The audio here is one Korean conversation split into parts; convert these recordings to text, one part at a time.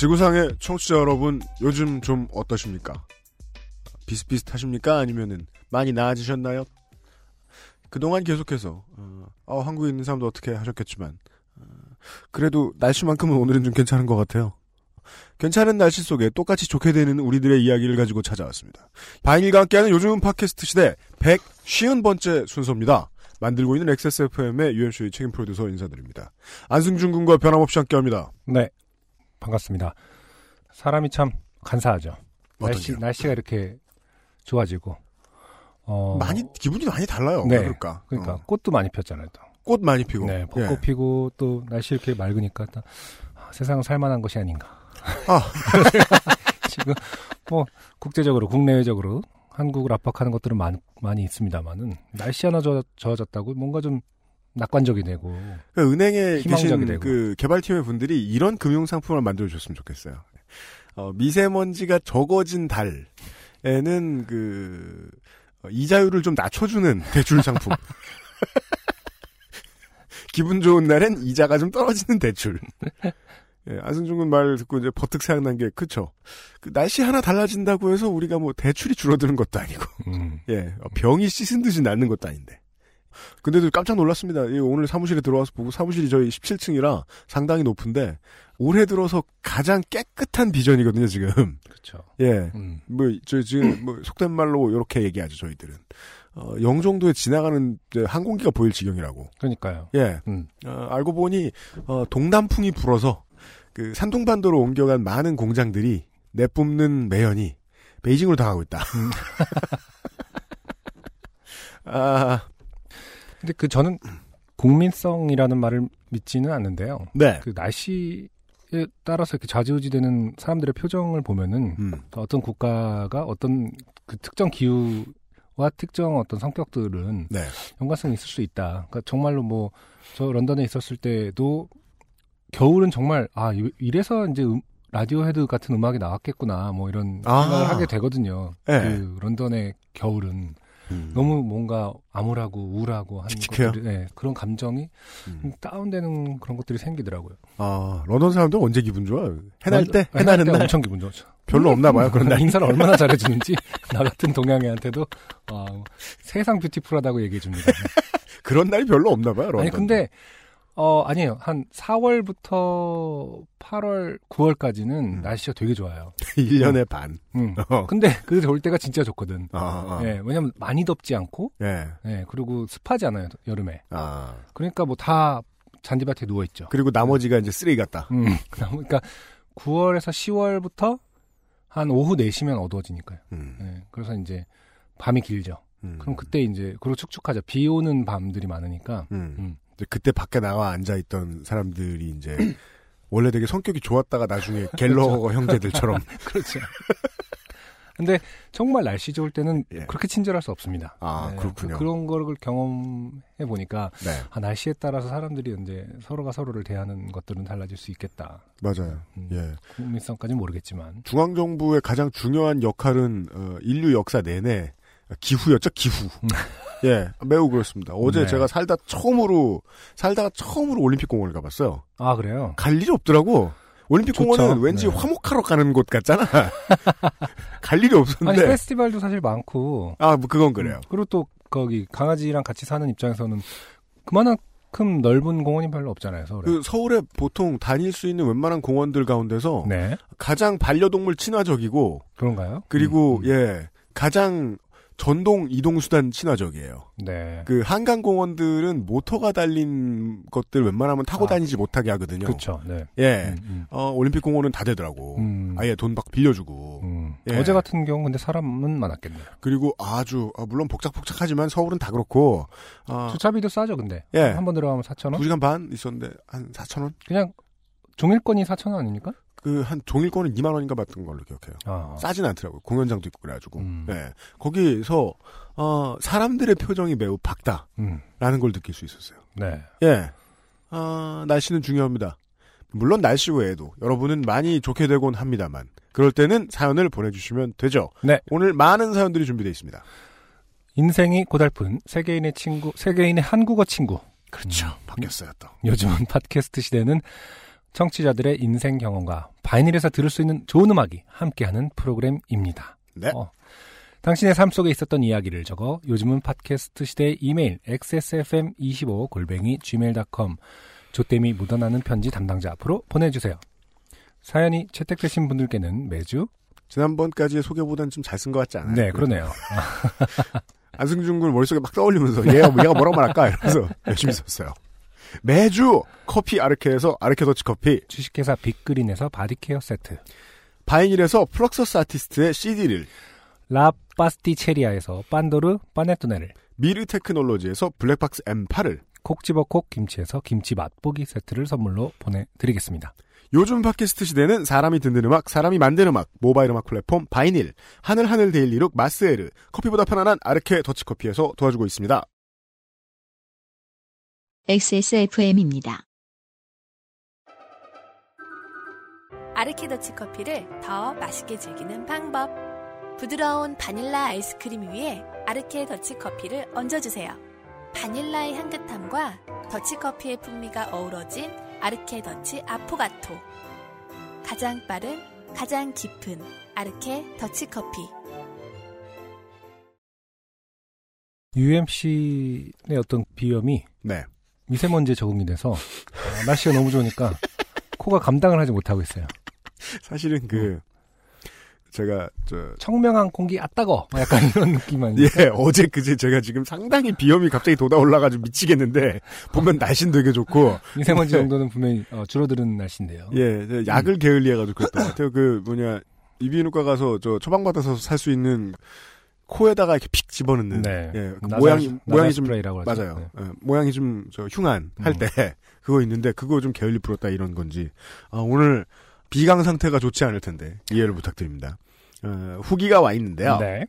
지구상의 청취자 여러분, 요즘 좀 어떠십니까? 비슷비슷하십니까? 아니면은 많이 나아지셨나요? 그동안 계속해서 어, 어, 한국에 있는 사람도 어떻게 하셨겠지만 어, 그래도 날씨만큼은 오늘은 좀 괜찮은 것 같아요. 괜찮은 날씨 속에 똑같이 좋게 되는 우리들의 이야기를 가지고 찾아왔습니다. 바인일과 함께하는 요즘은 팟캐스트 시대 150번째 순서입니다. 만들고 있는 XSFM의 UMC의 책임 프로듀서 인사드립니다. 안승준 군과 변함없이 함께합니다. 네, 반갑습니다. 사람이 참 간사하죠. 날씨? 날씨가 이렇게 좋아지고. 어, 많이 기분이 많이 달라요. 네. 왜 그럴까? 그러니까 어. 꽃도 많이 폈잖아요. 또. 꽃 많이 피고. 네, 벚꽃 예. 피고 또 날씨 이렇게 맑으니까 또, 아, 세상은 살만한 것이 아닌가. 아. 지금 뭐 국제적으로 국내외적으로 한국을 압박하는 것들은 많, 많이 있습니다만은 날씨 하나 좋아, 좋아졌다고 뭔가 좀 낙관적이 되고 그 은행에 계신 되고. 그 개발팀의 분들이 이런 금융 상품을 만들어 줬으면 좋겠어요. 어, 미세먼지가 적어진 달에는 그 어, 이자율을 좀 낮춰주는 대출 상품. 기분 좋은 날엔 이자가 좀 떨어지는 대출. 예, 안승준 군 말 듣고 이제 버뜩 생각난 게 그쵸. 그 날씨 하나 달라진다고 해서 우리가 뭐 대출이 줄어드는 것도 아니고. 음, 예, 어, 병이 씻은 듯이 낫는 것도 아닌데. 근데도 깜짝 놀랐습니다. 이 오늘 사무실에 들어와서 보고 사무실이 저희 17층이라 상당히 높은데 올해 들어서 가장 깨끗한 비전이거든요, 지금. 그렇죠. 예. 음, 뭐, 저, 지금, 뭐, 속된 말로 이렇게 얘기하죠, 저희들은. 어, 영종도에 지나가는 항공기가 보일 지경이라고. 그러니까요. 예. 음, 어, 알고 보니, 어, 동남풍이 불어서 그 산둥반도로 옮겨간 많은 공장들이 내뿜는 매연이 베이징으로 당하고 있다. 음. 아, 근데 그 저는 국민성이라는 말을 믿지는 않는데요. 네. 그 날씨에 따라서 이렇게 좌지우지되는 사람들의 표정을 보면은 음, 어떤 국가가 어떤 그 특정 기후 와 특정 어떤 성격들은 네. 연관성이 있을 수 있다. 그러니까 정말로 뭐 저 런던에 있었을 때도 겨울은 정말 아 이- 이래서 이제 음- 라디오 헤드 같은 음악이 나왔겠구나 뭐 이런 아. 생각을 하게 되거든요. 네. 그 런던의 겨울은 음. 너무 뭔가 암울하고 우울하고 한 칙칙해요? 것들이 네, 그런 감정이 음. 다운되는 그런 것들이 생기더라고요. 아, 런던 사람들 언제 기분 좋아? 해날 때? 해나는 때 날? 엄청 기분 좋죠. 별로 없나 봐요, 그런 날. 인사를 얼마나 잘해주는지 나 같은 동양애한테도 와, 세상 뷰티풀하다고 얘기해 줍니다. 그런 날이 별로 없나 봐요, 런던. 아니 근데 어 아니에요 한 4월부터 8월 9월까지는 음. 날씨가 되게 좋아요. 1년에 반. 음. 어. 근데 그 좋을 때가 진짜 좋거든. 아, 아. 예, 왜냐면 많이 덥지 않고, 예. 예, 그리고 습하지 않아요 여름에. 아. 그러니까 뭐 다 잔디밭에 누워 있죠. 그리고 나머지가 이제 쓰레기 같다. 음, 그러니까 9월에서 10월부터 한 오후 4시면 어두워지니까요. 음. 예, 그래서 이제 밤이 길죠. 음. 그럼 그때 이제 그리고 축축하죠. 비 오는 밤들이 많으니까. 음. 음. 그때 밖에 나와 앉아 있던 사람들이 이제 원래 되게 성격이 좋았다가 나중에 갤러거 형제들처럼 그렇죠. 근데 정말 날씨 좋을 때는 예. 그렇게 친절할 수 없습니다. 아, 그렇군요. 그, 런 거를 경험해 보니까 네 아, 날씨에 따라서 사람들이 이제 서로가 서로를 대하는 것들은 달라질 수 있겠다. 맞아요. 음, 예. 국민성까지는 모르겠지만. 중앙 정부의 가장 중요한 역할은 어, 인류 역사 내내 기후였죠 기후. 예, 매우 그렇습니다. 어제 네. 제가 살다 처음으로 살다가 처음으로 올림픽 공원을 가봤어요. 아 그래요? 갈 일이 없더라고. 올림픽 좋죠. 공원은 왠지 네. 화목하러 가는 곳 같잖아. 갈 일이 아니 없었는데. 페스티벌도 사실 많고. 아, 뭐 그건 그래요. 음, 그리고 또 거기 강아지랑 같이 사는 입장에서는 그만큼 넓은 공원이 별로 없잖아요. 서울에. 그 서울에 보통 다닐 수 있는 웬만한 공원들 가운데서 네. 가장 반려동물 친화적이고 그런가요? 그리고 음, 음. 예 가장 전동 이동수단 친화적이에요. 네. 그 한강공원들은 모터가 달린 것들 웬만하면 타고 아. 다니지 못하게 하거든요. 그렇죠. 네. 예. 음, 음. 어, 올림픽 공원은 다 되더라고. 음. 아예 돈 막 빌려주고. 음. 예. 어제 같은 경우 근데 사람은 많았겠네요. 그리고 아주, 아, 물론 복작복작하지만 서울은 다 그렇고, 아, 주차비도 싸죠, 근데. 예. 한 번 들어가면 4,000원? 두 시간 반 있었는데, 한 4천원? 그냥 종일권이 4,000원 아닙니까? 그 한 종일권은 2만 원인가 받던 걸로 기억해요. 아, 싸진 않더라고요. 공연장도 있고 그래가지고. 음. 네. 거기서 어, 사람들의 표정이 매우 밝다라는 음, 걸 느낄 수 있었어요. 네. 예. 아, 날씨는 중요합니다. 물론 날씨 외에도 여러분은 많이 좋게 되곤 합니다만 그럴 때는 사연을 보내주시면 되죠. 네. 오늘 많은 사연들이 준비되어 있습니다. 인생이 고달픈 세계인의 친구, 세계인의 한국어 친구. 그렇죠. 바뀌었어요 또. 요즘은 팟캐스트 시대는 청취자들의 인생 경험과 바이닐에서 들을 수 있는 좋은 음악이 함께하는 프로그램입니다. 네. 어, 당신의 삶 속에 있었던 이야기를 적어 요즘은 팟캐스트 시대의 이메일 xsfm25 골뱅이 gmail.com 조땜이 묻어나는 편지 담당자 앞으로 보내주세요. 사연이 채택되신 분들께는 매주 지난번까지의 소개보다는 좀 잘 쓴 것 같지 않아요? 네 그러네요. 안승준 군 머릿속에 막 떠올리면서 얘가, 얘가 뭐라고 말할까? 이러면서 열심히 썼어요. 매주 커피 아르케에서 아르케 더치 커피, 주식회사 빅그린에서 body care 세트. 바이닐에서 플럭서스 아티스트의 CD를, 라 파스티체리아에서 pandoro panettone를. 미르 테크놀로지에서 블랙박스 M8을, 콕 집어 콕 김치에서 김치 맛보기 세트를 선물로 보내드리겠습니다. 요즘 팟캐스트 시대는 사람이 듣는 음악, 사람이 만든 음악, 모바일 음악 플랫폼 바이닐, 하늘하늘 daily look 마스에르, 커피보다 편안한 아르케 더치커피에서 도와주고 있습니다. XSFM입니다. 아르케더치 커피를 더 맛있게 즐기는 방법. 부드러운 바닐라 아이스크림 위에 아르케 더치 커피를 얹어주세요. 바닐라의 향긋함과 더치 커피의 풍미가 어우러진 아르케 더치 아포가토. 가장 빠른, 가장 깊은 아르케 더치 커피. UMC의 어떤 비염이 네. 미세먼지에 적응이 돼서 아, 날씨가 너무 좋으니까 코가 감당을 하지 못하고 있어요. 사실은 그, 제가, 저, 청명한 공기 아 따거 막 약간 이런 느낌만 예, 어제 그제 제가 지금 상당히 비염이 갑자기 돋아 올라가지고 미치겠는데, 보면 날씨는 되게 좋고, 미세먼지 네. 정도는 분명히 어, 줄어드는 날씨인데요. 예, 저 약을 게을리해가지고 그랬던 것 같아요. 그, 뭐냐, 이비인후과 가서 저 처방받아서 살 수 있는 코에다가 이렇게 픽 집어넣는. 네. 예, 그 나살- 모양이, 모양이 좀. 맞아요. 네. 예, 모양이 좀, 저, 흉한, 할 음. 때, 그거 있는데, 그거 좀 게을리 부렸다 이런 건지, 아, 오늘 비강 상태가 좋지 않을 텐데, 이해를 부탁드립니다. 어, 후기가 와 있는데요. 네.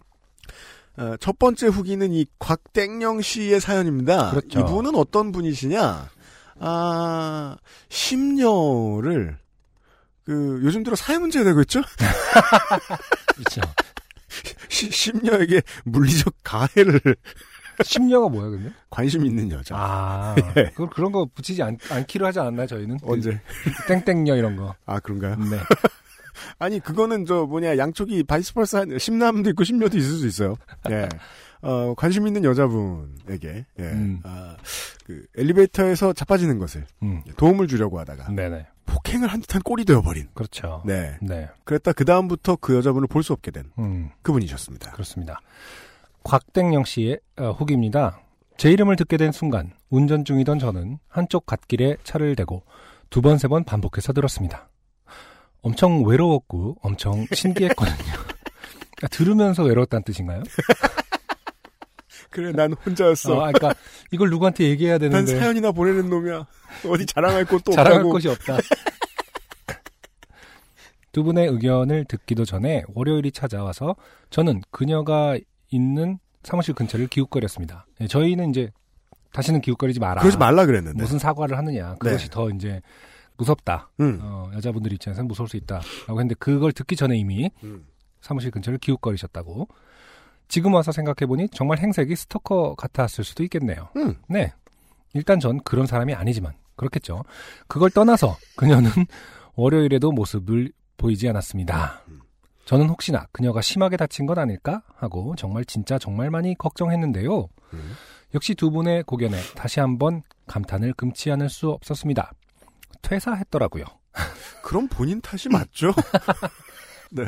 어, 첫 번째 후기는 이 곽땡영 씨의 사연입니다. 그렇죠. 이분은 어떤 분이시냐? 아, 심려를 그 요즘 들어 사회 문제가 되고 있죠? 그렇죠. 시- 심려에게 물리적 가해를 심려가 뭐야 근데? 관심 있는 여자. 아, 예. 그 그런 거 붙이지 않, 않기로 하지 않았나요 저희는? 언제? 그 땡땡녀 이런 거. 아 그런가요? 네. 아니 그거는 저 뭐냐 양쪽이 바이스펄사 심남도 있고 심려도 있을 수 있어요. 예. 어, 관심 있는 여자분에게 예. 음. 아, 그 엘리베이터에서 자빠지는 것을 음. 도움을 주려고 하다가 네네. 폭행을 한 듯한 꼴이 되어버린. 그렇죠. 네. 네. 그랬다 그 다음부터 그 여자분을 볼 수 없게 된 음. 그분이셨습니다. 그렇습니다. 곽땡영 씨의 어, 후기입니다. 제 이름을 듣게 된 순간 운전 중이던 저는 한쪽 갓길에 차를 대고 두 번 세 번 반복해서 들었습니다. 엄청 외로웠고 엄청 신기했거든요. 아, 들으면서 외로웠다는 뜻인가요? 그래 난 혼자였어. 어, 아, 그러니까 이걸 누구한테 얘기해야 난 되는데 사연이나 보내는 놈이야. 어디 자랑할 곳도 자랑할 없다고. 곳이 없다. 두 분의 의견을 듣기도 전에 월요일이 찾아와서 저는 그녀가 있는 사무실 근처를 기웃거렸습니다. 예, 저희는 이제 다시는 기웃거리지 마라. 그러지 말라 그랬는데. 무슨 사과를 하느냐. 그것이 네. 더 이제 무섭다. 응. 어, 여자분들 입장에서는 무서울 수 있다 라고 했는데 그걸 듣기 전에 이미 음. 사무실 근처를 기웃거리셨다고. 지금 와서 생각해보니 정말 행색이 스토커 같았을 수도 있겠네요. 음. 네. 일단 전 그런 사람이 아니지만 그렇겠죠. 그걸 떠나서 그녀는 월요일에도 모습을 보이지 않았습니다. 저는 혹시나 그녀가 심하게 다친 건 아닐까 하고 정말 진짜 정말 많이 걱정했는데요. 음. 역시 두 분의 고견에 다시 한번 감탄을 금치 않을 수 없었습니다. 퇴사했더라고요. 그럼 본인 탓이 맞죠? 네.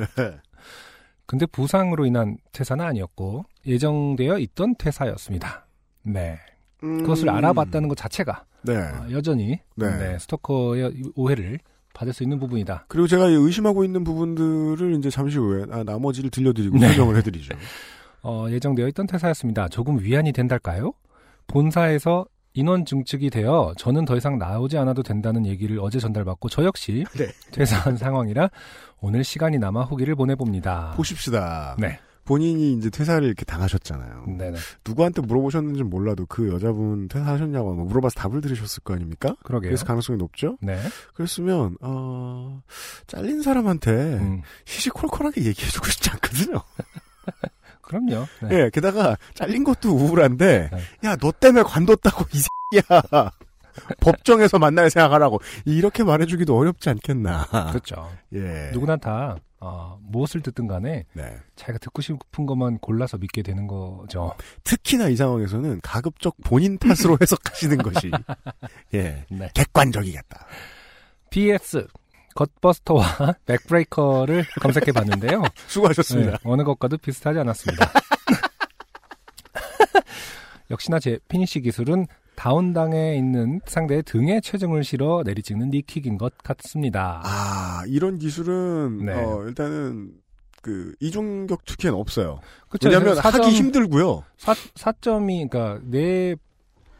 근데 부상으로 인한 퇴사는 아니었고 예정되어 있던 퇴사였습니다. 네. 음. 그것을 알아봤다는 것 자체가 네. 아, 여전히 네. 네, 스토커의 오해를 받을 수 있는 부분이다. 그리고 제가 의심하고 있는 부분들을 이제 잠시 후에 아, 나머지를 들려드리고 네. 설명을 해드리죠. 어, 예정되어 있던 퇴사였습니다. 조금 위안이 된달까요? 본사에서 인원 증축이 되어 저는 더 이상 나오지 않아도 된다는 얘기를 어제 전달받고 저 역시 네. 퇴사한 상황이라 오늘 시간이 남아 후기를 보내봅니다. 보십시다. 네. 본인이 이제 퇴사를 이렇게 당하셨잖아요. 네네. 누구한테 물어보셨는지 몰라도 그 여자분 퇴사하셨냐고 뭐 물어봐서 답을 들으셨을 거 아닙니까? 그러게요. 그래서 가능성이 높죠? 네. 그랬으면, 어, 잘린 사람한테 음, 시시콜콜하게 얘기해주고 싶지 않거든요. 그럼요. 네. 예, 게다가 잘린 것도 우울한데, 네. 야, 너 때문에 관뒀다고 이 새끼야. 법정에서 만날 생각하라고. 이렇게 말해주기도 어렵지 않겠나. 그렇죠. 예. 누구나 다 어, 무엇을 듣든 간에 네. 자기가 듣고 싶은 것만 골라서 믿게 되는 거죠. 특히나 이 상황에서는 가급적 본인 탓으로 해석하시는 것이, 예, 네. 객관적이겠다. PS gut buster와 backbreaker를 검색해 봤는데요. 수고하셨습니다. 네, 어느 것과도 비슷하지 않았습니다. 역시나 제 피니시 기술은 다운당해 있는 상대의 등에 체중을 실어 내리찍는 knee kick인 것 같습니다. 아, 이런 기술은, 네. 어, 일단은, 그, 이종격투기엔 없어요. 그쵸? 왜냐면 사점- 하기 힘들고요. 사, 4점이, 그니까, 내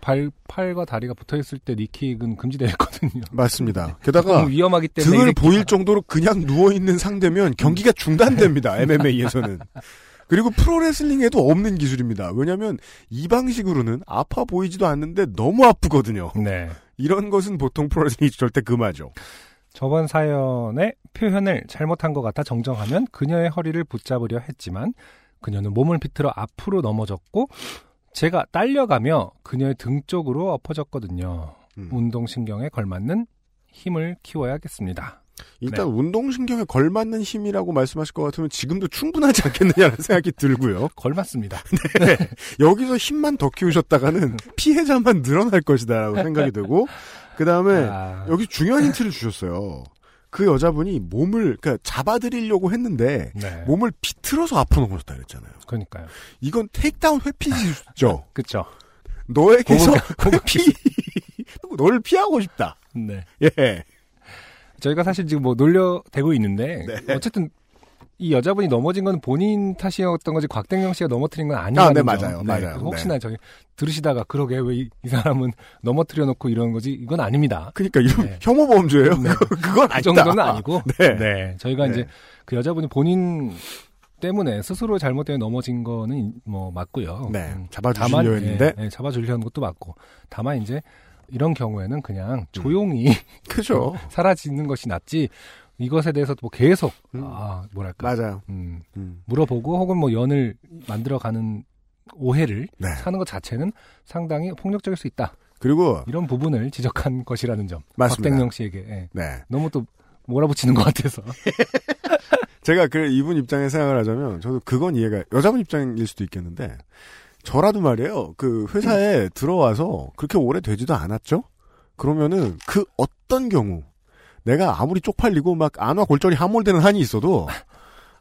발, 팔과 다리가 붙어 있을 때 니킥은 금지되어 있거든요. 맞습니다. 게다가, 너무 위험하기 때문에. 등을 보일 정도로 그냥 누워 있는 상대면 경기가 중단됩니다. MMA에서는. 그리고 프로레슬링에도 없는 기술입니다. 왜냐면 이 방식으로는 아파 보이지도 않는데 너무 아프거든요. 네. 이런 것은 보통 프로레슬링이 절대 금하죠. 저번 사연의 표현을 잘못한 것 같아 정정하면 그녀의 허리를 붙잡으려 했지만 그녀는 몸을 비틀어 앞으로 넘어졌고 제가 딸려가며 그녀의 등 쪽으로 엎어졌거든요. 음. 운동신경에 걸맞는 힘을 키워야겠습니다. 일단 운동신경에 걸맞는 힘이라고 말씀하실 것 같으면 지금도 충분하지 않겠느냐는 생각이 들고요. 걸맞습니다. 여기서 힘만 더 키우셨다가는 피해자만 늘어날 것이다라고 생각이 되고 그 다음에 아, 여기 중요한 힌트를 주셨어요. 그 여자분이 몸을 그러니까 잡아드리려고 했는데 네. 몸을 비틀어서 앞으로 넘어졌다 그랬잖아요. 그러니까요. 이건 테이크다운 회피죠. 그쵸. 너에게서 고급- 회피 너를 피하고 싶다. 네. 예. 저희가 사실 지금 뭐 놀려대고 있는데 네. 어쨌든 이 여자분이 넘어진 건 본인 탓이었던 거지 곽댕영 씨가 넘어뜨린 건 아니라는 아, 네, 점. 맞아요. 맞아요. 그래서 혹시나 저희 들으시다가 그러게 왜 이 사람은 넘어뜨려 놓고 이런 거지 이건 아닙니다. 그러니까 이런 네. 혐오 범죄예요. 네. 그건 아니다. 그 정도는 아니고 네. 네. 저희가 네. 이제 그 여자분이 본인 때문에 스스로 잘못 때문에 넘어진 거는 뭐 맞고요. 네. 음, 잡아주시려 했는데. 예, 예, 잡아주려는 것도 맞고 다만 이제 이런 경우에는 그냥 음. 조용히 그죠. 사라지는 것이 낫지 이것에 대해서 뭐 계속 음. 아 뭐랄까 맞아요. 음, 음. 물어보고 혹은 뭐 연을 만들어가는 오해를 네. 사는 것 자체는 상당히 폭력적일 수 있다 그리고 이런 부분을 지적한 것이라는 점 맞습니다. 박댕영 씨에게 예. 네. 너무 또 몰아붙이는 것 같아서 제가 그 이분 입장에 생각을 하자면 저도 그건 이해가 여자분 입장일 수도 있겠는데 저라도 말이에요. 그 회사에 들어와서 그렇게 오래 되지도 않았죠. 그러면은 그 어떤 경우 내가 아무리 쪽팔리고 막 안와 골절이 함몰되는 한이 있어도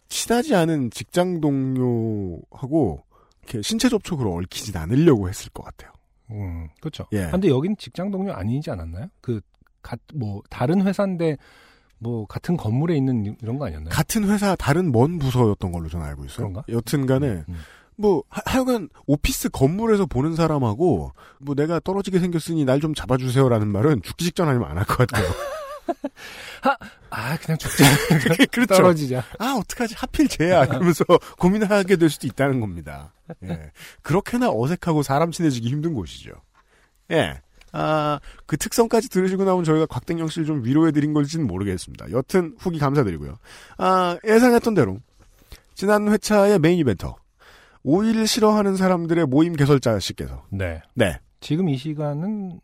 친하지 않은 직장 동료하고 이렇게 신체 접촉으로 얽히진 않으려고 했을 것 같아요. 음, 그렇죠. 예. 근데 여긴 직장 동료 아니지 않았나요? 그, 가, 뭐, 다른 회사인데, 뭐, 같은 건물에 있는 이- 이런 거 아니었나요? 같은 회사 다른 먼 부서였던 걸로 저는 알고 있어요. 그런가? 여튼 간에 음. 뭐 하, 하여간 오피스 건물에서 보는 사람하고 뭐 내가 떨어지게 생겼으니 날 좀 잡아주세요라는 말은 죽기 직전 아니면 안 할 것 같아요. 아, 그냥 죽자. 그렇죠. 떨어지자. 아 어떡하지 하필 쟤야 이러면서 고민하게 될 수도 있다는 겁니다. 예. 그렇게나 어색하고 사람 친해지기 힘든 곳이죠. 예. 아, 그 특성까지 들으시고 나면 저희가 곽댕영 씨를 좀 위로해드린 걸지는 모르겠습니다. 여튼 후기 감사드리고요. 아, 예상했던 대로 지난 회차의 메인 이벤터 오이를 싫어하는 사람들의 모임 개설자 씨께서 네. 네. 지금 이 시간은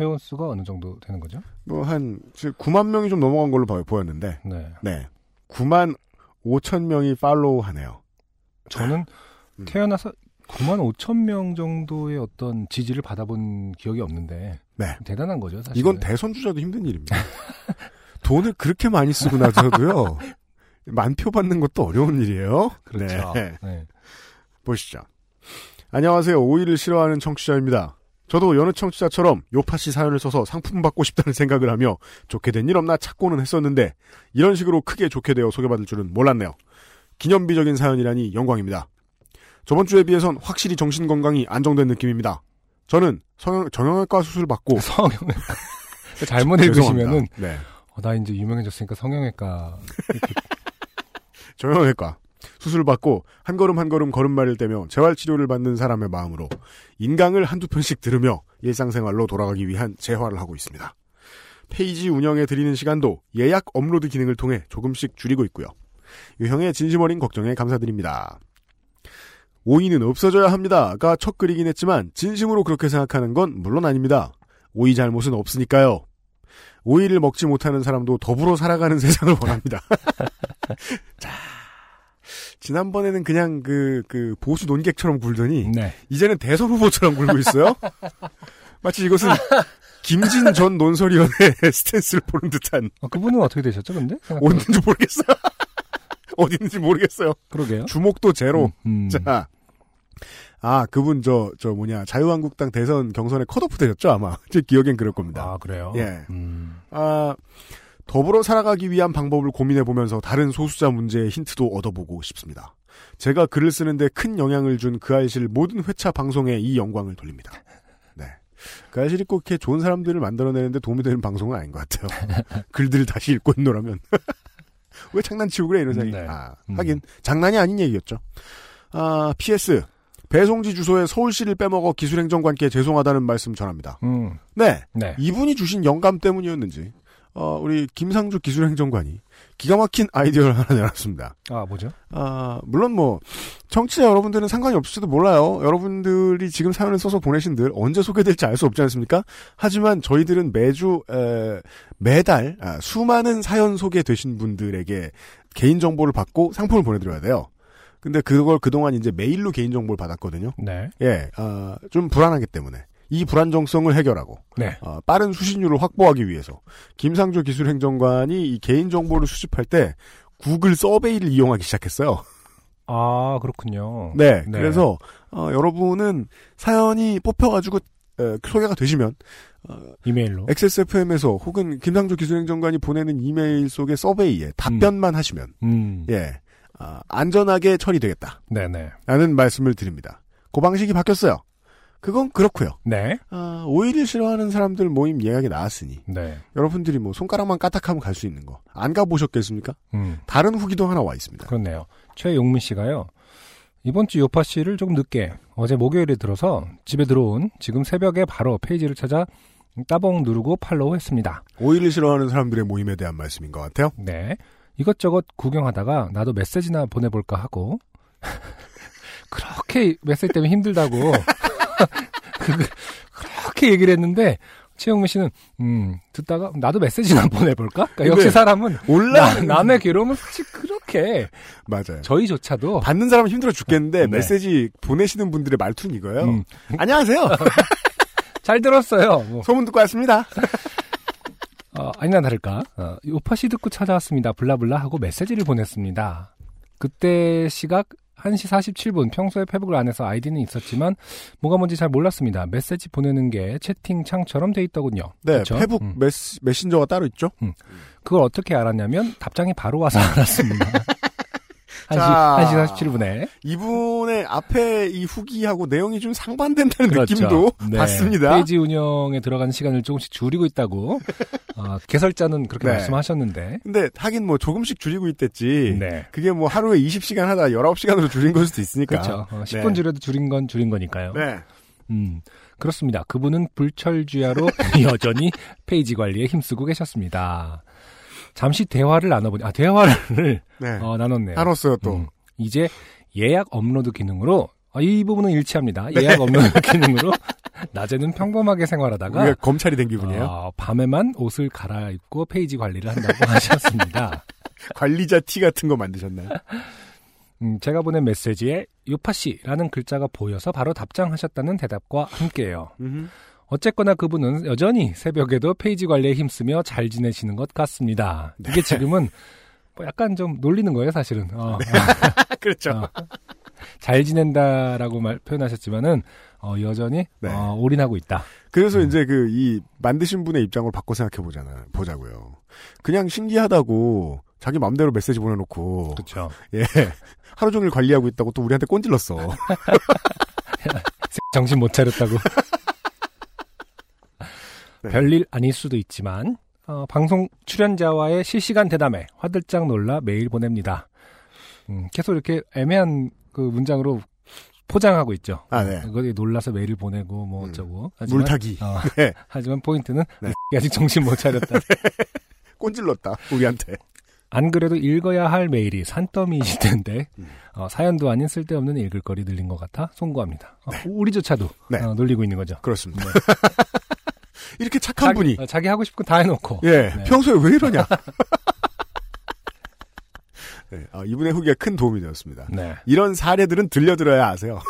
회원 수가 어느 정도 되는 거죠? 뭐한 9만 명이 좀 넘어간 걸로 보- 보였는데 네. 네. 9만 5천 명이 팔로우 하네요. 저는 음. 태어나서 9만 5천 명 정도의 어떤 지지를 받아본 기억이 없는데 네. 대단한 거죠, 사실. 이건 대선 주자도 힘든 일입니다. 돈을 그렇게 많이 쓰고 나서도요. 만표 받는 것도 어려운 일이에요. 그렇죠. 네. 네. 보시죠. 안녕하세요. 오이를 싫어하는 청취자입니다. 저도 여느 청취자처럼 요파시 사연을 써서 상품 받고 싶다는 생각을 하며 좋게 된 일 없나 찾고는 했었는데 이런 식으로 크게 좋게 되어 소개받을 줄은 몰랐네요. 기념비적인 사연이라니 영광입니다. 저번 주에 비해선 확실히 정신 건강이 안정된 느낌입니다. 저는 성형, 정형외과 수술 받고 성형외과. 잘못 읽으시면은. 네. 어, 나 이제 유명해졌으니까 성형외과. 정형외과 수술 받고 한 걸음 한 걸음 걸음마를 떼며 재활 치료를 받는 사람의 마음으로 인강을 한두 편씩 들으며 일상생활로 돌아가기 위한 재활을 하고 있습니다. 페이지 운영에 드리는 시간도 예약 업로드 기능을 통해 조금씩 줄이고 있고요. 유형의 진심 어린 걱정에 감사드립니다. 오이는 없어져야 합니다가 첫 글이긴 했지만 진심으로 그렇게 생각하는 건 물론 아닙니다. 오이 잘못은 없으니까요. 오이를 먹지 못하는 사람도 더불어 살아가는 세상을 원합니다. 자, 지난번에는 그냥 그, 그, 보수 논객처럼 굴더니, 네. 이제는 대선 후보처럼 굴고 있어요. 마치 이것은 김진 전 논설위원의 스탠스를 보는 듯한, 어, 그분은 어떻게 되셨죠, 근데? 어딘지 모르겠어요. 어디 있는지 모르겠어요. 그러게요. 주목도 제로. 음, 음. 자, 아, 그분 저, 저 뭐냐, 자유한국당 대선 경선에 컷오프 되셨죠, 아마. 제 기억엔 그럴 겁니다. 아, 그래요? 예. 음. 아, 더불어 살아가기 위한 방법을 고민해 보면서 다른 소수자 문제의 힌트도 얻어보고 싶습니다. 제가 글을 쓰는데 큰 영향을 준그 알실 모든 회차 방송에 이 영광을 돌립니다. 네. 그 알실이 꼭 이렇게 좋은 사람들을 만들어내는데 도움이 되는 방송은 아닌 것 같아요. 글들을 다시 읽고 있노라면. 왜 장난치고 그래, 이런 생각이. 네. 아, 음. 하긴, 장난이 아닌 얘기였죠. 아, PS. 배송지 주소에 서울시를 빼먹어 기술행정관께 죄송하다는 말씀 전합니다. 음. 네. 네. 이분이 주신 영감 때문이었는지 어, 우리 김상주 기술행정관이 기가 막힌 아이디어를 하나 내놨습니다. 아, 뭐죠? 아, 물론 뭐 청취자 여러분들은 상관이 없을지도 몰라요. 여러분들이 지금 사연을 써서 보내신들 언제 소개될지 알 수 없지 않습니까? 하지만 저희들은 매주 에, 매달 아, 수많은 사연 소개되신 분들에게 개인 정보를 받고 상품을 보내드려야 돼요. 근데 그걸 그동안 이제 메일로 개인 정보를 받았거든요. 네. 예, 아, 좀 불안하기 때문에 이 불안정성을 해결하고 네. 어, 빠른 수신율을 확보하기 위해서 김상조 기술행정관이 이 개인 정보를 수집할 때 구글 서베이를 이용하기 시작했어요. 아, 그렇군요. 네, 네. 그래서 어, 여러분은 사연이 뽑혀가지고 에, 소개가 되시면 이메일로. XSFM에서 혹은 김상조 기술행정관이 보내는 이메일 속의 서베이에 답변만 하시면 음. 예 아, 안전하게 처리되겠다라는 네네. 말씀을 드립니다. 그 방식이 바뀌었어요. 그건 그렇고요. 네. 아, 오일을 싫어하는 사람들 모임 예약이 나왔으니 네. 여러분들이 뭐 손가락만 까딱하면 갈 수 있는 거 안 가보셨겠습니까? 음. 다른 후기도 하나 와 있습니다. 그렇네요. 최용민 씨가요. 이번 주 요파 씨를 조금 늦게 어제 목요일에 들어서 집에 들어온 지금 새벽에 바로 페이지를 찾아 따봉 누르고 팔로우 했습니다. 오일을 싫어하는 사람들의 모임에 대한 말씀인 것 같아요. 네. 이것저것 구경하다가 나도 메시지나 보내볼까 하고 그렇게 메시지 때문에 힘들다고 그- 그렇게 얘기를 했는데 최영민 씨는 음 듣다가 나도 메시지나 보내볼까? 그러니까 역시 근데 사람은 올라 나- 남의 괴로움을 사실 그렇게 맞아요. 저희조차도 받는 사람은 힘들어 죽겠는데 네. 메시지 보내시는 분들의 말투는 이거예요. 음, 안녕하세요. 잘 들었어요. 뭐, 소문 듣고 왔습니다. 어, 아니나 다를까 어, 요파시 듣고 찾아왔습니다. blah blah 하고 메시지를 보냈습니다. 그때 시각 1시 47분 평소에 페북을 안 해서 아이디는 있었지만 뭐가 뭔지 잘 몰랐습니다. 메시지 보내는 게 채팅창처럼 돼 있더군요. 네, 그쵸? 페북 음. 메시, 메신저가 따로 있죠. 그걸 어떻게 알았냐면 답장이 바로 와서 알았습니다. 1시, 자. 1시 47분에 이분의 앞에 이 후기하고 내용이 좀 상반된다는 그렇죠. 느낌도 네. 받습니다. 페이지 운영에 들어가는 시간을 조금씩 줄이고 있다고 어, 개설자는 그렇게 네. 말씀하셨는데 근데 하긴 뭐 조금씩 줄이고 있댔지. 네. 그게 뭐 하루에 20시간 하다 19시간으로 줄인 걸 수도 있으니까. 그렇죠. 어, 10분 네. 줄여도 줄인 건 줄인 거니까요. 네. 음, 그렇습니다. 그분은 불철주야로 여전히 페이지 관리에 힘쓰고 계셨습니다. 잠시 대화를 나눠보니, 아, 대화를 네. 어, 나눴네요. 알았어요, 또. 음, 이제 예약 업로드 기능으로, 아, 이 부분은 일치합니다. 네. 예약 업로드 기능으로 낮에는 평범하게 생활하다가 검찰이 된 기분이에요. 어, 밤에만 옷을 갈아입고 페이지 관리를 한다고 하셨습니다. 관리자 티 같은 거 만드셨나요? 음, 제가 보낸 메시지에 요파씨라는 글자가 보여서 바로 답장하셨다는 대답과 함께해요. 어쨌거나 그분은 여전히 새벽에도 페이지 관리에 힘쓰며 잘 지내시는 것 같습니다. 네. 이게 지금은 뭐 약간 좀 놀리는 거예요, 사실은. 어, 그렇죠. 어, 잘 지낸다라고 말, 표현하셨지만은 어, 여전히 네. 어, 올인하고 있다. 그래서 음. 이제 그 이 만드신 분의 입장을 바꿔 생각해 보잖아. 보자고요. 그냥 신기하다고 자기 마음대로 메시지 보내놓고 그렇죠. 예 하루 종일 관리하고 있다고 또 우리한테 꼰질렀어. 정신 못 차렸다고. 네. 별일 아닐 수도 있지만 어, 방송 출연자와의 실시간 대담에 화들짝 놀라 메일 보냅니다. 음, 계속 이렇게 애매한 그 문장으로 포장하고 있죠. 아, 네. 그거에 놀라서 메일을 보내고 뭐 음. 어쩌고. 하지만, 물타기. 어, 네. 하지만 포인트는 네. 이 아직 정신 못 차렸다. 꼰질렀다. 우리한테. 안 그래도 읽어야 할 메일이 산더미이실 텐데 음. 어, 사연도 아닌 쓸데없는 읽을 거리 늘린 것 같아 송구합니다. 어, 우리조차도 네. 어, 놀리고 있는 거죠. 그렇습니다. 네. 이렇게 착한 분이. 어, 자기 하고 싶은 거 다 해놓고 예, 네. 평소에 왜 이러냐. 네, 아, 이분의 후기가 큰 도움이 되었습니다. 네. 이런 사례들은 들려들어야 아세요.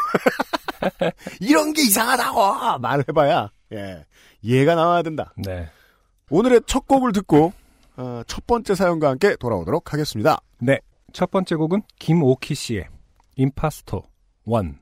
이런 게 이상하다고 말을 해봐야 예 이해가 나와야 된다. 네. 오늘의 첫 곡을 듣고 어, 첫 번째 사연과 함께 돌아오도록 하겠습니다. 네. 첫 번째 곡은 김오키 씨의 임파스토 1.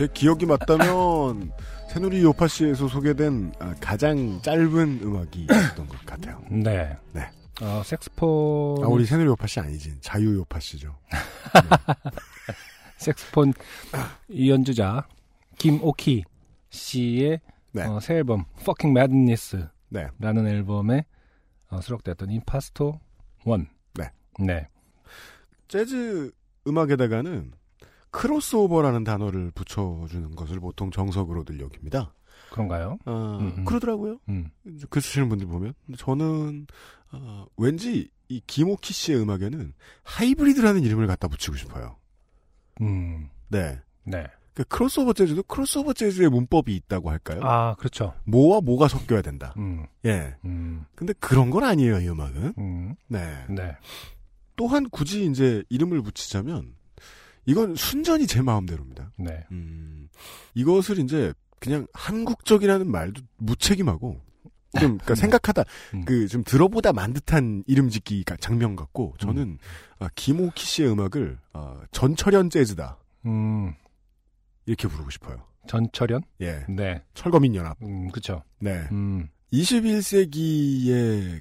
제 기억이 맞다면 새누리 요파시에서 소개된 아, 가장 짧은 음악이 있었던 것 같아요. 네. 네. 어, 색스폰 아, 우리 새누리 요파시 아니지 자유 요파시죠. 색스폰 연주자 김오키 씨의 네. 어, 새 앨범 Fucking Madness라는 네. 앨범에 어, 수록되었던 임파스토 1. 네. 네. 재즈 음악에다가는 크로스오버라는 단어를 붙여주는 것을 보통 정석으로들 여깁니다. 그런가요? 아, 음, 음. 그러더라고요. 음. 글 쓰시는 분들 보면. 저는, 어, 왠지 이 김오키 씨의 음악에는 하이브리드라는 이름을 갖다 붙이고 싶어요. 음. 네. 네. 그 크로스오버 재즈도 크로스오버 재즈의 문법이 있다고 할까요? 아, 그렇죠. 뭐와 뭐가 섞여야 된다. 음. 예. 음. 근데 그런 건 아니에요, 이 음악은. 음. 네. 네. 또한 굳이 이제 이름을 붙이자면, 이건 순전히 제 마음대로입니다. 네. 음, 이것을 이제 그냥 한국적이라는 말도 무책임하고, 좀, 그니까 생각하다, 음. 그, 좀 들어보다 만 듯한 이름 짓기가 장면 같고, 저는, 아, 김오키 씨의 음악을, 아, 전철연 재즈다. 음. 이렇게 부르고 싶어요. 전철연? 예. 네. 철거민 연합. 음, 그쵸. 네. 음. 21세기의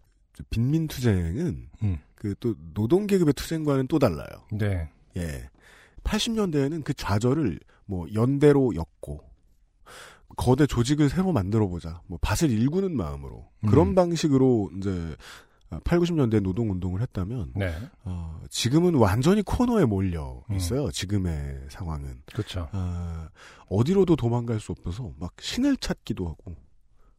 빈민 투쟁은, 음. 그또 노동 계급의 투쟁과는 또 달라요. 네. 예. 80년대에는 그 좌절을 뭐 연대로 엮고 거대 조직을 새로 만들어 보자. 뭐 밭을 일구는 마음으로 그런 음. 방식으로 이제 8, 90년대 노동 운동을 했다면 네. 어, 지금은 완전히 코너에 몰려 음. 있어요. 지금의 상황은 그렇죠. 아, 어디로도 도망갈 수 없어서 막 신을 찾기도 하고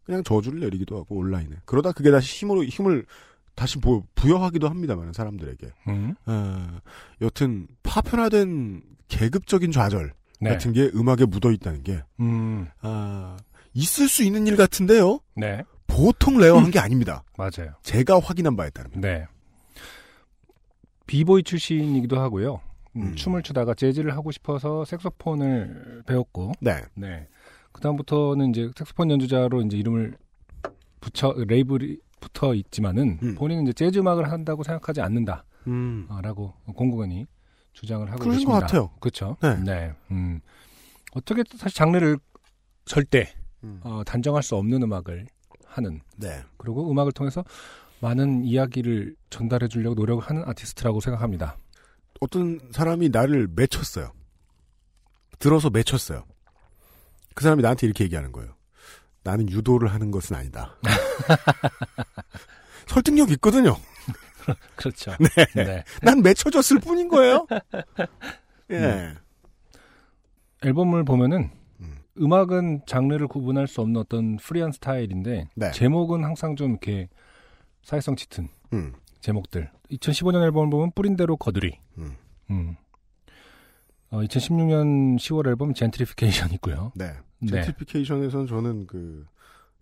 그냥 저주를 내리기도 하고 온라인에 그러다 그게 다시 힘으로 힘을 다시 부, 부여하기도 합니다만 사람들에게 음. 아, 여튼 파편화된 계급적인 좌절 네. 같은 게 음악에 묻어 있다는 게 음. 아, 있을 수 있는 일 같은데요. 네. 보통 rare한 게 아닙니다. 맞아요. 제가 확인한 바에 따르면. 네. 비보이 출신이기도 하고요. 음, 음. 춤을 추다가 재즈를 하고 싶어서 색소폰을 배웠고, 네. 네. 그다음부터는 이제 색소폰 연주자로 이제 이름을 붙여, 레이블이 붙어 있지만은, 음. 본인은 이제 재즈 음악을 한다고 생각하지 않는다. 음. 라고 공공연히 주장을 하고 그러신 계십니다. 것 같아요. 그렇죠. 네. 음. 어떻게 사실 장르를 절대 음. 어, 단정할 수 없는 음악을 하는 네. 그리고 음악을 통해서 많은 이야기를 전달해 주려고 노력을 하는 아티스트라고 생각합니다. 어떤 사람이 나를 맺혔어요. 들어서 맺혔어요. 그 사람이 나한테 이렇게 얘기하는 거예요. 나는 유도를 하는 것은 아니다. 설득력 있거든요. 그렇죠. 네. 네. 난 맺혀졌을 뿐인 거예요. 예. 네. 앨범을 보면은 음. 음악은 장르를 구분할 수 없는 어떤 프리한 스타일인데 네. 제목은 항상 좀 이렇게 사회성 짙은 음. 제목들. 2015년 앨범을 보면 뿌린 대로 거두리. 음. 음. 어, 2016년 10월 앨범 젠트리피케이션 있고요. 네. 네. 젠트리피케이션에선 저는 그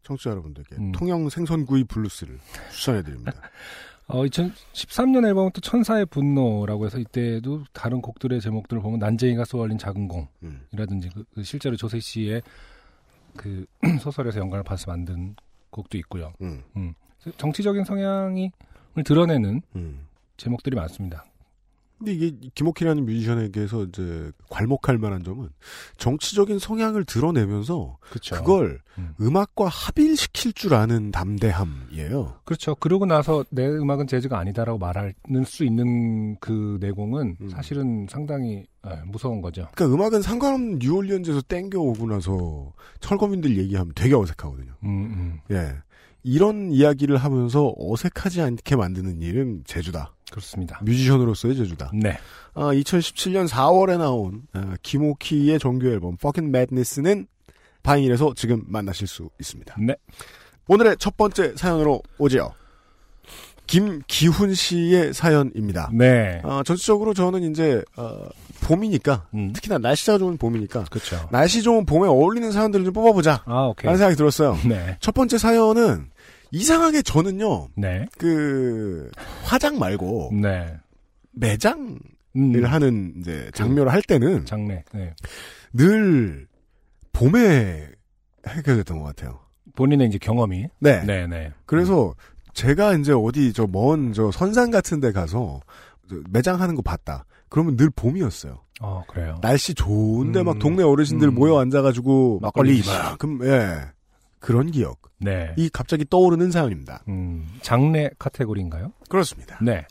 청취자 여러분들께 음. 통영 생선구이 블루스를 추천해 드립니다. 어, 2013년 앨범은 또 천사의 분노라고 해서 이때도 다른 곡들의 제목들을 보면 난쟁이가 쏘아올린 작은 음. 공이라든지 그, 그 실제로 조세희 씨의 그 소설에서 영감을 받아서 만든 곡도 있고요. 음. 정치적인 성향이 을 드러내는 음. 제목들이 많습니다. 근데 이게 김옥희라는 뮤지션에게서 이제 괄목할 만한 점은 정치적인 성향을 드러내면서 그렇죠. 그걸 음. 음악과 합일시킬 줄 아는 담대함이에요. 그렇죠. 그러고 나서 내 음악은 재즈가 아니다라고 말할 수 있는 그 내공은 음. 사실은 상당히 예, 무서운 거죠. 그러니까 음악은 상관없는 뉴올리언즈에서 땡겨오고 나서 철거민들 얘기하면 되게 어색하거든요. 음, 음. 예. 이런 이야기를 하면서 어색하지 않게 만드는 일은 제주다. 그렇습니다. 뮤지션으로서의 제주다. 네. 아, 2017년 4월에 나온 아, 김오키의 정규 앨범 Fucking Madness는 바인일에서 지금 만나실 수 있습니다. 네. 오늘의 첫 번째 사연으로 오지요. 김기훈 씨의 사연입니다. 네. 아, 전체적으로 저는 이제 어, 봄이니까 음. 특히나 날씨가 좋은 봄이니까 그렇죠. 날씨 좋은 봄에 어울리는 사연들을 좀 뽑아보자 아, 오케이. 라는 생각이 들었어요. 네. 첫 번째 사연은 이상하게 저는요 네. 그 화장 말고 네. 매장을 음. 하는 이제 장묘를 할 때는 장례. 네. 늘 봄에 해결됐던 것 같아요. 본인의 이제 경험이. 네. 네, 네. 그래서 제가 이제 어디 저 먼저 선산 같은 데 가서 저 매장 하는 거 봤다. 그러면 늘 봄이었어요. 어, 그래요. 날씨 좋은데 음. 막 동네 어르신들 음. 모여 앉아가지고 막걸리 막걸리 이만큼 예 그런 기억. 네. 이 갑자기 떠오르는 사연입니다. 음, 장례 카테고리인가요? 그렇습니다. 네.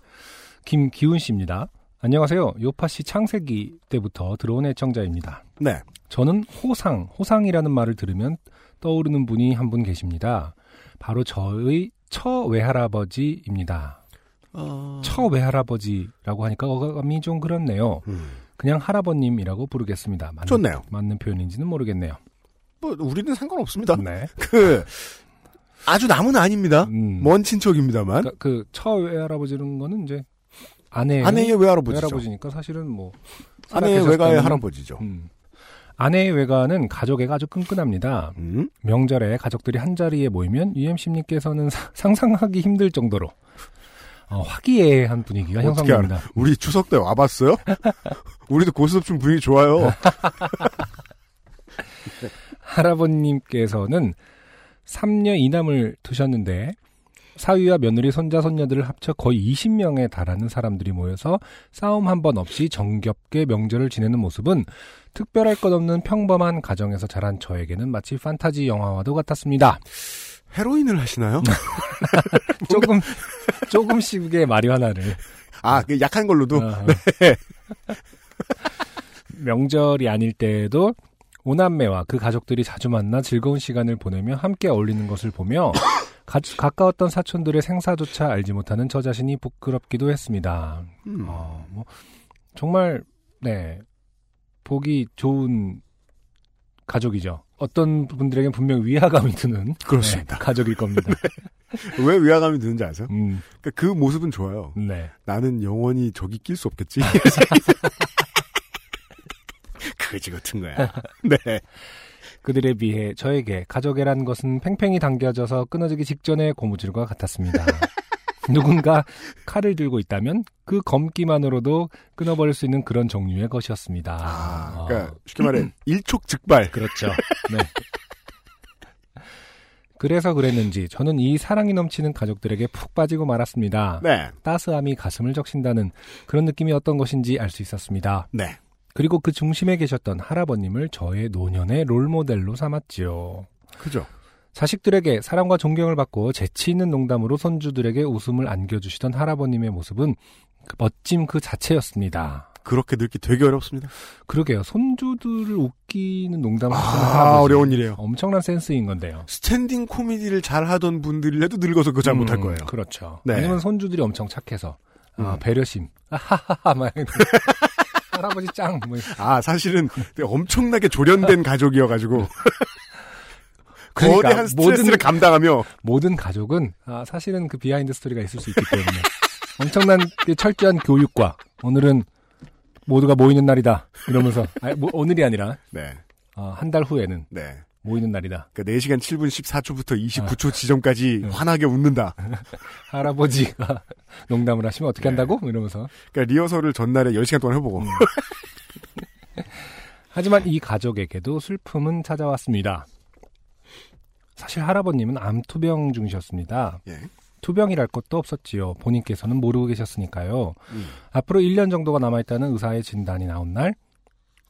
김기훈 씨입니다. 안녕하세요. 요파 씨 창세기 때부터 들어온 애청자입니다. 네. 저는 호상, 호상이라는 말을 들으면 떠오르는 분이 한 분 계십니다. 바로 저의 처외할아버지입니다. 어... 처외할아버지라고 하니까 어감이 좀 그렇네요. 음. 그냥 할아버님이라고 부르겠습니다. 맞는, 좋네요. 맞는 표현인지는 모르겠네요. 뭐 우리는 상관없습니다. 네. 그 아주 남은 아닙니다. 음. 먼 친척입니다만 그러니까 그 처외할아버지는 거는 이제 아내의, 아내의 외할아버지죠. 외할아버지니까 사실은 뭐 아내의 외가의 할아버지죠. 음. 아내의 외가는 가족애가 아주 끈끈합니다. 음? 명절에 가족들이 한 자리에 모이면 UMC님께서는 상상하기 힘들 정도로 어, 화기애애한 분위기가 형성됩니다. 우리 추석 때 와봤어요? 우리도 고스톱 분위기 좋아요. 할아버님께서는 3녀 이남을 두셨는데 사위와 며느리 손자 손녀들을 합쳐 거의 20명에 달하는 사람들이 모여서 싸움 한 번 없이 정겹게 명절을 지내는 모습은 특별할 것 없는 평범한 가정에서 자란 저에게는 마치 판타지 영화와도 같았습니다. 헤로인을 하시나요? 조금 조금씩의 마리화나를 아, 그 약한 걸로도 어, 명절이 아닐 때에도 오남매와 그 가족들이 자주 만나 즐거운 시간을 보내며 함께 어울리는 것을 보며 가, 가까웠던 사촌들의 생사조차 알지 못하는 저 자신이 부끄럽기도 했습니다. 음. 어, 뭐 정말 네 보기 좋은 가족이죠. 어떤 분들에겐 분명 위화감이 드는 그렇습니다. 네, 가족일 겁니다. 왜 위화감이 드는지 아세요? 음, 그러니까 그 모습은 좋아요. 네. 나는 영원히 저기 낄 수 없겠지. 그지 같은 거야. 네. 그들에 비해 저에게 가족애란 것은 팽팽히 당겨져서 끊어지기 직전의 고무줄과 같았습니다. 누군가 칼을 들고 있다면 그 검기만으로도 끊어버릴 수 있는 그런 종류의 것이었습니다. 아, 어, 그러니까 쉽게 말해 일촉즉발. 그렇죠. 네. 그래서 그랬는지 저는 이 사랑이 넘치는 가족들에게 푹 빠지고 말았습니다. 네. 따스함이 가슴을 적신다는 그런 느낌이 어떤 것인지 알 수 있었습니다. 네. 그리고 그 중심에 계셨던 할아버님을 저의 노년의 롤모델로 삼았지요. 그죠. 자식들에게 사랑과 존경을 받고 재치 있는 농담으로 손주들에게 웃음을 안겨주시던 할아버님의 모습은 그 멋짐 그 자체였습니다. 그렇게 늙기 되게 어렵습니다. 그러게요. 손주들을 웃기는 농담을 아, 할아버지. 어려운 일이에요. 엄청난 센스인 건데요. 스탠딩 코미디를 잘 하던 분들이라도 늙어서 그거 잘 못할 음, 거예요. 그렇죠. 네. 아니면 손주들이 엄청 착해서 아, 음. 배려심. 아하하하 막 할아버지 짱. 뭐 아, 사실은 엄청나게 조련된 가족이어가지고. 그러니까 거대한 스트레스를 모든- 감당하며. 모든 가족은 아, 사실은 그 비하인드 스토리가 있을 수 있기 때문에 엄청난 그 철저한 교육과 오늘은 모두가 모이는 날이다 이러면서 아니, 뭐, 오늘이 아니라 네, 한달 후에는 네. 모이는 날이다. 그러니까 4시간 7분 14초부터 29초 지점까지 환하게 웃는다. 할아버지가 농담을 하시면 어떻게 네. 한다고 이러면서 그러니까 리허설을 전날에 10시간 동안 해보고. 음. 하지만 이 가족에게도 슬픔은 찾아왔습니다. 사실 할아버님은 암투병 중이셨습니다. 예. 투병이랄 것도 없었지요. 본인께서는 모르고 계셨으니까요. 음. 앞으로 1년 정도가 남아있다는 의사의 진단이 나온 날,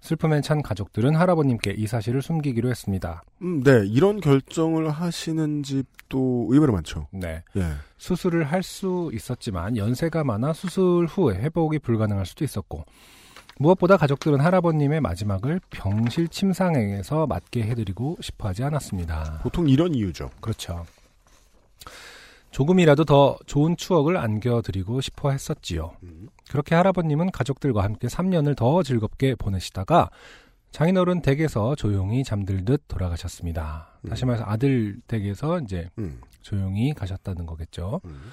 슬픔에 찬 가족들은 할아버님께 이 사실을 숨기기로 했습니다. 음, 네, 이런 결정을 하시는 집도 의외로 많죠. 네. 예. 수술을 할 수 있었지만 연세가 많아 수술 후에 회복이 불가능할 수도 있었고, 무엇보다 가족들은 할아버님의 마지막을 병실 침상에서 맞게 해드리고 싶어 하지 않았습니다. 보통 이런 이유죠. 그렇죠. 조금이라도 더 좋은 추억을 안겨드리고 싶어 했었지요. 음. 그렇게 할아버님은 가족들과 함께 3년을 더 즐겁게 보내시다가 장인어른 댁에서 조용히 잠들듯 돌아가셨습니다. 다시 말해서 아들 댁에서 이제 음. 조용히 가셨다는 거겠죠. 음.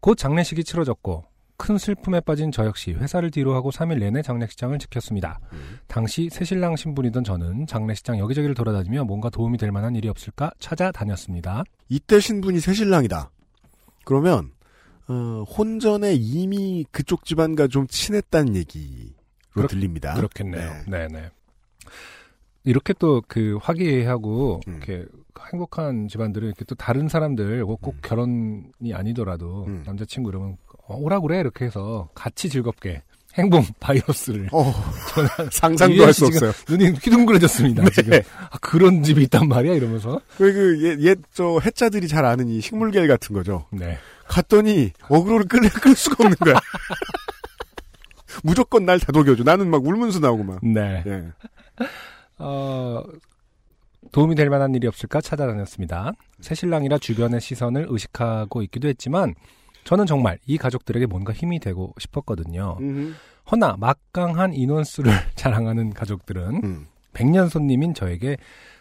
곧 장례식이 치러졌고 큰 슬픔에 빠진 저 역시 회사를 뒤로 하고 3일 내내 장례식장을 지켰습니다. 음. 당시 새신랑 신분이던 저는 장례식장 여기저기를 돌아다니며 뭔가 도움이 될 만한 일이 없을까 찾아다녔습니다. 이때 신분이 새신랑이다. 그러면 어, 혼전에 이미 그쪽 집안과 좀 친했다는 얘기로 그렇- 들립니다. 그렇겠네요. 네. 네, 네. 이렇게 또 그 화기애애하고 음. 이렇게 행복한 집안들은 이렇게 또 다른 사람들 뭐꼭 음. 결혼이 아니더라도 음. 남자친구 이러면 어, 오라 그래 이렇게 해서 같이 즐겁게 행복 바이러스를 어, 상상도 유현 할씨수 지금 없어요. 눈이 휘둥그레졌습니다. 네. 지금 아, 그런 집이 있단 말이야 이러면서 그, 옛, 저, 해자들이 잘 아는 이 식물계 같은 거죠. 네. 갔더니, 어그로를 끌, 끌 수가 없는 거야. 무조건 날 다독여줘. 나는 막 울면서 나오고 막. 네. 예. 어, 도움이 될 만한 일이 없을까 찾아다녔습니다. 새신랑이라 주변의 시선을 의식하고 있기도 했지만 저는 정말 이 가족들에게 뭔가 힘이 되고 싶었거든요. 음흠. 허나 막강한 인원수를 자랑하는 가족들은 음. 백년 손님인 저에게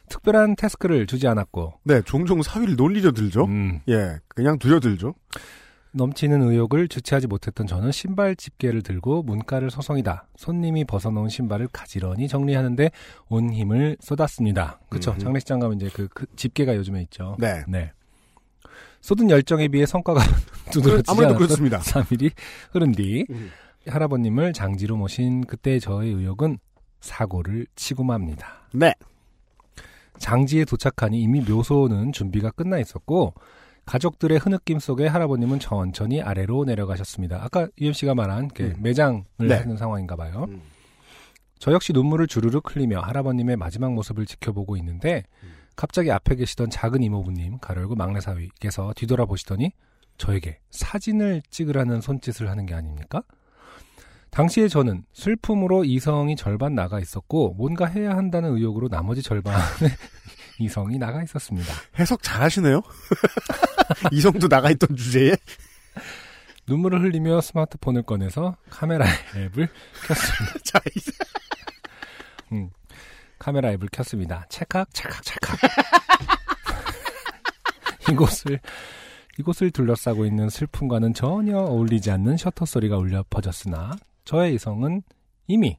특별한 태스크를 주지 않았고 네, 종종 사위를 놀리려 들죠. 음, 예, 그냥 두려들죠. 넘치는 의욕을 주체하지 못했던 저는 신발 집게를 들고 문가를 서성이다. 손님이 벗어놓은 신발을 가지런히 정리하는데 온 힘을 쏟았습니다. 그렇죠. 음흠. 장례식장 가면 이제 그, 그 집게가 요즘에 있죠. 네. 네. 쏟은 열정에 비해 성과가 두드러지지 아무래도 그렇습니다. 3일이 흐른 뒤 음. 할아버님을 장지로 모신 그때 저의 의욕은 사고를 치고 맙니다. 네. 장지에 도착하니 이미 묘소는 준비가 끝나 있었고 가족들의 흐느낌 속에 할아버님은 천천히 아래로 내려가셨습니다. 아까 유엠 씨가 말한 그 음. 매장을 네. 하는 상황인가 봐요. 음. 저 역시 눈물을 주르륵 흘리며 할아버님의 마지막 모습을 지켜보고 있는데 음. 갑자기 앞에 계시던 작은 이모부님 가로열고 막내 사위께서 뒤돌아보시더니 저에게 사진을 찍으라는 손짓을 하는 게 아닙니까? 당시에 저는 슬픔으로 이성이 절반 나가 있었고 뭔가 해야 한다는 의욕으로 나머지 절반의 이성이 나가 있었습니다. 해석 잘하시네요. 이성도 나가 있던 주제에. 눈물을 흘리며 스마트폰을 꺼내서 카메라 앱을 켰습니다. 자, 이제 음, 카메라 앱을 켰습니다. 찰칵, 찰칵, 찰칵. 이곳을, 이곳을 둘러싸고 있는 슬픔과는 전혀 어울리지 않는 셔터 소리가 울려 퍼졌으나, 저의 이성은 이미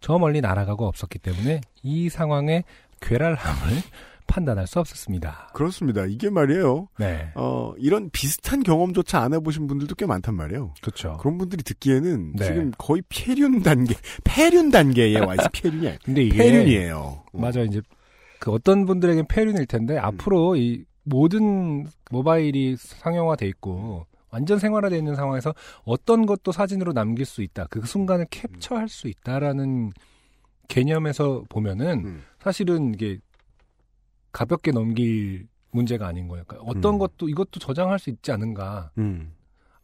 저 멀리 날아가고 없었기 때문에 이 상황의 괴랄함을 판단할 수 없었습니다. 그렇습니다. 이게 말이에요. 네. 어, 이런 비슷한 경험조차 안 해보신 분들도 꽤 많단 말이에요. 그렇죠. 그런 분들이 듣기에는 네. 지금 거의 폐륜 단계, 폐륜 단계에 와 있어. 폐륜이 근데 이게. 폐륜이에요. 맞아 이제 그 어떤 분들에겐 폐륜일 텐데 앞으로 이 모든 모바일이 상용화돼 있고 완전 생활화돼 있는 상황에서 어떤 것도 사진으로 남길 수 있다 그 순간을 캡처할 수 있다라는 개념에서 보면은 음. 사실은 이게 가볍게 넘길 문제가 아닌 거예요. 그러니까 어떤 음. 것도 이것도 저장할 수 있지 않은가. 음.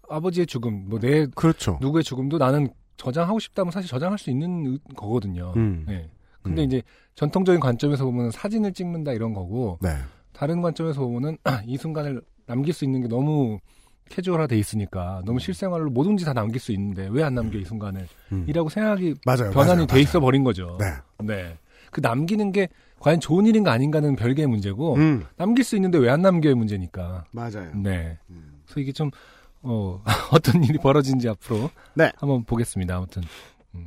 아버지의 죽음, 뭐 내 그렇죠. 누구의 죽음도 나는 저장하고 싶다면 사실 저장할 수 있는 의- 거거든요. 음. 네. 근데 음. 이제 전통적인 관점에서 보면 사진을 찍는다 이런 거고 네. 다른 관점에서 보면은 이 순간을 남길 수 있는 게 너무 캐주얼화돼 있으니까 너무 실생활로 뭐든지 다 남길 수 있는데 왜 안 남겨 이 순간을 음. 이라고 생각이 맞아요. 변환이 맞아요, 돼 맞아요. 있어 버린 거죠. 네. 네. 그 남기는 게 과연 좋은 일인가 아닌가는 별개의 문제고 음. 남길 수 있는데 왜 안 남겨의 문제니까. 맞아요. 네. 음. 그래서 이게 좀 어, 어떤 일이 벌어진지 앞으로 네. 한번 보겠습니다. 아무튼 음.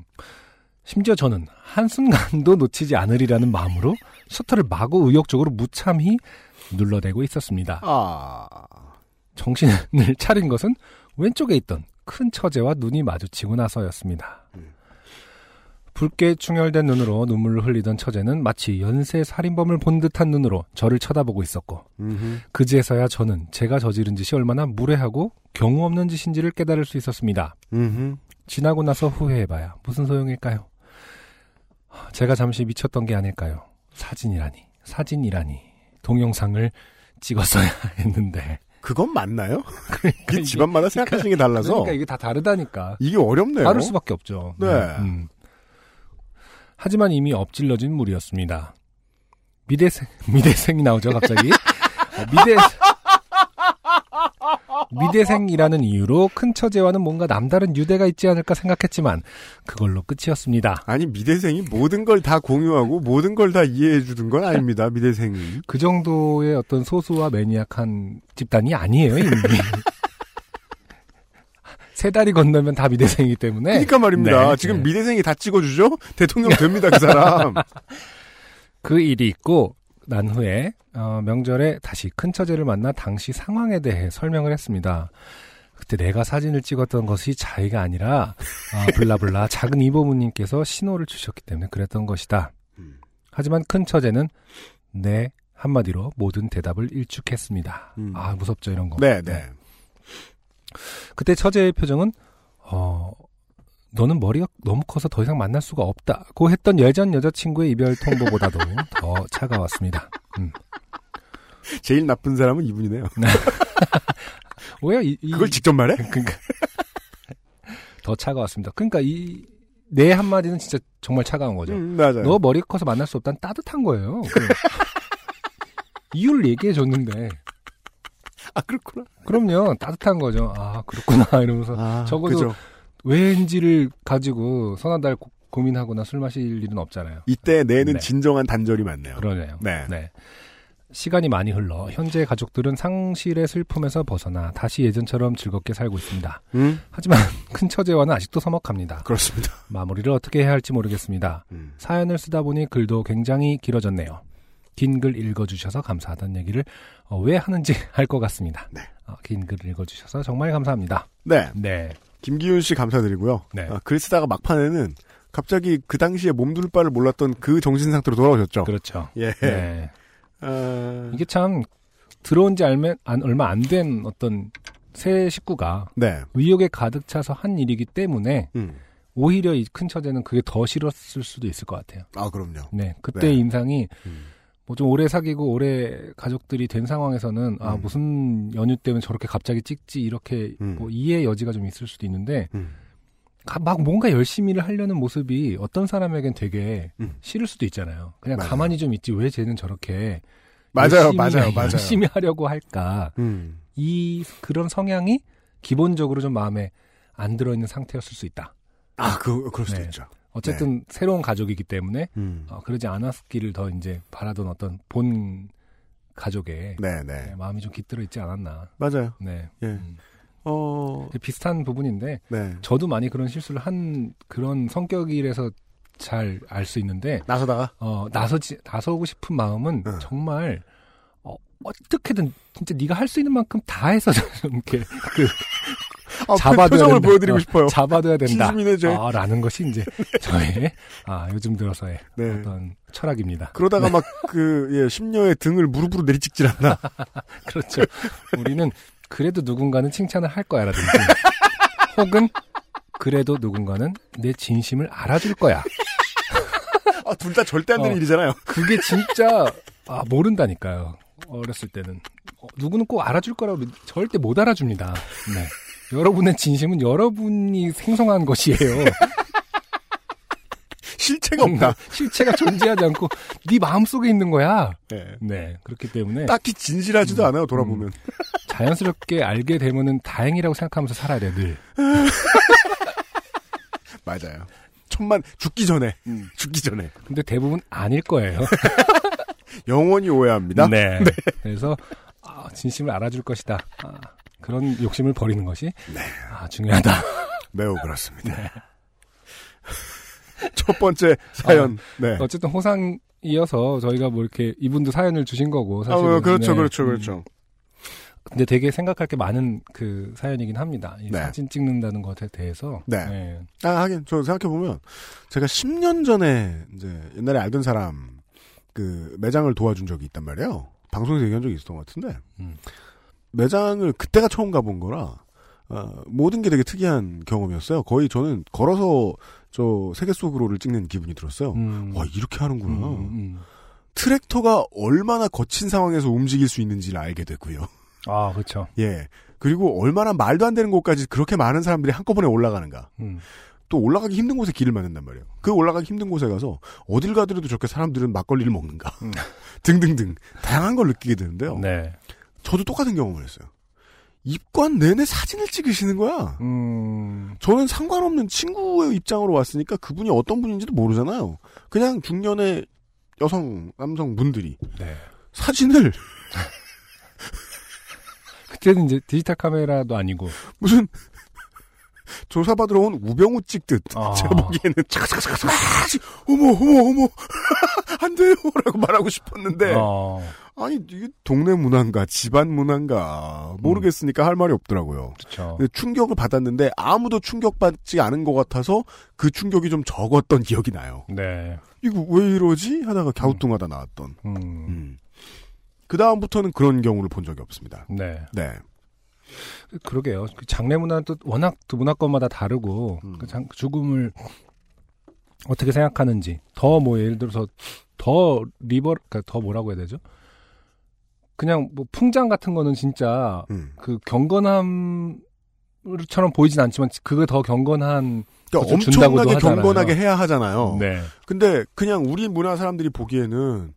심지어 저는 한순간도 놓치지 않으리라는 마음으로 셔터를 마구 의욕적으로 무참히 눌러대고 있었습니다. 아. 정신을 차린 것은 왼쪽에 있던 큰 처제와 눈이 마주치고 나서였습니다. 음. 붉게 충혈된 눈으로 눈물을 흘리던 처제는 마치 연쇄 살인범을 본 듯한 눈으로 저를 쳐다보고 있었고 음흠. 그제서야 저는 제가 저지른 짓이 얼마나 무례하고 경우 없는 짓인지를 깨달을 수 있었습니다. 음흠. 지나고 나서 후회해봐야 무슨 소용일까요? 제가 잠시 미쳤던 게 아닐까요? 사진이라니, 사진이라니, 동영상을 찍었어야 했는데. 그건 맞나요? 그러니까 이 집안마다 생각하시는 게 달라서 그러니까 이게 다 다르다니까. 이게 어렵네요. 다를 수밖에 없죠. 네. 음. 하지만 이미 엎질러진 물이었습니다. 미대생, 미대생이 나오죠, 갑자기. 어, 미대, 미대생이라는 이유로 큰 처제와는 뭔가 남다른 유대가 있지 않을까 생각했지만 그걸로 끝이었습니다. 아니 미대생이 모든 걸 다 공유하고 모든 걸 다 이해해 주는 건 아닙니다. 미대생이. 그 정도의 어떤 소수와 매니악한 집단이 아니에요, 이미. 세 달이 건너면 다 미대생이기 때문에. 그러니까 말입니다. 네, 지금 네. 미대생이 다 찍어주죠? 대통령 됩니다, 그 사람. 그 일이 있고 난 후에 어, 명절에 다시 큰 처제를 만나 당시 상황에 대해 설명을 했습니다. 그때 내가 사진을 찍었던 것이 자의가 아니라 아, 블라블라 작은 이보부님께서 신호를 주셨기 때문에 그랬던 것이다. 음. 하지만 큰 처제는 네 한마디로 모든 대답을 일축했습니다. 음. 아 무섭죠 이런 거. 네, 네. 그때 처제의 표정은 어 너는 머리가 너무 커서 더 이상 만날 수가 없다고 했던 예전 여자친구의 이별 통보보다도 더 차가웠습니다. 음. 제일 나쁜 사람은 이분이네요. 왜요? 이, 이- 그걸 직접 말해? 그러니까 더 차가웠습니다. 그러니까 이 내 한마디는 진짜 정말 차가운 거죠. 음, 맞아요. 너 머리가 커서 만날 수 없다는 따뜻한 거예요. 그 이유를 얘기해 줬는데 아, 그렇구나. 그럼요 따뜻한 거죠. 아 그렇구나 이러면서 아, 적어도 그죠. 왜인지를 가지고 서너 달 고- 고민하거나 술 마실 일은 없잖아요. 이때 내는 네. 진정한 단절이 많네요. 그러네요. 네. 시간이 많이 흘러 현재 가족들은 상실의 슬픔에서 벗어나 다시 예전처럼 즐겁게 살고 있습니다. 음, 하지만 큰 처제와는 아직도 서먹합니다. 그렇습니다. 마무리를 어떻게 해야 할지 모르겠습니다. 음. 사연을 쓰다 보니 글도 굉장히 길어졌네요. 긴 글 읽어주셔서 감사하다는 얘기를 어, 왜 하는지 알 것 같습니다. 네. 어, 긴 글을 읽어주셔서 정말 감사합니다. 네. 네. 김기훈 씨 감사드리고요. 네. 아, 글 쓰다가 막판에는 갑자기 그 당시에 몸둘 바를 몰랐던 그 정신 상태로 돌아오셨죠. 그렇죠. 예. 네. 아, 이게 참 들어온 지 알면 안- 얼마 안 된 어떤 새 식구가 네. 의욕에 가득 차서 한 일이기 때문에 음. 오히려 이 큰 처제는 그게 더 싫었을 수도 있을 것 같아요. 아, 그럼요. 네, 그때 네. 인상이 음. 뭐 좀 오래 사귀고 오래 가족들이 된 상황에서는 아 음. 무슨 연유 때문에 저렇게 갑자기 찍지 이렇게 음. 뭐 이해 여지가 좀 있을 수도 있는데 음. 가- 막 뭔가 열심히를 하려는 모습이 어떤 사람에겐 되게 음. 싫을 수도 있잖아요. 그냥 맞아요. 가만히 좀 있지 왜 쟤는 저렇게 맞아요, 열심히, 맞아요, 맞아요. 열심히 하려고 할까? 음. 이 그런 성향이 기본적으로 좀 마음에 안 들어 있는 상태였을 수 있다. 아, 그, 그럴 수도 네. 있죠. 어쨌든 새로운 가족이기 때문에 음. 어, 그러지 않았기를 더 이제 바라던 어떤 본 가족의 네, 네, 네. 마음이 좀 깃들어 있지 않았나. 맞아요. 네. 예. 음. 어, 비슷한 부분인데 네. 저도 많이 그런 실수를 한 그런 성격이라서 잘 알 수 있는데 나서다가 어 나서지 나서고 싶은 마음은 응. 정말 어, 어떻게든 진짜 네가 할 수 있는 만큼 다 해서 좀 이렇게 그 아, 잡아둬야 표정을 된다. 보여드리고 어, 싶어요. 잡아둬야 된다. 아, 라는 것이 이제 저의 아 요즘 들어서의 네. 어떤 철학입니다. 그러다가 막 그, 예, 심녀의 등을 무릎으로 내리찍질 않나. 그렇죠. 우리는 그래도 누군가는 칭찬을 할 거야라든지 혹은 그래도 누군가는 내 진심을 알아줄 거야. 아, 둘 다 절대 안 되는 어. 일이잖아요. 그게 진짜 아, 모른다니까요. 어렸을 때는 어, 누구는 꼭 알아줄 거라고 믿- 절대 못 알아줍니다. 네. 여러분의 진심은 여러분이 생성한 것이에요. 실체가 없다. 실체가 존재하지 않고 네 마음속에 있는 거야. 네. 네. 그렇기 때문에 딱히 진실하지도 음, 않아요, 돌아보면. 자연스럽게 알게 되면은 다행이라고 생각하면서 살아야 돼, 늘. 맞아요. 천만, 죽기 전에. 음. 죽기 전에. 근데 대부분 아닐 거예요. 영원히 오해합니다. 네. 그래서 아, 진심을 알아줄 것이다. 아, 그런 욕심을 버리는 것이 아, 중요하다. 매우 그렇습니다. 첫 번째 사연. 네. 어쨌든 호상 이어서 저희가 뭐 이렇게 이분도 사연을 주신 거고 아, 사실은 그렇죠, 네. 그렇죠, 음. 그렇죠. 근데 되게 생각할 게 많은 그 사연이긴 합니다. 이 네. 사진 찍는다는 것에 대해서. 네. 아, 하긴, 저 생각해보면, 제가 10년 전에, 이제, 옛날에 알던 사람, 그, 매장을 도와준 적이 있단 말이에요. 방송에서 얘기한 적이 있었던 것 같은데, 음. 매장을 그때가 처음 가본 거라, 어, 모든 게 되게 특이한 경험이었어요. 거의 저는 걸어서 저 세계 속으로를 찍는 기분이 들었어요. 음. 와, 이렇게 하는구나. 음, 음. 트랙터가 얼마나 거친 상황에서 움직일 수 있는지를 알게 되고요. 아, 그렇죠. 예. 그리고 얼마나 말도 안 되는 곳까지 그렇게 많은 사람들이 한꺼번에 올라가는가. 음. 또 올라가기 힘든 곳에 길을 만든단 말이에요. 그 올라가기 힘든 곳에 가서 어딜 가더라도 저렇게 사람들은 막걸리를 먹는가. 음. 등등등. 다양한 걸 느끼게 되는데요. 네. 저도 똑같은 경험을 했어요. 입관 내내 사진을 찍으시는 거야. 음. 저는 상관없는 친구의 입장으로 왔으니까 그분이 어떤 분인지도 모르잖아요. 그냥 중년의 여성, 남성 분들이 네. 사진을 그때는 이제 디지털 카메라도 아니고. 무슨 조사받으러 온 우병우 찍듯 아. 제가 보기에는 차차차차 어머 어머 어머 안 돼요라고 말하고 싶었는데 어. 아니 이게 동네 문화인가 집안 문화인가 모르겠으니까 할 말이 없더라고요. 그렇죠. 충격을 받았는데 아무도 충격받지 않은 것 같아서 그 충격이 좀 적었던 기억이 나요. 네. 이거 왜 이러지 하다가 갸우뚱하다 나왔던. 음. 음. 그 다음부터는 그런 경우를 본 적이 없습니다. 네. 네. 그러게요. 그 장례 문화는 또 워낙 또 문화권마다 다르고 음. 그 장- 죽음을 어떻게 생각하는지 더 뭐 예를 들어서 더 리버 그러니까 더 뭐라고 해야 되죠? 그냥 뭐 풍장 같은 거는 진짜 음. 그 경건함처럼 보이진 않지만 그거 더 경건한 그러니까 엄청나게. 경건하게 해야 하잖아요. 네. 근데 그냥 우리 문화 사람들이 보기에는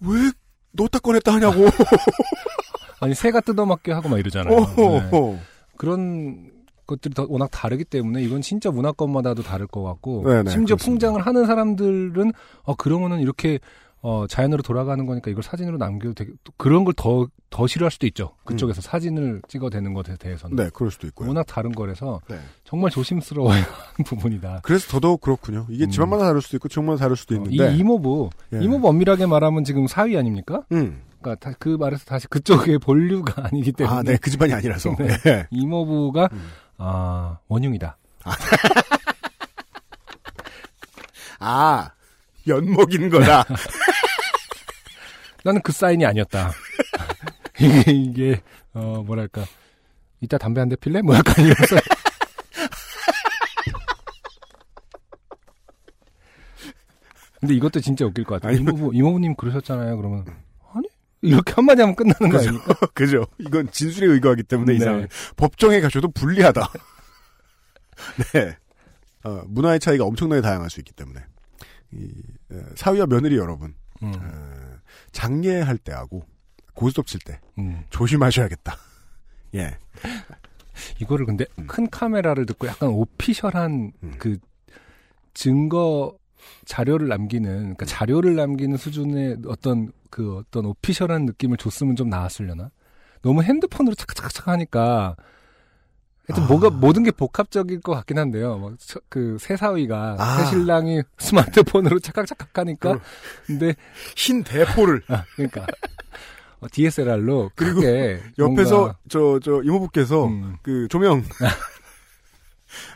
왜 넣었다 꺼냈다 하냐고. 아니 새가 뜯어맞게 하고 막 이러잖아요. 네. 그런 것들이 더 워낙 다르기 때문에 이건 진짜 문화권마다도 다를 것 같고 네네, 심지어 그렇습니다. 풍장을 하는 사람들은 어 그러면은 이렇게 어 자연으로 돌아가는 거니까 이걸 사진으로 남겨도 되게 또 그런 걸 더 더 싫어할 수도 있죠. 그쪽에서 사진을 찍어대는 것에 대해서는 네, 그럴 수도 있고요. 워낙 다른 거라서 네. 정말 조심스러워야 하는 부분이다. 그래서 더더욱 그렇군요. 이게 음. 집안마다 다를 수도 있고 지역마다 다를 수도 이 있는데. 이모부 예. 이모부 엄밀하게 말하면 지금 사위 아닙니까? 음. 그러니까 다- 그 말에서 다시 그쪽의 본류가 아니기 때문에 아, 네, 그 집안이 아니라서. 네. 네. 이모부가 음. 아 원흉이다. 아, 연목인 거다. 나는 그 사인이 아니었다. 이게, 이게, 어, 뭐랄까. 이따 담배 한 대 필래? 뭐 약간 이러면서. 근데 이것도 진짜 웃길 것 같아요. 아니, 이모부, 이모부님 그러셨잖아요. 그러면, 아니? 이렇게 한마디 하면 끝나는 거 아닙니까? 그죠. 이건 진술에 의거하기 때문에 네. 이상 법정에 가셔도 불리하다. 네. 어, 문화의 차이가 엄청나게 다양할 수 있기 때문에. 이, 에, 사위와 며느리 여러분, 음, 어, 장례할 때하고 고스톱 칠때 음. 조심하셔야겠다. 예. 이거를 근데 음. 큰 카메라를 듣고 약간 오피셜한 음. 그 증거 자료를 남기는, 음. 그러니까 자료를 남기는 수준의 어떤 그 어떤 오피셜한 느낌을 줬으면 좀 나았으려나? 너무 핸드폰으로 착착착착 하니까 하여튼 아. 뭐가 모든 게 복합적일 것 같긴 한데요. 뭐그 새사위가 아. 새 신랑이 스마트폰으로 착각착각 하니까 그럼. 근데 흰 대포를 아, 그러니까 어, DSLR로 그리고 옆에서 뭔가, 저, 저 이모부께서 음, 그 조명.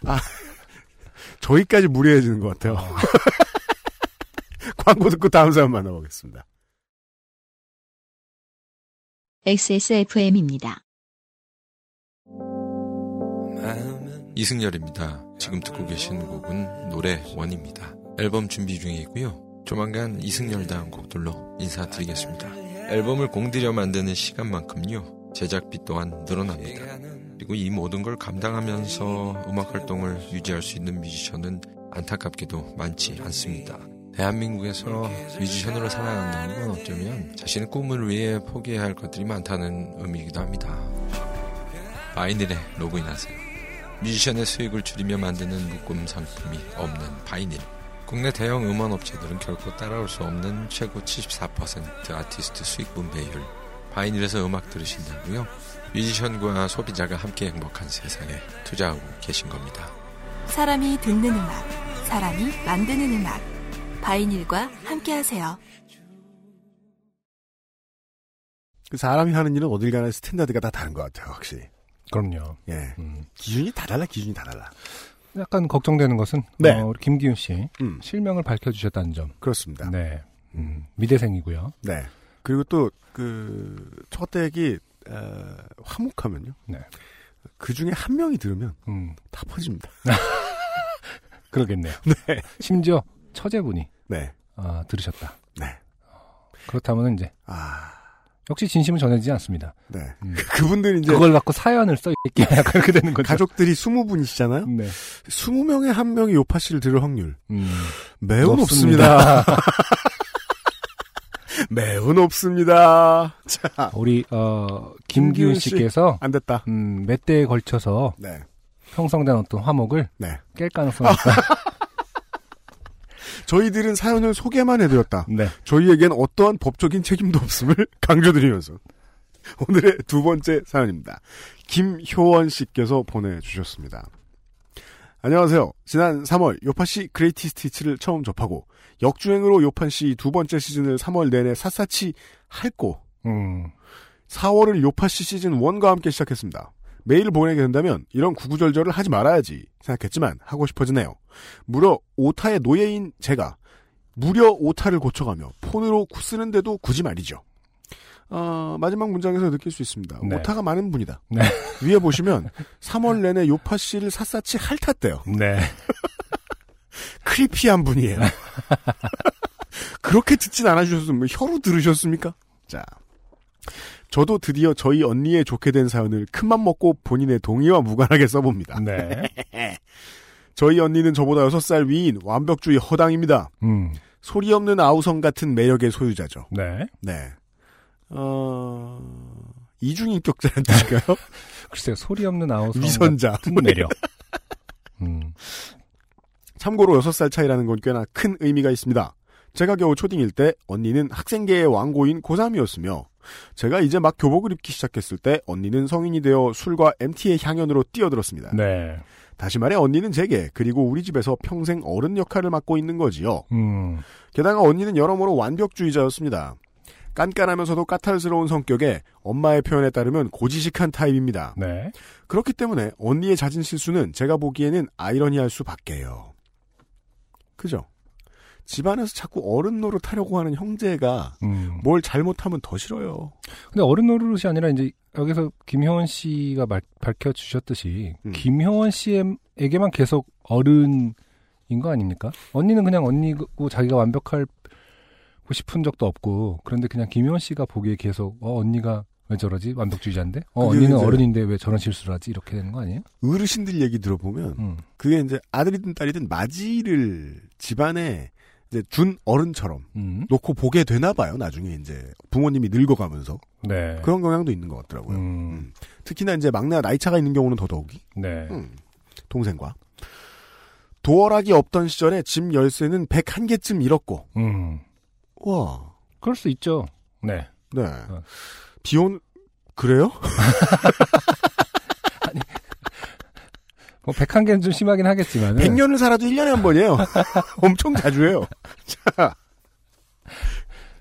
아, 저희까지 무례해지는 것 같아요. 어, 광고 듣고 다음 사람 만나보겠습니다. XSFM입니다. 이승열입니다. 지금 듣고 계신 곡은 노래 원입니다. 앨범 준비 중이고요. 조만간 이승열 다음 곡들로 인사드리겠습니다. 앨범을 공들여 만드는 시간만큼요. 제작비 또한 늘어납니다. 그리고 이 모든 걸 감당하면서 음악 활동을 유지할 수 있는 뮤지션은 안타깝게도 많지 않습니다. 대한민국에서 뮤지션으로 살아간다는 건 어쩌면 자신의 꿈을 위해 포기해야 할 것들이 많다는 의미이기도 합니다. 바이닐에 로그인하세요. 뮤지션의 수익을 줄이며 만드는 묶음 상품이 없는 바이닐. 국내 대형 음원 업체들은 결코 따라올 수 없는 최고 74% 아티스트 수익 분배율. 바이닐에서 음악 들으신다고요? 뮤지션과 소비자가 함께 행복한 세상에 투자하고 계신 겁니다. 사람이 듣는 음악, 사람이 만드는 음악. 바이닐과 함께 하세요. 그 사람이 하는 일은 어딜 가나 스탠다드가 다 다른 것 같아요, 확실히. 그럼요. 예. 음. 기준이 다 달라, 기준이 다 달라. 약간 걱정되는 것은 네. 어, 우리 김기훈 씨 음, 실명을 밝혀주셨다는 점. 그렇습니다. 네. 네. 음, 미대생이고요. 그리고 또, 그, 첫대기, 어, 화목하면요. 네. 그 중에 한 명이 들으면 음, 다 퍼집니다. 그러겠네요. 네. 심지어 처제분이 네. 아, 들으셨다. 네. 그렇다면 이제 아, 역시 진심은 전해지지 않습니다. 네. 음. 그분들이 이제 그걸 갖고 사연을 써있기 약간 그렇게 되는 거죠. 가족들이 20분이시잖아요? 네. 20명에 한 명이 요파 씨를 들을 확률. 음, 매우 높습니다. 매우 높습니다. 자, 우리 어, 김기훈. 씨께서 안 됐다. 음, 몇 대에 걸쳐서 네. 형성된 어떤 화목을 네. 깰 가능성이 있다. 저희들은 사연을 소개만 해드렸다. 네. 저희에겐 어떠한 법적인 책임도 없음을 강조드리면서 오늘의 두 번째 사연입니다. 김효원 씨께서 보내주셨습니다. 안녕하세요. 지난 3월 요파시 greatest hits를 처음 접하고 역주행으로 요파시 두 번째 시즌을 3월 내내 샅샅이 핥고 음, 4월을 요파시 시즌 1과 함께 시작했습니다. 메일을 보내게 된다면 이런 구구절절을 하지 말아야지 생각했지만 하고 싶어지네요. 무려 오타의 노예인 제가 무려 오타를 고쳐가며 폰으로 구- 쓰는데도 굳이 말이죠. 어, 마지막 문장에서 느낄 수 있습니다. 네. 오타가 많은 분이다. 네. 위에 보시면 3월 내내 요파 씨를 샅샅이 핥았대요. 네. 크리피한 분이에요. 그렇게 듣진 않아주셨으면 혀로 들으셨습니까? 자. 저도 드디어 저희 언니의 좋게 된 사연을 큰맘 먹고 본인의 동의와 무관하게 써봅니다. 네. 저희 언니는 저보다 6살 위인 완벽주의 허당입니다. 음, 소리 없는 아우성 같은 매력의 소유자죠. 네. 네. 어, 이중인격자란 뜻일까요? 글쎄요, 소리 없는 아우성 위선자. 같은 매력. 음, 참고로 6살 차이라는 건 꽤나 큰 의미가 있습니다. 제가 겨우 초딩일 때 언니는 학생계의 왕고인 고3이었으며 제가 이제 막 교복을 입기 시작했을 때 언니는 성인이 되어 술과 MT의 향연으로 뛰어들었습니다. 네. 다시 말해 언니는 제게 그리고 우리 집에서 평생 어른 역할을 맡고 있는 거지요. 음, 게다가 언니는 여러모로 완벽주의자였습니다. 깐깐하면서도 까탈스러운 성격에 엄마의 표현에 따르면 고지식한 타입입니다. 네. 그렇기 때문에 언니의 잦은 실수는 제가 보기에는 아이러니할 수밖에요. 그죠? 집안에서 자꾸 어른 노릇하려고 하는 형제가 음. 뭘 잘못하면 더 싫어요. 근데 어른 노릇이 아니라 이제 여기서 김효원 씨가 말- 밝혀주셨듯이 음. 김효원 씨에게만 계속 어른인 거 아닙니까? 언니는 그냥 언니고 자기가 완벽하고 싶은 적도 없고 그런데 그냥 김효원 씨가 보기에 계속 어 언니가 왜 저러지 완벽주의자인데 어 언니는 어른인데 왜 저런 실수를 하지 이렇게 되는 거 아니에요? 어르신들 얘기 들어보면 음. 그게 이제 아들이든 딸이든 맞이를 집안에 이제 준 어른처럼 음. 놓고 보게 되나 봐요. 나중에 이제 부모님이 늙어가면서 네. 그런 경향도 있는 것 같더라고요. 음. 음. 특히나 이제 막내가 나이 차가 있는 경우는 더더욱이 네. 음, 동생과 도어락이 없던 시절에 집 열쇠는 101개쯤 잃었고 음. 와 그럴 수 있죠. 네. 네. 어. 비온 그래요? 뭐 101개는 좀 심하긴 하겠지만 100년을 살아도 1년에 한 번이에요. 엄청 자주 해요. 자.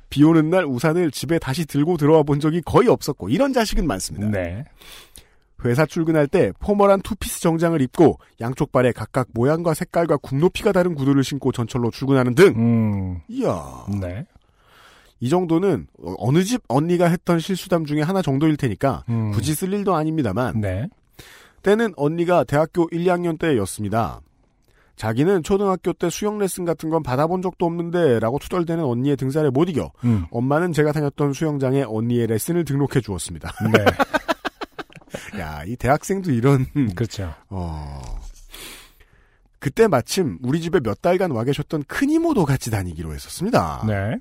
비 오는 날 우산을 집에 다시 들고 들어와 본 적이 거의 없었고 이런 자식은 많습니다. 네. 회사 출근할 때 formal한 투피스 정장을 입고 양쪽 발에 각각 모양과 색깔과 굽높이가 다른 구두를 신고 전철로 출근하는 등 음. 이야 네. 이 정도는 어- 어느 집 언니가 했던 실수담 중에 하나 정도일 테니까 음. 굳이 쓸 일도 아닙니다만 네. 때는 언니가 대학교 1, 2학년 때였습니다. 자기는 초등학교 때 수영 레슨 같은 건 받아본 적도 없는데 라고 투덜대는 언니의 등쌀에 못 이겨 음. 엄마는 제가 다녔던 수영장에 언니의 레슨을 등록해 주었습니다. 네. 야, 이 대학생도 이런, 그렇죠. 어. 그때 마침 우리 집에 몇 달간 와 계셨던 큰 이모도 같이 다니기로 했었습니다. 네.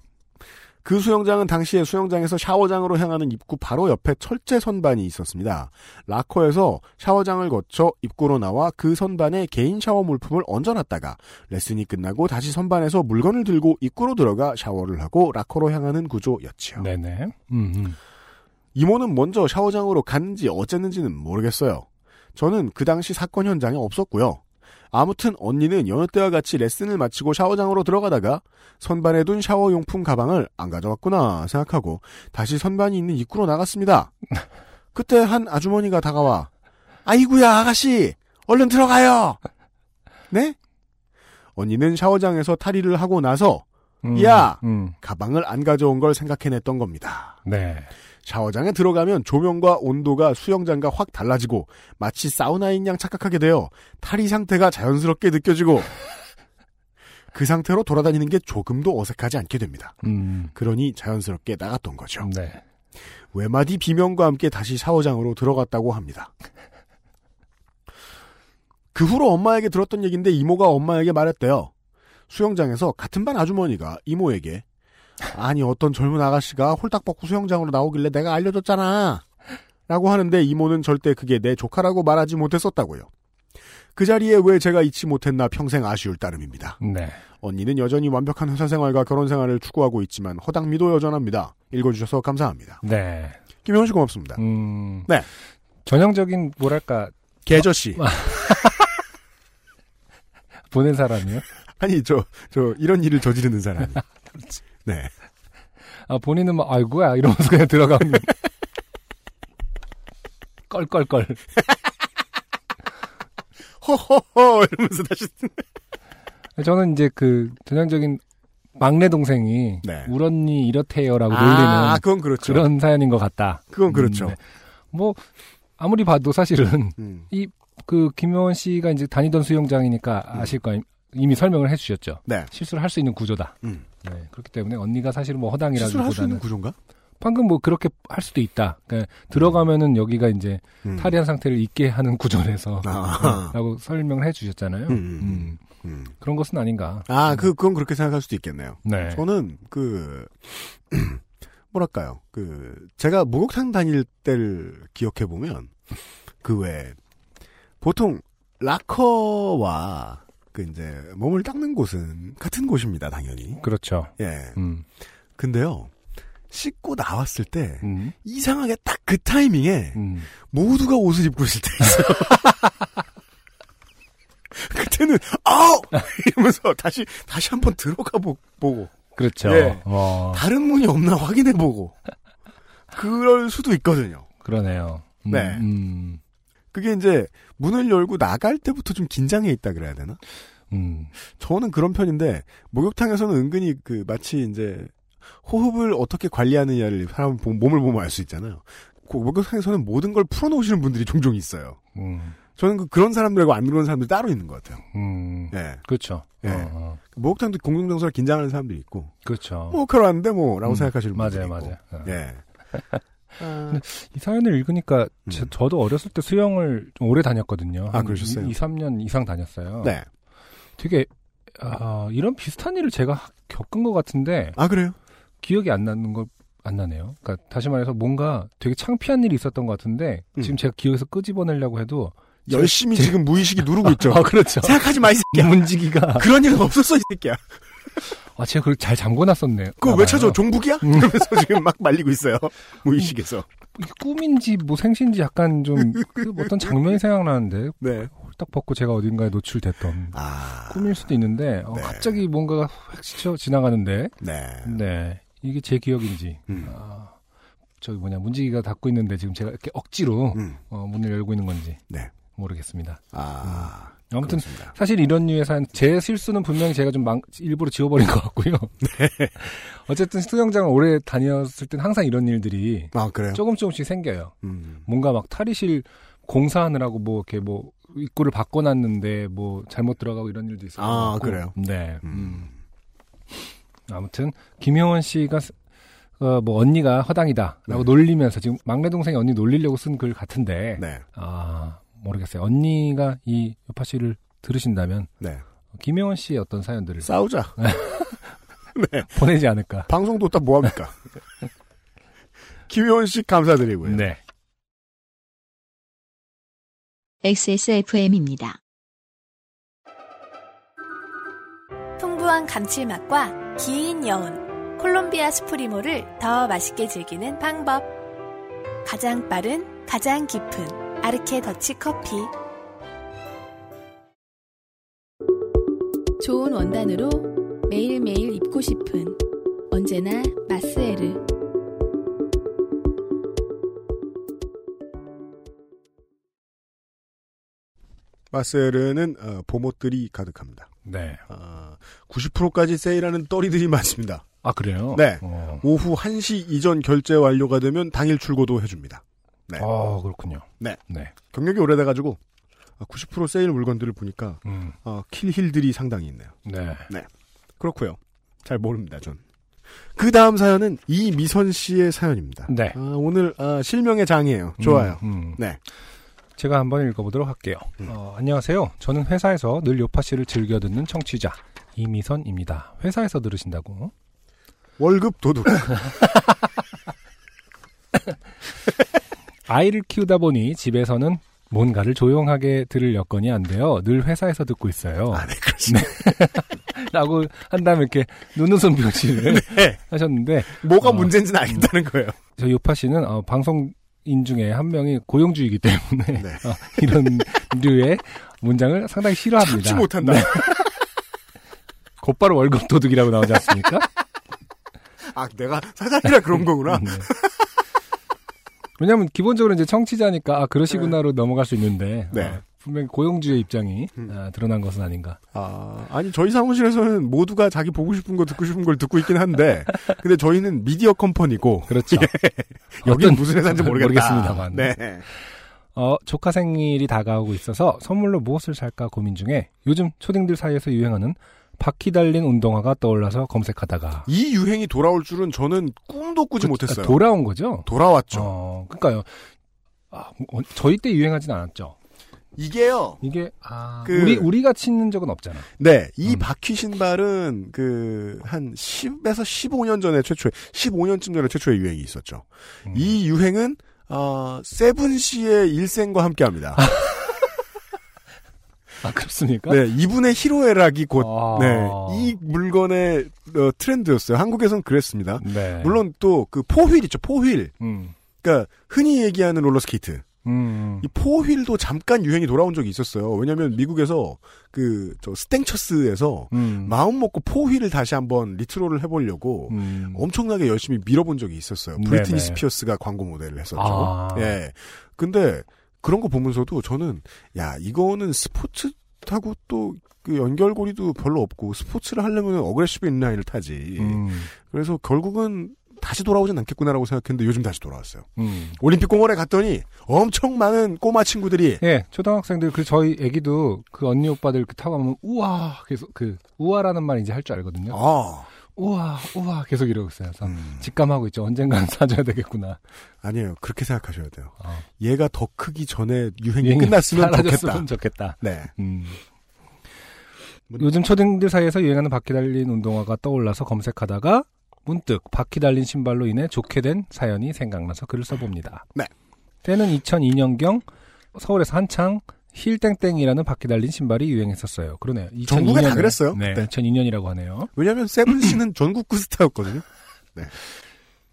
그 수영장은 당시에 수영장에서 샤워장으로 향하는 입구 바로 옆에 철제 선반이 있었습니다. 라커에서 샤워장을 거쳐 입구로 나와 그 선반에 개인 샤워 물품을 얹어놨다가 레슨이 끝나고 다시 선반에서 물건을 들고 입구로 들어가 샤워를 하고 라커로 향하는 구조였지요. 네네. 음, 음. 이모는 먼저 샤워장으로 갔는지 어쨌는지는 모르겠어요. 저는 그 당시 사건 현장에 없었고요. 아무튼 언니는 여느 때와 같이 레슨을 마치고 샤워장으로 들어가다가 선반에 둔 샤워 용품 가방을 안 가져왔구나 생각하고 다시 선반이 있는 입구로 나갔습니다. 그때 한 아주머니가 다가와 아이구야 아가씨 얼른 들어가요. 네? 언니는 샤워장에서 탈의를 하고 나서 음, 야! 음. 가방을 안 가져온 걸 생각해냈던 겁니다. 네. 샤워장에 들어가면 조명과 온도가 수영장과 확 달라지고 마치 사우나인 양 착각하게 되어 탈의 상태가 자연스럽게 느껴지고 그 상태로 돌아다니는 게 조금도 어색하지 않게 됩니다. 음. 그러니 자연스럽게 나갔던 거죠. 네. 외마디 비명과 함께 다시 샤워장으로 들어갔다고 합니다. 그 후로 엄마에게 들었던 얘기인데 이모가 엄마에게 말했대요. 수영장에서 같은 반 아주머니가 이모에게 아니 어떤 젊은 아가씨가 홀딱 벗고 수영장으로 나오길래 내가 알려줬잖아. 라고 하는데 이모는 절대 그게 내 조카라고 말하지 못했었다고요. 그 자리에 왜 제가 잊지 못했나 평생 아쉬울 따름입니다. 네. 언니는 여전히 완벽한 회사 생활과 결혼 생활을 추구하고 있지만 허당미도 여전합니다. 읽어주셔서 감사합니다. 네. 김현우 씨 고맙습니다. 음. 네. 전형적인 뭐랄까 개저씨. 보낸 사람이요. 아니 저 저 이런 일을 저지르는 사람이. 네. 아 본인은 막 아이고야 이러면서 그냥 들어가면 껄껄껄. 허허허 이러면서 다시. 저는 이제 그 전형적인 막내 동생이 네. 울 언니 이렇대요라고 놀리는 아, 그건 그렇죠. 그런 사연인 것 같다. 그건 그렇죠. 음, 네. 뭐 아무리 봐도 사실은 음. 그 김효원 씨가 이제 다니던 수영장이니까 아실 거 아니- 이미 설명을 해주셨죠. 네. 실수를 할 수 있는 구조다. 음. 네, 그렇기 때문에 언니가 사실은 뭐할수 있는 허당이라기보다는 구조인가? 방금 뭐 그렇게 할 수도 있다. 그러니까 들어가면은 여기가 이제 음. 탈의한 상태를 있게 하는 구조라서 아. 라고 설명을 해주셨잖아요. 음, 음, 음, 음. 그런 것은 아닌가. 아, 그 그건 그렇게 생각할 수도 있겠네요. 네. 저는 그 뭐랄까요? 그 제가 목욕탕 다닐 때를 기억해 보면 그외 보통 락커와 그 이제 몸을 닦는 곳은 같은 곳입니다, 당연히. 그렇죠. 예. 음, 근데요. 씻고 나왔을 때 음, 이상하게 딱 그 타이밍에 음. 모두가 옷을 입고 있을 때 있어요. 그때는 아우 이러면서 다시 다시 한번 들어가 보, 고 그렇죠. 예. 어, 다른 문이 없나 확인해 보고 그럴 수도 있거든요. 그러네요. 음, 네. 음, 그게 이제 문을 열고 나갈 때부터 좀 긴장해 있다 그래야 되나? 음, 저는 그런 편인데 목욕탕에서는 은근히 그 마치 이제 호흡을 어떻게 관리하느냐를 사람 보- 몸을 보면 알 수 있잖아요. 그 목욕탕에서는 모든 걸 풀어놓으시는 분들이 종종 있어요. 음, 저는 그 그런 사람들하고 안 그런 사람들 따로 있는 것 같아요. 음. 예. 그렇죠. 예. 어, 어. 목욕탕도 공중정서를 긴장하는 사람들이 있고, 그렇죠. 뭐, 그러 왔는데 뭐, 라고 음, 생각하시는 분들이 맞아요, 있고. 맞아요. 어. 예. 아, 이 사연을 읽으니까 음. 저, 저도 어렸을 때 수영을 좀 오래 다녔거든요. 아, 한 그러셨어요? 2, 3년 이상 다녔어요. 네. 되게 아, 이런 비슷한 일을 제가 겪은 것 같은데 아, 그래요? 기억이 안 나는 걸 안 나네요. 그러니까 다시 말해서 뭔가 되게 창피한 일이 있었던 것 같은데 음. 지금 제가 기억에서 끄집어내려고 해도 열심히 지금 무의식이 누르고 있죠. 아 그렇죠. 생각하지 마, 이 새끼야. 문지기가 그런 일은 없었어, 이 새끼야. 아 제가 그걸 잘 잠궈놨었네요. 그거 왜 찾아? 종북이야? 음. 이러면서 지금 막 말리고 있어요. 무의식에서. 이게 꿈인지 뭐 생신지 약간 좀 그 어떤 장면이 생각나는데 네. 홀딱 벗고 제가 어딘가에 노출됐던 아. 꿈일 수도 있는데 어, 네. 갑자기 뭔가가 확 스쳐 지나가는데 네. 네 이게 제 기억인지 음. 아, 저기 뭐냐 문지기가 닫고 있는데 지금 제가 이렇게 억지로 음. 어, 문을 열고 있는 건지 네. 모르겠습니다. 아. 아무튼 그렇습니다. 사실 이런 류의 사연 제 실수는 분명히 제가 좀 망, 일부러 지워버린 것 같고요. 네. 어쨌든 수영장을 오래 다녔을 땐 항상 이런 일들이 아, 그래요? 조금 조금씩 생겨요. 음. 뭔가 막 탈의실 공사하느라고 뭐 이렇게 뭐 입구를 바꿔놨는데 뭐 잘못 들어가고 이런 일도 있었고. 아, 그래요? 네. 음. 음. 아무튼 김효원 씨가 스- 어, 뭐 언니가 허당이다라고 네. 놀리면서 지금 막내 동생이 언니 놀리려고 쓴 글 같은데 네. 아 모르겠어요. 언니가 이 요파 씨를 들으신다면 네. 김혜원 씨의 어떤 사연들을 싸우자. 보내지 않을까. 방송도 딱 뭐합니까? 김효원 씨 감사드리고요. 네. XSFM입니다. 풍부한 감칠맛과 긴 여운, 콜롬비아 스프리모를 더 맛있게 즐기는 방법. 가장 빠른, 가장 깊은 아르케 더치 커피. 좋은 원단으로 매일매일 입고 싶은 언제나 마스에르. 마셀은 어, 봄옷들이 가득합니다. 네. 아, 90%까지 세일하는 떨이들이 많습니다. 아 그래요? 네. 어, 오후 1시 이전 결제 완료가 되면 당일 출고도 해줍니다. 네. 어, 그렇군요. 네. 네. 경력이 오래돼가지고 아, 90% 세일 물건들을 보니까 음. 어, 킬힐들이 상당히 있네요. 네. 그렇고요. 잘 모릅니다, 전. 그 다음 사연은 이미선 씨의 사연입니다. 네. 아, 오늘 아, 실명의 장이에요. 좋아요. 음, 음. 네. 제가 한번 읽어보도록 할게요. 음. 어, 안녕하세요. 저는 회사에서 늘 요파 씨를 즐겨 듣는 청취자 이미선입니다. 회사에서 들으신다고? 월급 도둑. 아이를 키우다 보니 집에서는 뭔가를 조용하게 들을 여건이 안 돼요. 늘 회사에서 듣고 있어요. 아, 네, 그렇습니다. 라고 한 다음에 이렇게 눈웃음 표시를 네. 하셨는데 뭐가 어. 문제인지는 알겠다는 거예요. 저 요파 씨는 어, 방송인 중에 한 명이 고용주이기 때문에 네. 어, 이런 류의 문장을 상당히 싫어합니다. 참지 못한다. 네. 곧바로 월급 도둑이라고 나오지 않습니까? 아, 내가 사장이라 그런 거구나. 네. 왜냐하면 기본적으로 이제 청취자니까 아 그러시구나로 넘어갈 수 있는데 네. 어, 분명히 고용주의 입장이 음. 아, 드러난 것은 아닌가. 아, 아니, 저희 사무실에서는 모두가 자기 보고 싶은 거 듣고 싶은 걸 듣고 있긴 한데, 근데 저희는 미디어 컴퍼니고, 그렇죠. 여긴 어떤- 무슨 회사인지 모르겠다. 모르겠습니다만. 네. 어, 조카 생일이 다가오고 있어서 선물로 무엇을 살까 고민 중에 요즘 초딩들 사이에서 유행하는 바퀴 달린 운동화가 떠올라서 검색하다가 이 유행이 돌아올 줄은 저는 꿈도 꾸지 그- 못했어요. 아, 돌아온 거죠. 돌아왔죠. 어, 그러니까요. 아, 어, 저희 때 유행하진 않았죠. 이게요. 이게 아, 그- 우리 우리가 신는 적은 없잖아. 네, 이 음. 바퀴 신발은 그 한 10에서 15년 전에 최초에 15년쯤 전에 최초의 유행이 있었죠. 음. 이 유행은 어, 세븐 씨의 일생과 함께합니다. 아 그렇습니까? 네, 이분의 희로애락이 곧 아. 네, 이 물건의 어, 트렌드였어요. 한국에선 그랬습니다. 네. 물론 또 그 four wheel 있죠, four wheel. 음. 그러니까 흔히 얘기하는 롤러스케이트. 음. 이 four wheel도 잠깐 유행이 돌아온 적이 있었어요. 왜냐하면 미국에서 그 저 스탱처스에서 음. 마음 먹고 four wheel을 다시 한번 레트로를 해보려고 음. 엄청나게 열심히 밀어본 적이 있었어요. 브리트니 스피어스가 광고 모델을 했었죠. 아. 예. 근데 그런 거 보면서도 저는 야 이거는 스포츠하고 또 그 연결고리도 별로 없고 스포츠를 하려면 aggressive inline을 타지. 음. 그래서 결국은 다시 돌아오진 않겠구나라고 생각했는데 요즘 다시 돌아왔어요. 음. 올림픽 공원에 갔더니 엄청 많은 꼬마 친구들이 예, 초등학생들 그 저희 애기도 그 언니 오빠들 그 타고 가면 우와 계속 그 우와라는 말 이제 할 줄 알거든요. 아 우와 우와 계속 이러고 있어요. 그래서 음, 직감하고 있죠. 언젠가는 사줘야 되겠구나. 아니에요. 그렇게 생각하셔야 돼요. 어. 얘가 더 크기 전에 유행이 유행이 끝났으면 좋겠다. 좋겠다. 네. 음. 뭐- 요즘 초등들 사이에서 유행하는 바퀴 달린 운동화가 떠올라서 검색하다가 문득 바퀴 달린 신발로 인해 좋게 된 사연이 생각나서 글을 써봅니다. 네. 때는 2002년경 서울에서 한창 힐땡땡이라는 바퀴 달린 신발이 유행했었어요. 그러네요. 2002년에, 전국에 다 그랬어요. 네, 네. 2002년이라고 하네요. 왜냐하면 세븐 씨는 전국구 스타였거든요.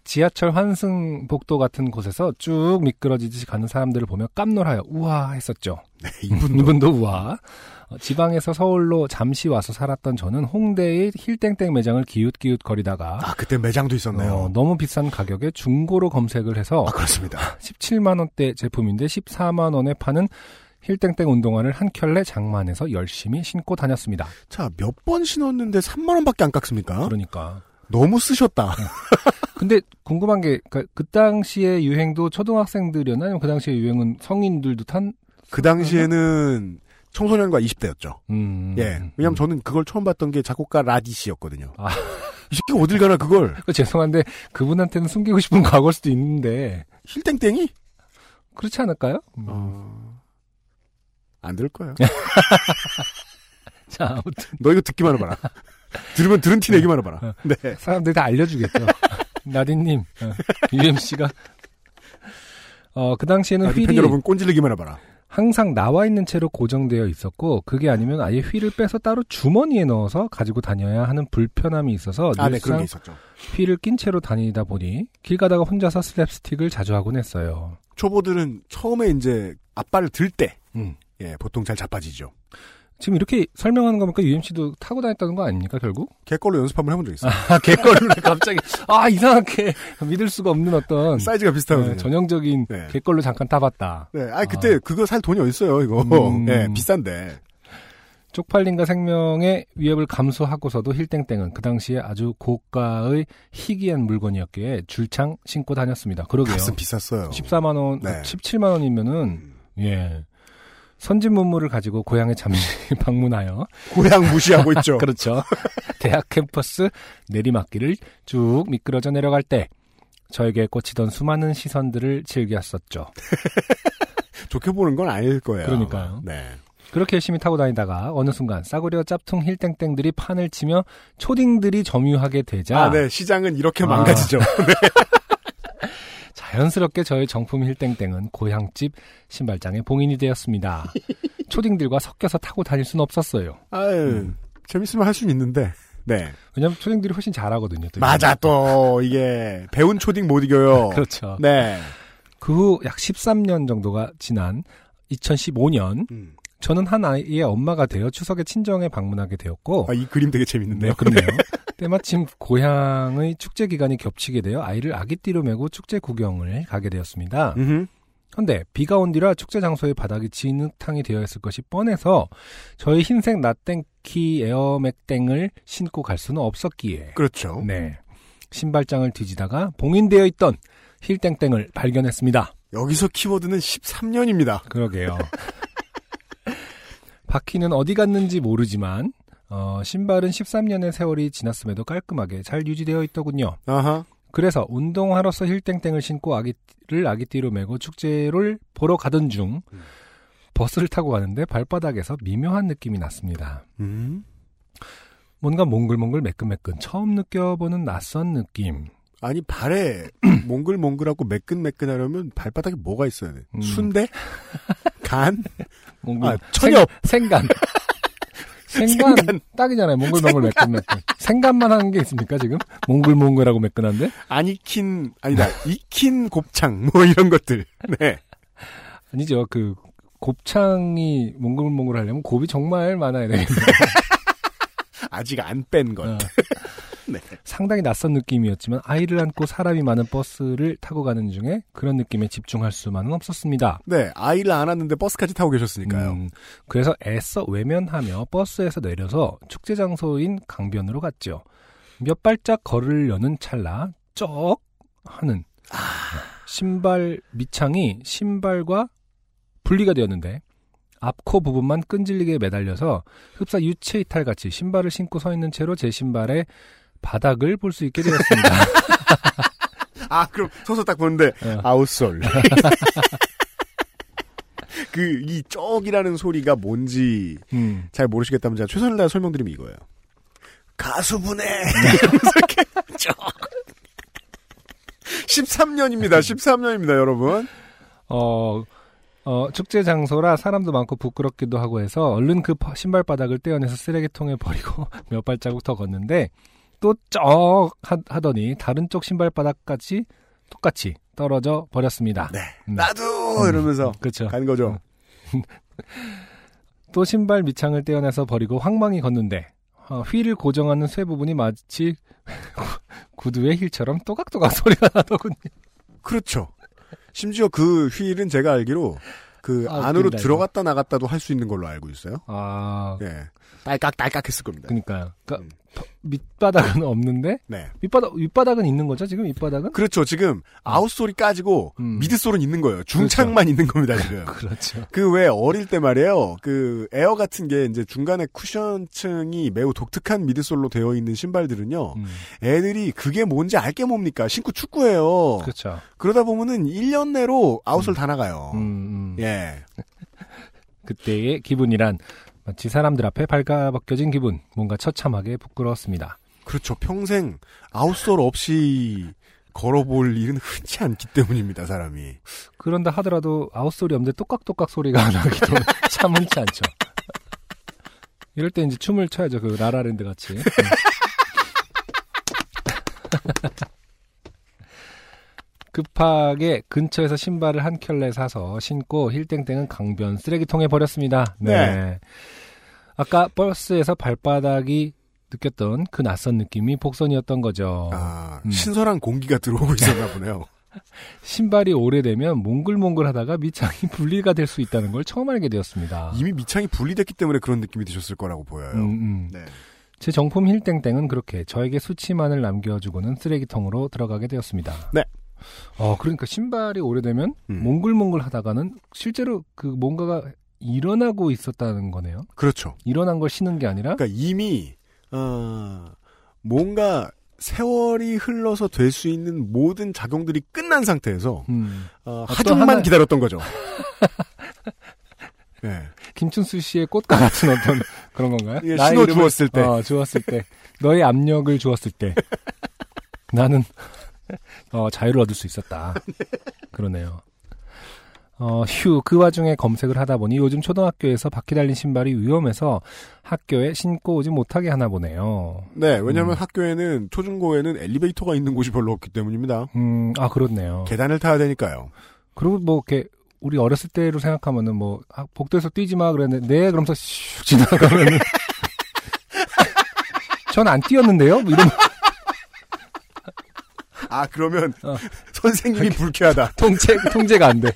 지하철 환승 복도 같은 곳에서 쭉 미끄러지듯이 가는 사람들을 보며 깜놀하여 우와 했었죠. 네, 이분도 이분도 우와. 어, 지방에서 서울로 잠시 와서 살았던 저는 홍대의 힐땡땡 매장을 기웃기웃 거리다가 아 그때 매장도 있었네요. 어, 너무 비싼 가격에 중고로 검색을 해서 아 그렇습니다. 17만 원대 제품인데 14만 원에 파는 힐땡땡 운동화를 한 켤레 장만해서 열심히 신고 다녔습니다. 자 몇 번 신었는데 3만 원밖에 안 깎습니까? 그러니까. 너무 쓰셨다. 근데 궁금한 게그 당시의 유행도 초등학생들이었나 아니면 그 당시의 유행은 성인들도 탄? 그 당시에는 청소년과 20대였죠. 음. 예. 왜냐면 저는 그걸 처음 봤던 게 작곡가 라디 씨였거든요. 아. 이 새끼 어딜 가나 그걸 그 죄송한데 그분한테는 숨기고 싶은 과거일 수도 있는데 힐땡땡이 그렇지 않을까요? 음. 어... 안 들을 거예요. 자 아무튼 너 이거 듣기만 해봐라. 들으면 들은 티 내기만 해봐라. 네. 사람들이 다 알려주겠죠. 나디님, 어, UMC가 어, 그 당시에는 나디 팬 여러분 꼰질리기만 해봐라. 항상 나와 있는 채로 고정되어 있었고 그게 아니면 아예 휠을 빼서 따로 주머니에 넣어서 가지고 다녀야 하는 불편함이 있어서 아, 네, 그런 늘상 게 있었죠. 휠을 낀 채로 다니다 보니 길 가다가 혼자서 슬랩스틱을 자주 하곤 했어요. 초보들은 처음에 이제 앞발을 들 때, 음. 예, 보통 잘 자빠지죠. 지금 이렇게 설명하는 거 보니까 UMC도 타고 다녔다는 거 아닙니까 결국? 개걸로 연습 한번 해본 적 있어요. 아 개걸로 갑자기 아 이상하게 믿을 수가 없는 어떤 사이즈가 비슷하거든요. 네, 전형적인 네. 개걸로 잠깐 타봤다. 네, 아 그때 그거 살 돈이 어딨어요, 이거. 음. 예, 비싼데. 쪽팔림과 생명의 위협을 감수하고서도 힐땡땡은 그 당시에 아주 고가의 희귀한 물건이었기에 줄창 신고 다녔습니다. 그러게요. 값은 비쌌어요. 14만 원, 네. 17만 원이면은 예. 선진 문물을 가지고 고향에 잠시 방문하여 고향 무시하고 있죠. 그렇죠. 대학 캠퍼스 내리막길을 쭉 미끄러져 내려갈 때 저에게 꽂히던 수많은 시선들을 즐겼었죠. 좋게 보는 건 아닐 거예요. 그러니까요. 네. 그렇게 열심히 타고 다니다가 어느 순간 싸구려 짭퉁 힐땡땡들이 판을 치며 초딩들이 점유하게 되자 아, 네. 시장은 이렇게 아. 망가지죠. 자연스럽게 저의 정품 힐땡땡은 고향집 신발장의 봉인이 되었습니다. 초딩들과 섞여서 타고 다닐 수는 없었어요. 아유, 재밌으면 할 수는 있는데. 네. 왜냐면 초딩들이 훨씬 잘하거든요. 또 맞아, 또, 이게, 배운 초딩 못 이겨요. 그렇죠. 네. 그 후 약 13년 정도가 지난 2015년 음. 저는 한 아이의 엄마가 되어 추석에 친정에 방문하게 되었고 아, 이 그림 되게 재밌는데요. 네, 그렇네요. 때마침 고향의 축제 기간이 겹치게 되어 아이를 아기띠로 메고 축제 구경을 가게 되었습니다. 그런데 비가 온 뒤라 축제 장소의 바닥이 진흙탕이 되어 있을 것이 뻔해서 저희 흰색 나땡키 에어맥땡을 신고 갈 수는 없었기에 그렇죠. 네 신발장을 뒤지다가 봉인되어 있던 힐땡땡을 발견했습니다. 여기서 키워드는 13년입니다. 그러게요. 바퀴는 어디 갔는지 모르지만 어, 신발은 13년의 세월이 지났음에도 깔끔하게 잘 유지되어 있더군요. 아하. 그래서 운동하러서 힐땡땡을 신고 아기를 아기띠로 메고 축제를 보러 가던 중 음. 버스를 타고 가는데 발바닥에서 미묘한 느낌이 났습니다. 음. 뭔가 몽글몽글 매끈매끈 처음 느껴보는 낯선 느낌. 아니, 발에 몽글몽글하고 매끈매끈하려면 발바닥에 뭐가 있어야 돼? 음. 순대? 간? 몽글 아, 천엽! 생, 간 생간, 생간. 딱이잖아요. 몽글몽글 매끈매끈. 생간만 하는 게 있습니까 지금? 몽글몽글하고 매끈한데? 아니킨, 아니다, 익힌 곱창, 뭐 이런 것들. 네. 아니죠. 그 곱창이 몽글몽글 하려면 곱이 정말 많아야 되겠네요. 아직 안 뺀 것. 어. 네. 상당히 낯선 느낌이었지만 아이를 안고 사람이 많은 버스를 타고 가는 중에 그런 느낌에 집중할 수만은 없었습니다. 네, 아이를 안았는데 버스까지 타고 계셨으니까요. 음, 그래서 애써 외면하며 버스에서 내려서 축제 장소인 강변으로 갔죠. 몇 발짝 걸으려는 찰나 쩍 하는 신발 밑창이 신발과 분리가 되었는데 앞코 부분만 끈질리게 매달려서 흡사 유체 이탈 같이 신발을 신고 서 있는 채로 제 신발의 바닥을 볼 수 있게 되었습니다. 아, 그럼 서서 딱 보는데, 어. 아웃솔. 그, 이 쪽이라는 소리가 뭔지 음. 잘 모르시겠다면 제가 최선을 다해 설명드리면 이거예요. 가수분해! 이러면서 이렇게 쪽. 13년입니다. 13년입니다, 여러분. 어, 어, 축제 장소라 사람도 많고 부끄럽기도 하고 해서 얼른 그 바- 신발 바닥을 떼어내서 쓰레기통에 버리고 몇 발자국 더 걷는데 또 쩍 하더니 다른 쪽 신발 바닥까지 똑같이 떨어져 버렸습니다. 네. 음. 나도! 이러면서 그렇죠. 간 거죠. 또 신발 밑창을 떼어내서 버리고 황망히 걷는데 어, 휠을 고정하는 쇠 부분이 마치 구두의 힐처럼 또각또각 소리가 나더군요. 그렇죠. 심지어 그 휠은 제가 알기로 그 아, 안으로 웃긴다. 들어갔다 나갔다도 할 수 있는 걸로 알고 있어요. 아, 예. 딸깍딸깍 했을 겁니다. 그러니까요. 그러니까 음. 밑바닥은 없는데 네. 밑바닥 윗바닥은 있는 거죠. 지금 밑바닥은? 그렇죠. 지금 outsole이 까지고 음. midsole은 있는 거예요. 중창만 있는 겁니다, 지금. 그렇죠. 그 왜 어릴 때 말이에요. 그 에어 같은 게 이제 중간에 쿠션층이 매우 독특한 midsole로 되어 있는 신발들은요. 음, 애들이 그게 뭔지 알게 뭡니까? 신고 축구해요. 그렇죠. 그러다 보면은 1년 내로 outsole 다 나가요. 음, 음. 예. 그때의 기분이란 마치 사람들 앞에 발가벗겨진 기분, 뭔가 처참하게 부끄러웠습니다. 그렇죠. 평생 outsole 없이 걸어볼 일은 흔치 않기 때문입니다, 사람이. 그런다 하더라도 outsole이 없는데 또각또각 소리가 나기도 참 흔치 않죠. 이럴 때 이제 춤을 춰야죠. 그 라라랜드 같이. 음. 급하게 근처에서 신발을 한 켤레 사서 신고 힐땡땡은 강변 쓰레기통에 버렸습니다. 네. 네. 아까 버스에서 발바닥이 느꼈던 그 낯선 느낌이 복선이었던 거죠. 아, 음. 신선한 공기가 들어오고 있었나 보네요. 신발이 오래되면 몽글몽글하다가 밑창이 분리가 될 수 있다는 걸 처음 알게 되었습니다. 이미 밑창이 분리됐기 때문에 그런 느낌이 드셨을 거라고 보여요. 음, 음. 네. 제 정품 힐땡땡은 그렇게 저에게 수치만을 남겨주고는 쓰레기통으로 들어가게 되었습니다. 네. 어, 그러니까 신발이 오래되면 음. 몽글몽글 하다가는 실제로 그 뭔가가 일어나고 있었다는 거네요. 그렇죠. 일어난 걸 신은 게 아니라 그러니까 이미 어, 뭔가 세월이 흘러서 될 수 있는 모든 작용들이 끝난 상태에서 음, 어, 어떤 하중만 하나- 기다렸던 거죠. 네. 김춘수 씨의 꽃과 같은 어떤 그런 건가요? 예, 신호 이름을- 주었을 때. 어, 주었을 때. 너의 압력을 주었을 때. 나는 어, 자유를 얻을 수 있었다. 그러네요. 어, 휴, 그 와중에 검색을 하다 보니 요즘 초등학교에서 바퀴 달린 신발이 위험해서 학교에 신고 오지 못하게 하나 보네요. 네, 왜냐하면 음. 학교에는 초중고에는 엘리베이터가 있는 곳이 별로 없기 때문입니다. 음, 아, 그렇네요. 계단을 타야 되니까요. 그리고 뭐, 이렇게, 우리 어렸을 때로 생각하면은 뭐, 아, 복도에서 뛰지 마 그랬는데, 네, 그러면서 슉 지나가면은. 전 안 뛰었는데요? 뭐 이런 아 그러면 어. 선생님이 불쾌하다. 통제, 통제가 안 돼.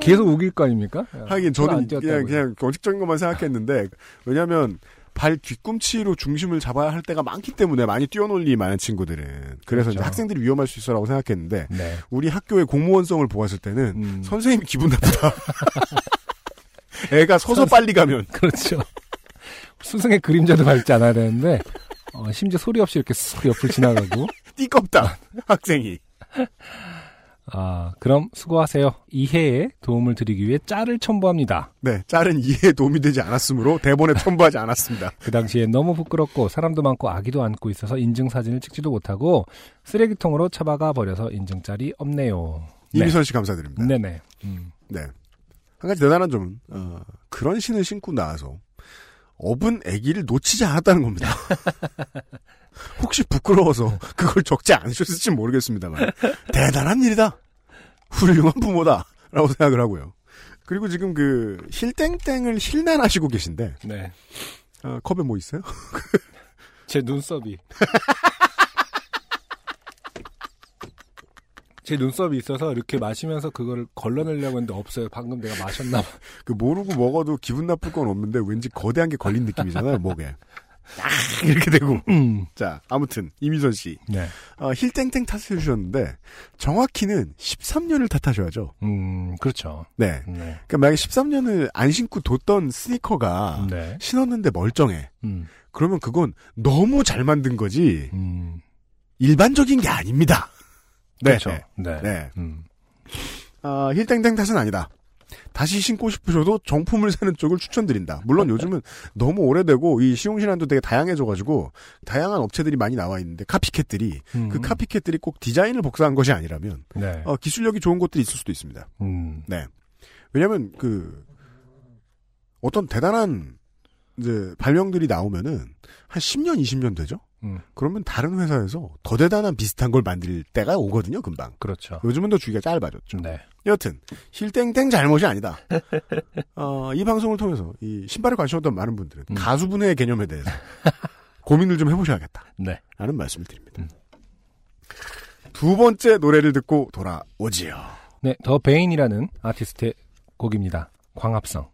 계속 우길 거 아닙니까? 하긴 저는 그냥. 그냥 원칙적인 것만 생각했는데 왜냐하면 발 뒤꿈치로 중심을 잡아야 할 때가 많기 때문에 많이 뛰어놀리 많은 친구들은 그래서 그렇죠. 학생들이 위험할 수 있어라고 생각했는데 네. 우리 학교의 공무원성을 보았을 때는 음, 선생님이 기분 나쁘다. 애가 서서 빨리 가면 그렇죠. 스승의 그림자도 밟지 않아야 되는데, 어, 심지어 소리 없이 이렇게 쓱 옆을 지나가고, 띠껍다 학생이. 아, 그럼 수고하세요. 이해에 도움을 드리기 위해 짤을 첨부합니다. 네, 짤은 이해에 도움이 되지 않았으므로 대본에 첨부하지 않았습니다. 그 당시에 너무 부끄럽고 사람도 많고 아기도 안고 있어서 인증 사진을 찍지도 못하고 쓰레기통으로 처박아 버려서 인증 짤이 없네요. 네. 이미선 씨 감사드립니다. 네네. 음. 네. 한 가지 대단한 점은 어, 그런 신을 신고 나와서 업은 아기를 놓치지 않았다는 겁니다. 혹시 부끄러워서 그걸 적지 않으셨을지 모르겠습니다만 대단한 일이다. 훌륭한 부모다. 라고 생각을 하고요. 그리고 지금 그 힐땡땡을 힐난하시고 계신데 네. 어, 컵에 뭐 있어요? 제 눈썹이. 제 눈썹이 있어서 이렇게 마시면서 그거를 걸러내려고 했는데 없어요. 방금 내가 마셨나 봐. 그 모르고 먹어도 기분 나쁠 건 없는데 왠지 거대한 게 걸린 느낌이잖아요 목에. 아, 이렇게 되고. 음. 자 아무튼 이미선 씨 네. 어, 힐땡땡 탓을 해주셨는데 정확히는 13년을 탓하셔야죠. 음, 그렇죠. 네. 네. 그러니까 만약에 13년을 안 신고 뒀던 스니커가 네. 신었는데 멀쩡해. 음. 그러면 그건 너무 잘 만든 거지 음. 일반적인 게 아닙니다. 네. 그렇죠. 네. 네. 음. 아, 힐땡땡 탓은 아니다. 다시 신고 싶으셔도 정품을 사는 쪽을 추천드린다. 물론 요즘은 너무 오래되고 이 시용신안도 되게 다양해져가지고 다양한 업체들이 많이 나와 있는데 카피캣들이 음. 그 카피캣들이 꼭 디자인을 복사한 것이 아니라면 네. 어, 기술력이 좋은 것들이 있을 수도 있습니다. 음. 네. 왜냐면 그 어떤 대단한 이제 발명들이 나오면은 한 10년, 20년 되죠? 음. 그러면 다른 회사에서 더 대단한 비슷한 걸 만들 때가 오거든요, 금방. 그렇죠. 요즘은 더 주기가 짧아졌죠. 네. 여튼 힐땡땡 잘못이 아니다. 어, 이 방송을 통해서 이 신발에 관심 없던 많은 분들은 음. 가수분해의 개념에 대해서 고민을 좀 해보셔야겠다. 네. 라는 말씀을 드립니다. 음. 두 번째 노래를 듣고 돌아오지요. 네. 더 베인이라는 아티스트의 곡입니다. 광합성.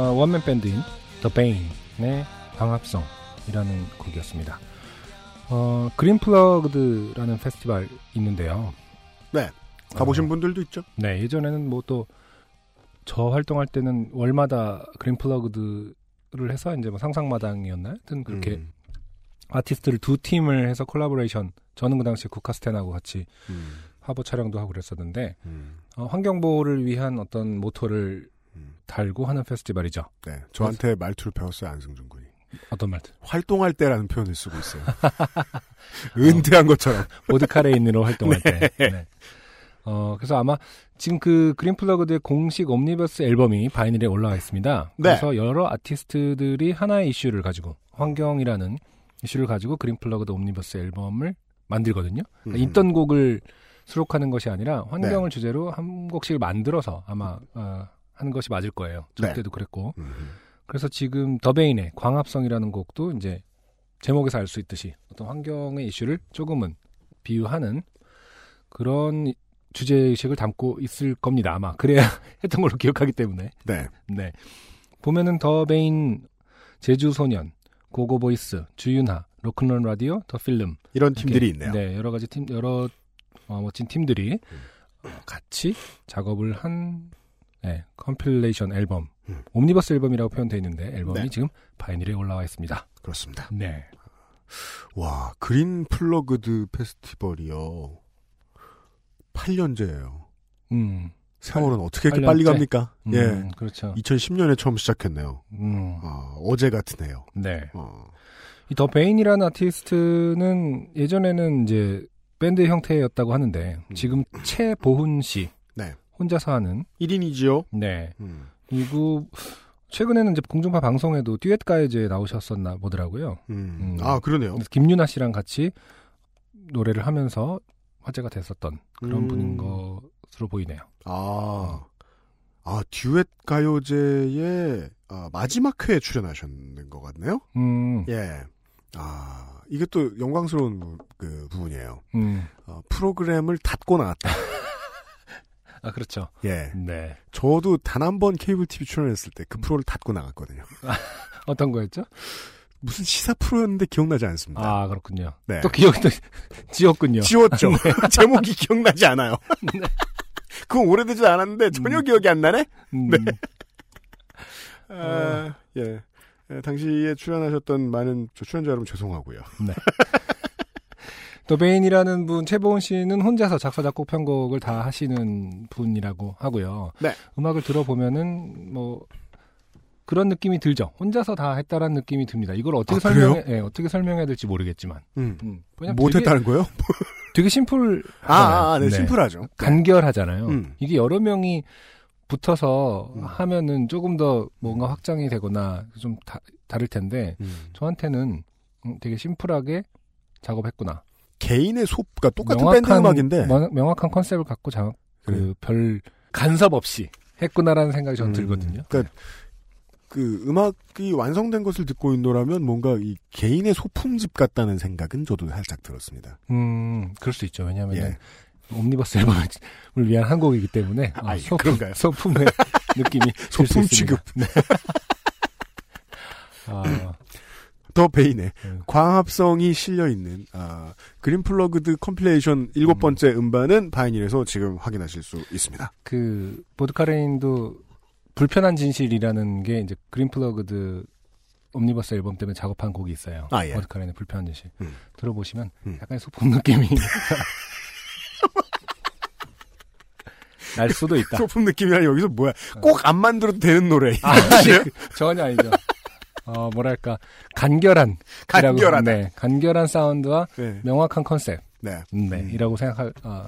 어, 원맨 밴드인 The Vane의 광합성이라는 곡이었습니다. 어, 그린플러그드라는 페스티벌 있는데요. 가보신 어, 분들도 있죠. 네, 예전에는 뭐 또 저 활동할 때는 월마다 그린플러그드를 해서 이제 뭐 상상마당이었나요? 하여튼 그렇게 음, 아티스트를 두 팀을 해서 콜라보레이션. 저는 그 당시에 국카스텐하고 같이 음, 화보 촬영도 하고 그랬었는데 음, 어, 환경 보호를 위한 어떤 모토를 음. 달고 하는 페스티벌이죠. 네, 저한테 말투를 배웠어요 안승준 군이. 어떤 말들? 활동할 때라는 표현을 쓰고 있어요. 은퇴한 것처럼. 보드카레인으로 활동할 때. 네. 어, 그래서 아마 지금 그 그린플러그드의 공식 옴니버스 앨범이 바이닐에 올라와 있습니다. 네. 그래서 여러 아티스트들이 하나의 이슈를 가지고 환경이라는 이슈를 가지고 그린플러그드 옴니버스 앨범을 만들거든요. 그러니까 음. 있던 곡을 수록하는 것이 아니라 환경을 주제로 한 곡씩 만들어서 아마 어, 하는 것이 맞을 거예요. 저 네. 때도 그랬고. 음. 그래서 지금 더베인의 광합성이라는 곡도 이제 제목에서 알 수 있듯이 어떤 환경의 이슈를 조금은 비유하는 그런 주제 의식을 담고 있을 겁니다. 아마 그래야 했던 걸로 기억하기 때문에. 네. 네. 보면은 더베인 제주 소년, 고고보이스, 주윤하, 로큰롤 라디오, 더 필름 이런 팀들이 이렇게, 있네요. 네, 여러 가지 팀 여러 어, 멋진 팀들이 음. 어, 같이 작업을 한 네, 컴필레이션 앨범, 음. 옴니버스 앨범이라고 표현되어 있는데 앨범이 네. 지금 바이닐에 올라와 있습니다. 그렇습니다. 네. 와, 그린 플러그드 페스티벌이요. 8년째예요. 음, 세월은 어떻게 이렇게 8년째? 빨리 갑니까? 음, 예. 그렇죠. 2010년에 처음 시작했네요. 음, 아, 어제 같으네요. 네. 어. 이더 베인이라는 아티스트는 예전에는 이제 밴드 형태였다고 하는데 음. 지금 최보훈 씨 네. 혼자서 하는 1인이지요? 네 음. 그리고 최근에는 이제 공중파 방송에도 듀엣 가요제에 나오셨었나 보더라고요. 음. 음. 아, 그러네요. 김윤아 씨랑 같이 노래를 하면서 화제가 됐었던 그런 음. 분인 것으로 보이네요. 아. 아, 듀엣 가요제에 아, 마지막 회에 출연하셨는 것 같네요? 음, 예. 아, 이게 또 영광스러운 부, 그 부분이에요. 음, 어, 프로그램을 닫고 나왔다. 아 그렇죠. 예. 네. 저도 단 한 번 케이블 TV 출연했을 때 그 프로를 닫고 나갔거든요. 어떤 거였죠? 무슨 시사 프로였는데 기억나지 않습니다. 아 그렇군요. 네. 또 기억도 지었군요. 지웠죠. 제목이 기억나지 않아요. 그건 오래되지 않았는데 전혀 기억이 안 나네? 음, 아, 예. 예, 당시에 출연하셨던 많은 저 출연자 여러분 죄송하고요. 또 베인이라는 분 최보은 씨는 혼자서 작사 작곡 편곡을 다 하시는 분이라고 하고요. 네. 음악을 들어보면은 뭐 그런 느낌이 들죠. 혼자서 다 했다라는 느낌이 듭니다. 이걸 어떻게 아, 설명해 예, 어떻게 설명해야 될지 모르겠지만. 음. 음, 왜냐면 되게, 못했다는 거요? 되게 심플 아, 아, 아, 네, 심플하죠. 간결하잖아요. 음. 이게 여러 명이 붙어서 음. 하면은 조금 더 뭔가 확장이 되거나 좀 다, 다를 텐데 음. 저한테는 음, 되게 심플하게 작업했구나. 개인의 소가 똑같은 밴드 음악인데 명- 명확한 컨셉을 갖고 자, 그래요. 그별 간섭 없이 했구나라는 생각이 저는 음, 들거든요. 그러니까 그 음악이 완성된 것을 듣고 있노라면 뭔가 이 개인의 소품집 같다는 생각은 저도 살짝 들었습니다. 음, 그럴 수 있죠. 왜냐하면 예. 옴니버스 앨범을 위한 한 곡이기 때문에 어, 아이, 소품, 그런가요? 소품의 느낌이 소품 있습니다. 네. 아, 더 베인의 음. 광합성이 실려 있는 아, 그린 플러그드 컴필레이션 일곱 번째 음반은 바이닐에서 지금 확인하실 수 있습니다. 그 보드카레인도 불편한 진실이라는 게 이제 그린플러그드 옴니버스 앨범 때문에 작업한 곡이 있어요. 아, 예. 보드카레인의 불편한 진실. 음. 들어보시면 음. 약간의 소품 느낌이 날 수도 있다. 소품 느낌이라 여기서 뭐야? 꼭 안 만들어도 되는 노래. 아, 아니, 그- 전혀 아니죠. 어, 뭐랄까 간결한 간결하다. 네, 간결한 사운드와 네. 명확한 컨셉 네. 네, 음. 이라고 생각할 어,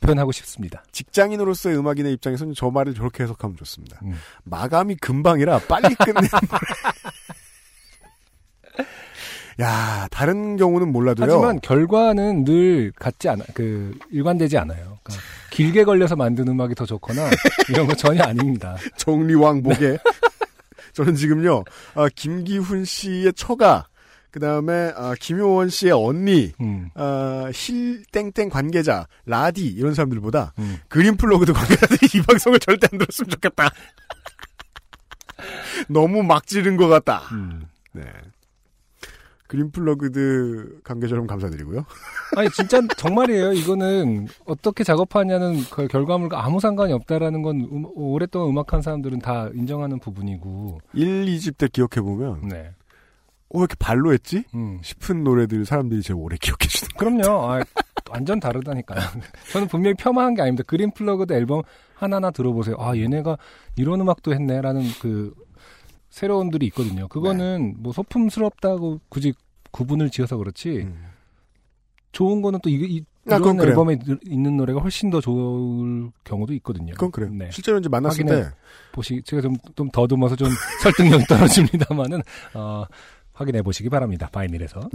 표현하고 싶습니다. 직장인으로서의 음악인의 입장에서는 저 말을 저렇게 해석하면 좋습니다. 음. 마감이 금방이라 빨리 끝내는. 야, 다른 경우는 몰라도요. 하지만 결과는 늘 같지 않아, 그 일관되지 않아요. 그러니까 길게 걸려서 만든 음악이 더 좋거나 이런 거 전혀 아닙니다. 정리왕복에 저는 지금요 아, 김기훈 씨의 처가 그 다음에 아, 김효원 씨의 언니 음, 아, 힐 땡땡 관계자 라디 이런 사람들보다 음. 그린 플러그드 관계자들이 이 방송을 절대 안 들었으면 좋겠다. 너무 막 지른 것 같다. 음. 네. Green Plugged 관계자 여러분 감사드리고요. 아니 진짜 정말이에요. 이거는 어떻게 작업하냐는 그 결과물과 아무 상관이 없다라는 건 음- 오랫동안 음악한 사람들은 다 인정하는 부분이고. 1, 2집 때 기억해 보면 네. 어, 왜 이렇게 발로 했지? 음. 싶은 노래들 사람들이 제일 오래 기억해 주는 그럼요. 아, 완전 다르다니까요. 저는 분명히 폄하한 게 아닙니다. Green Plugged 앨범 하나하나 들어보세요. 아, 얘네가 이런 음악도 했네라는 그 새로운들이 있거든요. 그거는 뭐 소품스럽다고 굳이 구분을 지어서 그렇지 음. 좋은 거는 또 이게 이, 아, 이런 그래요. 앨범에 늘- 있는 노래가 훨씬 더 좋을 경우도 있거든요. 그건 그래요. 네. 실제로 이제 만났을. 때 보시 제가 좀, 좀 더듬어서 좀 설득력이 떨어집니다만은 어, 확인해 보시기 바랍니다. 바이닐에서.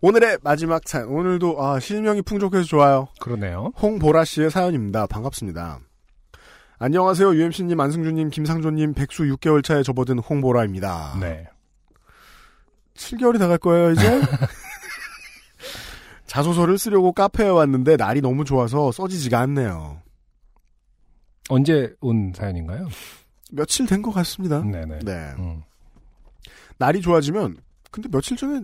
오늘의 마지막 사연. 오늘도 아, 실명이 풍족해서 좋아요. 그러네요. 홍보라 씨의 사연입니다. 반갑습니다. 안녕하세요. UMC님, 안승준님, 김상조님, 백수 6개월 차에 접어든 홍보라입니다. 네. 7개월이 다 갈 거예요, 이제? 자소서를 쓰려고 카페에 왔는데 날이 너무 좋아서 써지지가 않네요. 언제 온 사연인가요? 며칠 된 것 같습니다. 네네. 네. 음. 날이 좋아지면, 근데 며칠 전에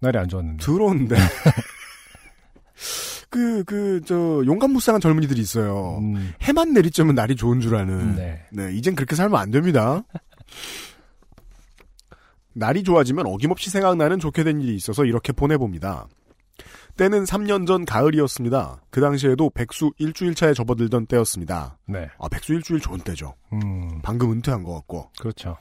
날이 안 좋았는데. 들어오는데. 그, 그, 저, 용감무쌍한 젊은이들이 있어요. 음, 해만 내리쬐면 날이 좋은 줄 아는. 네. 네, 이젠 그렇게 살면 안 됩니다. 날이 좋아지면 어김없이 생각나는 좋게 된 일이 있어서 이렇게 보내봅니다. 때는 3년 전 가을이었습니다. 그 당시에도 백수 일주일 차에 접어들던 때였습니다. 네. 아, 백수 일주일 좋은 때죠. 음, 방금 은퇴한 것 같고. 그렇죠.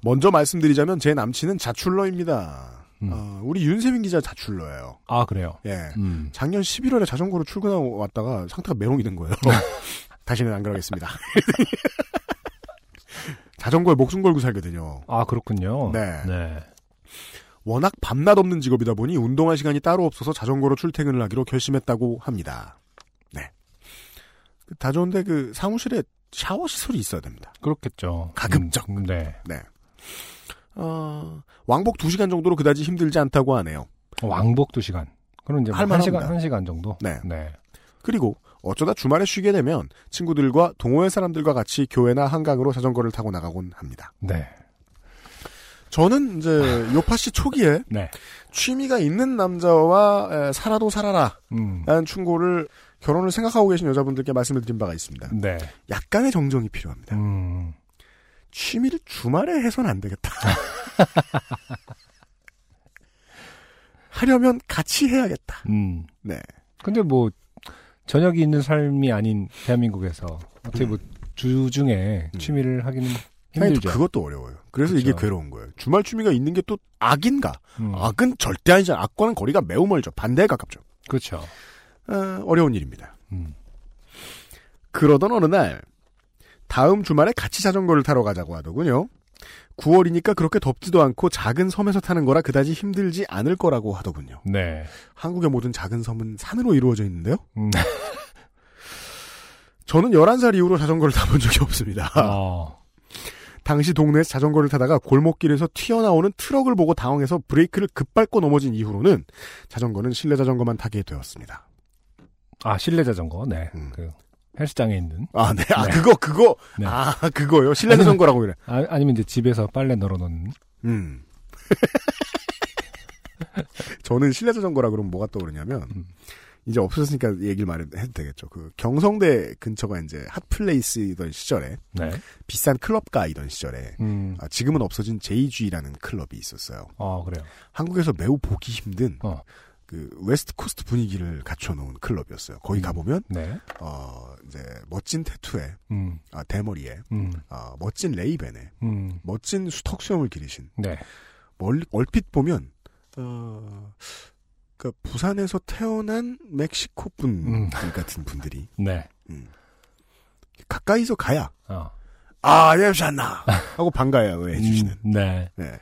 먼저 말씀드리자면 제 남친은 자출러입니다. 음. 어, 우리 윤세민 기자 자출러예요. 아, 그래요. 예. 음. 작년 11월에 자전거로 출근하고 왔다가 상태가 메롱이 된 거예요. 다시는 안 그러겠습니다. 자전거에 목숨 걸고 살거든요. 아, 그렇군요. 네. 네. 워낙 밤낮 없는 직업이다 보니 운동할 시간이 따로 없어서 자전거로 출퇴근을 하기로 결심했다고 합니다. 네. 그다 좋은데 그 사무실에 샤워 시설이 있어야 됩니다. 그렇겠죠. 가급적. 음, 네. 네. 어, 왕복 2시간 정도로 그다지 힘들지 않다고 하네요. 왕복 2시간. 그럼 이제 뭐 할만합니다. 1시간, 1시간 정도? 네. 네. 그리고 어쩌다 주말에 쉬게 되면 친구들과 동호회 사람들과 같이 교회나 한강으로 자전거를 타고 나가곤 합니다. 네. 저는 이제 요파시 초기에 네. 취미가 있는 남자와 에, 살아도 살아라 음. 라는 충고를 결혼을 생각하고 계신 여자분들께 말씀을 드린 바가 있습니다. 네. 약간의 정정이 필요합니다. 음. 취미를 주말에 해서는 안 되겠다. 하려면 같이 해야겠다. 음. 네. 근데 뭐 저녁이 있는 삶이 아닌 대한민국에서 어떻게 뭐 주중에 음. 취미를 하기는 힘들죠. 또 그것도 어려워요. 그래서 이게 그렇죠. 괴로운 거예요. 주말 취미가 있는 게 또 악인가? 음. 악은 절대 아니잖아. 악과는 거리가 매우 멀죠. 반대에 가깝죠. 그렇죠. 어, 어려운 일입니다. 음. 그러던 어느 날 다음 주말에 같이 자전거를 타러 가자고 하더군요. 9월이니까 그렇게 덥지도 않고 작은 섬에서 타는 거라 그다지 힘들지 않을 거라고 하더군요. 네. 한국의 모든 작은 섬은 산으로 이루어져 있는데요. 음. 저는 11살 이후로 자전거를 타본 적이 없습니다. 어. 당시 동네에서 자전거를 타다가 골목길에서 튀어나오는 트럭을 보고 당황해서 브레이크를 급밟고 넘어진 이후로는 자전거는 실내 자전거만 타게 되었습니다. 아 실내 자전거. 네. 음. 그 헬스장에 있는. 아, 네. 아, 네. 그거, 그거. 네. 아, 그거요. 실내 자전거라고 그래. 아, 아니면 이제 집에서 빨래 널어놓는. 음. 저는 실내 자전거라 그러면 뭐가 떠오르냐면, 음. 이제 없어졌으니까 얘기를 말해도 되겠죠. 그 경성대 근처가 이제 핫플레이스이던 시절에, 네. 부산 클럽 guy던 시절에, 음. 아, 지금은 없어진 JG라는 클럽이 있었어요. 어 그래요. 한국에서 매우 보기 힘든, 어. 그 West Coast 분위기를 갖춰놓은 클럽이었어요. 거기 음. 가보면, 네. 어, 이제 멋진 tattoo에, 음. 아, 대머리에, 음. 아, 멋진 Ray-Ban에, 음. 멋진 수턱 수염을 기르신, 네. 멀리, 얼핏 보면, 어, 그 부산에서 태어난 멕시코 분들 음. 같은 분들이, 네. 음. 가까이서 가야, 어. 아, 예비잖나 하고 반가워요, 해주시는. 음, 네. 네.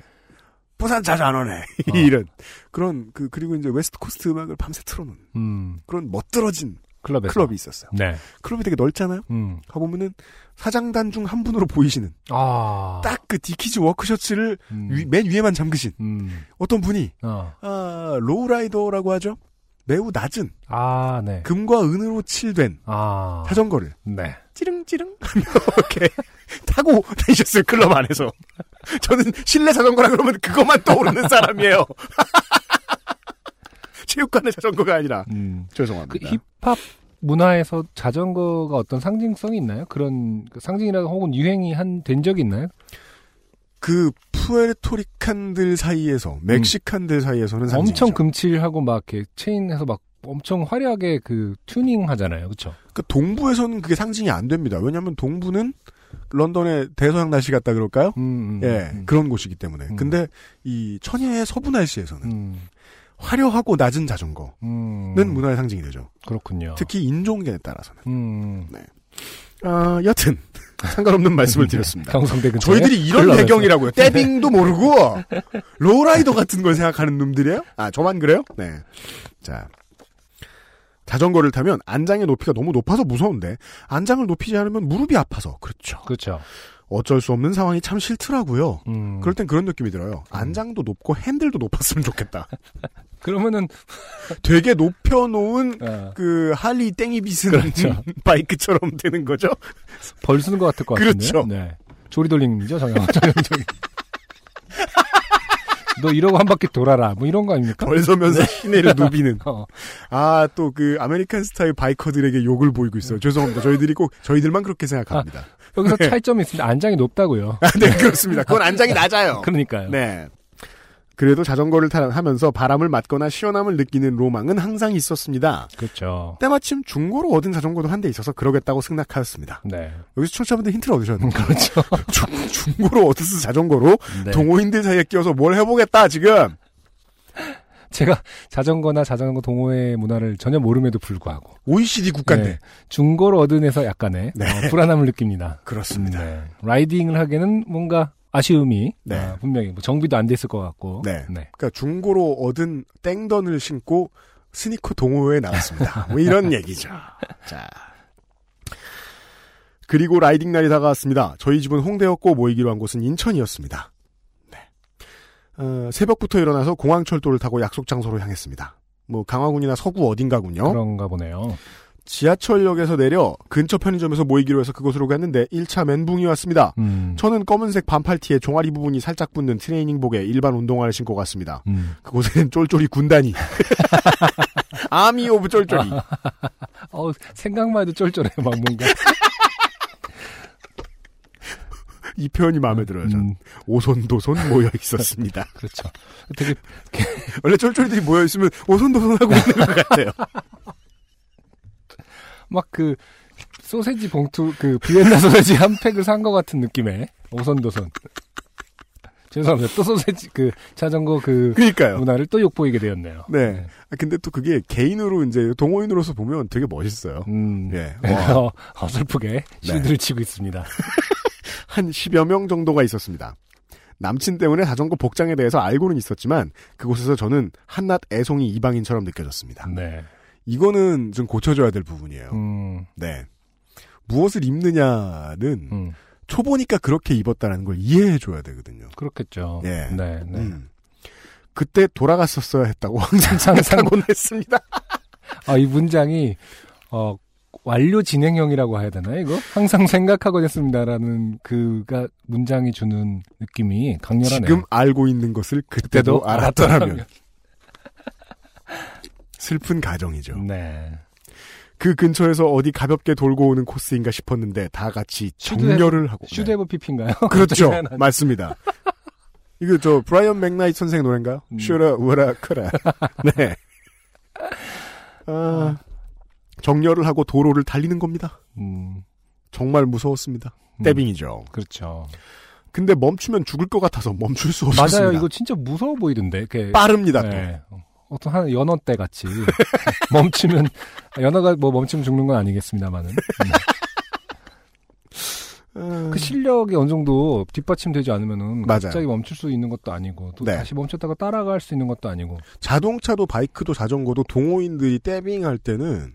부산 자주 안 오네. 어. 이런. 그런, 그, 그리고 이제 West Coast 음악을 밤새 틀어놓은 음. 그런 멋들어진 클럽에서. 클럽이 있었어요. 네. 클럽이 되게 넓잖아요? 음. 가보면은 사장단 중 한 분으로 보이시는 아. 딱 그 Dickies work shirts를 음. 위- 맨 위에만 잠그신 음. 어떤 분이 어. 아, lowrider라고 하죠. 매우 낮은 아, 네. 금과 은으로 칠된 아. 자전거를 네. 찌릉찌릉 하며 이렇게 타고 다니셨어요 클럽 안에서. 저는 실내 자전거라 그러면 그것만 떠오르는 사람이에요. 체육관의 자전거가 아니라 음. 그 죄송합니다. 힙합 문화에서 자전거가 어떤 상징성이 있나요? 그런 그 상징이나 혹은 유행이 한 된 적이 있나요? 그 Puerto Rican들 사이에서 Mexican들 사이에서는 엄청 상징이죠. 금칠하고 막 이렇게 체인해서 막 엄청 화려하게 그 튜닝 하잖아요. 그렇죠? 그 동부에서는 그게 상징이 안 됩니다. 왜냐하면 동부는 런던의 대서양 날씨 같다 그럴까요? 음, 음, 예, 음, 그런 곳이기 때문에. 음. 근데 이 천혜의 서부 날씨에서는 음, 화려하고 낮은 자전거는 음, 문화의 상징이 되죠. 그렇군요. 특히 인종계에 따라서는. 음, 아, 여튼 상관없는 말씀을 드렸습니다. 경성대 근처에 저희들이 이런. 배경이라고요. 떼빙도 모르고 lowrider 같은 걸 생각하는 놈들이에요? 아, 저만 그래요? 네. 자. 자전거를 타면 안장의 높이가 너무 높아서 무서운데 안장을 높이지 않으면 무릎이 아파서 그렇죠. 그렇죠. 어쩔 수 없는 상황이 참 싫더라고요. 음, 그럴 땐 그런 느낌이 들어요. 안장도 높고 핸들도 높았으면 좋겠다. 그러면은 되게 높여놓은 어, 그 할리 땡이빗은 그렇죠. 바이크처럼 되는 거죠. 벌 쓰는 것 같을 것 같은데. 그렇죠. 네. 조리돌림이죠, 정영. 정영적인. 너 이러고 한 바퀴 돌아라. 뭐 이런 거 아닙니까? 벌서면서 시내를 누비는. 어, 아, 또 그 American 스타일 biker들에게 욕을 보이고 있어요. 죄송합니다. 저희들이 꼭 저희들만 그렇게 생각합니다. 여기서 네. 차이점이 있습니다. 안장이 높다고요. 아, 네, 그렇습니다. 그건 안장이 낮아요. 그러니까요. 네. 그래도 자전거를 타, 하면서 바람을 맞거나 시원함을 느끼는 로망은 항상 있었습니다. 그렇죠. 때마침 중고로 얻은 자전거도 한 대 있어서 그러겠다고 생각하였습니다. 네. 여기서 청취자분들 힌트를 얻으셨는데 그렇죠. 중, 중고로 얻었을 자전거로 네. 동호인들 사이에 끼어서 뭘 해보겠다 지금. 제가 자전거나 자전거 동호회 문화를 전혀 모름에도 불구하고 OECD 국가인데. 네, 중고로 얻은 에서 약간의 네. 어, 불안함을 느낍니다. 그렇습니다. 네. riding을 하기에는 뭔가 아쉬움이 네. 아, 분명히 뭐 정비도 안 됐을 것 같고 네. 그러니까 중고로 얻은 땡던을 신고 스니커 동호회에 나갔습니다. 뭐 이런 얘기죠. 자. 그리고 riding 날이 다가왔습니다. 저희 집은 홍대였고 모이기로 한 곳은 인천이었습니다. 네. 어, 새벽부터 일어나서 공항철도를 타고 약속 장소로 향했습니다. 뭐 강화군이나 서구 어딘가군요. 그런가 보네요. 지하철역에서 내려 근처 편의점에서 모이기로 해서 그곳으로 갔는데 1차 멘붕이 왔습니다. 음. 저는 검은색 반팔 티에 종아리 부분이 살짝 붙는 트레이닝복에 일반 운동화를 신고 갔습니다. 음. 그곳에는 쫄쫄이 군단이. Army of 쫄쫄이. 어, 생각만 해도 쫄쫄해, 막 뭔가. 이 표현이 마음에 들어요. 전. 음, 오손도손 모여 있었습니다. 그렇죠. 되게, 원래 쫄쫄이들이 모여 있으면 오손도손하고 있는 것 같아요. 막 그, 소세지 봉투, 그, 비엔나 소세지 한 팩을 산 것 같은 느낌의 오선도선. 죄송합니다. 또 소세지, 그, 자전거 그, 그러니까요. 문화를 또 욕보이게 되었네요. 네. 아, 근데 또 그게 개인으로 이제 동호인으로서 보면 되게 멋있어요. 음. 예. 와, 어, 어설프게 시드를 치고 있습니다. 한 10여 명 정도가 있었습니다. 남친 때문에 자전거 복장에 대해서 알고는 있었지만 그곳에서 저는 한낱 애송이 이방인처럼 느껴졌습니다. 네. 이거는 좀 고쳐줘야 될 부분이에요. 음, 네. 무엇을 입느냐는 음, 초보니까 그렇게 입었다는 걸 이해해줘야 되거든요. 그렇겠죠. 예. 네, 네. 음. 그때 돌아갔었어야 했다고 항상 생각하곤 했습니다. 아, 이 문장이, 어, 완료 진행형이라고 해야 되나, 이거? 항상 생각하곤 했습니다라는 그가 문장이 주는 느낌이 강렬하네요. 지금 알고 있는 것을 그때도, 알았더라면 슬픈 가정이죠. 네. 그 근처에서 어디 가볍게 돌고 오는 코스인가 싶었는데 다 같이 정렬을 하고 네. should've p.p.인가요? 그렇죠. 맞습니다. 이거 저 브라이언 맥나이트 선생 노래인가요? 음. Shoulda woulda coulda. 네. 아, 정렬을 하고 도로를 달리는 겁니다. 음, 정말 무서웠습니다. 음, 떼빙이죠. 그렇죠. 근데 멈추면 죽을 것 같아서 멈출 수 없었습니다. 맞아요. 이거 진짜 무서워 보이던데. 빠릅니다. 또. 네. 어떤 한 연어 때 같이 멈추면 연어가 뭐 멈추면 죽는 건 아니겠습니다만은 아, 그 실력이 어느 정도 뒷받침되지 않으면은 맞아요. 갑자기 멈출 수 있는 것도 아니고 또 네. 다시 멈췄다가 따라갈 수 있는 것도 아니고 자동차도 바이크도 자전거도 동호인들이 떼빙할 때는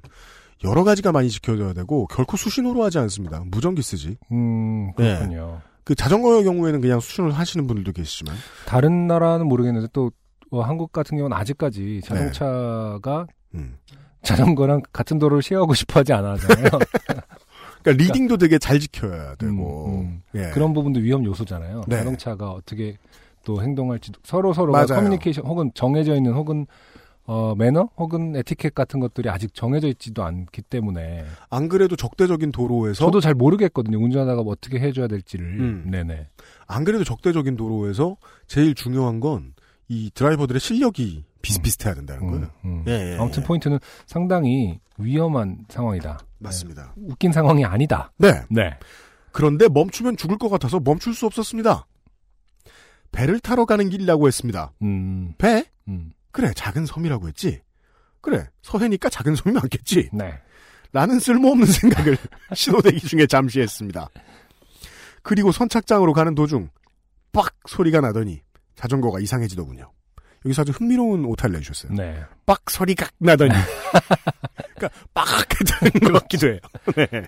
여러 가지가 많이 지켜져야 되고 결코 수신호로 하지 않습니다. 무전기 쓰지. 음 그렇군요. 그 자전거의 경우에는 그냥 수신호를 하시는 분들도 계시지만 다른 나라는 모르겠는데 또 어, 한국 같은 경우는 아직까지 자동차가 음. 자전거랑 같은 도로를 쉐어하고 싶어 하지 않아 하잖아요. 그러니까 리딩도 되게 잘 지켜야 되고 음, 음. 예. 그런 부분도 위험 요소잖아요. 네. 자동차가 어떻게 또 행동할지 서로 서로 맞아요. 커뮤니케이션 혹은 정해져 있는 혹은 어, 매너 혹은 에티켓 같은 것들이 아직 정해져 있지도 않기 때문에 안 그래도 적대적인 도로에서 저도 잘 모르겠거든요. 운전하다가 뭐 어떻게 해줘야 될지를. 음. 네네. 안 그래도 적대적인 도로에서 제일 중요한 건 이 드라이버들의 실력이 비슷비슷해야 된다는 음, 거예요. 음. 예, 예, 아무튼 예. 포인트는 상당히 위험한 상황이다. 맞습니다. 네. 웃긴 상황이 아니다. 네. 네. 그런데 멈추면 죽을 것 같아서 멈출 수 없었습니다. 배를 타러 가는 길이라고 했습니다. 음, 배? 음, 그래, 작은 섬이라고 했지. 그래, 서해니까 작은 섬이 많겠지. 네. 라는 쓸모없는 생각을 신호대기 중에 잠시 했습니다. 그리고 선착장으로 가는 도중 빡 소리가 나더니 자전거가 이상해지더군요. 여기서 아주 흥미로운 오타를 내주셨어요. 네. 빡 소리가 나더니 그러니까 빡 했다는 것 같기도 해요. 네.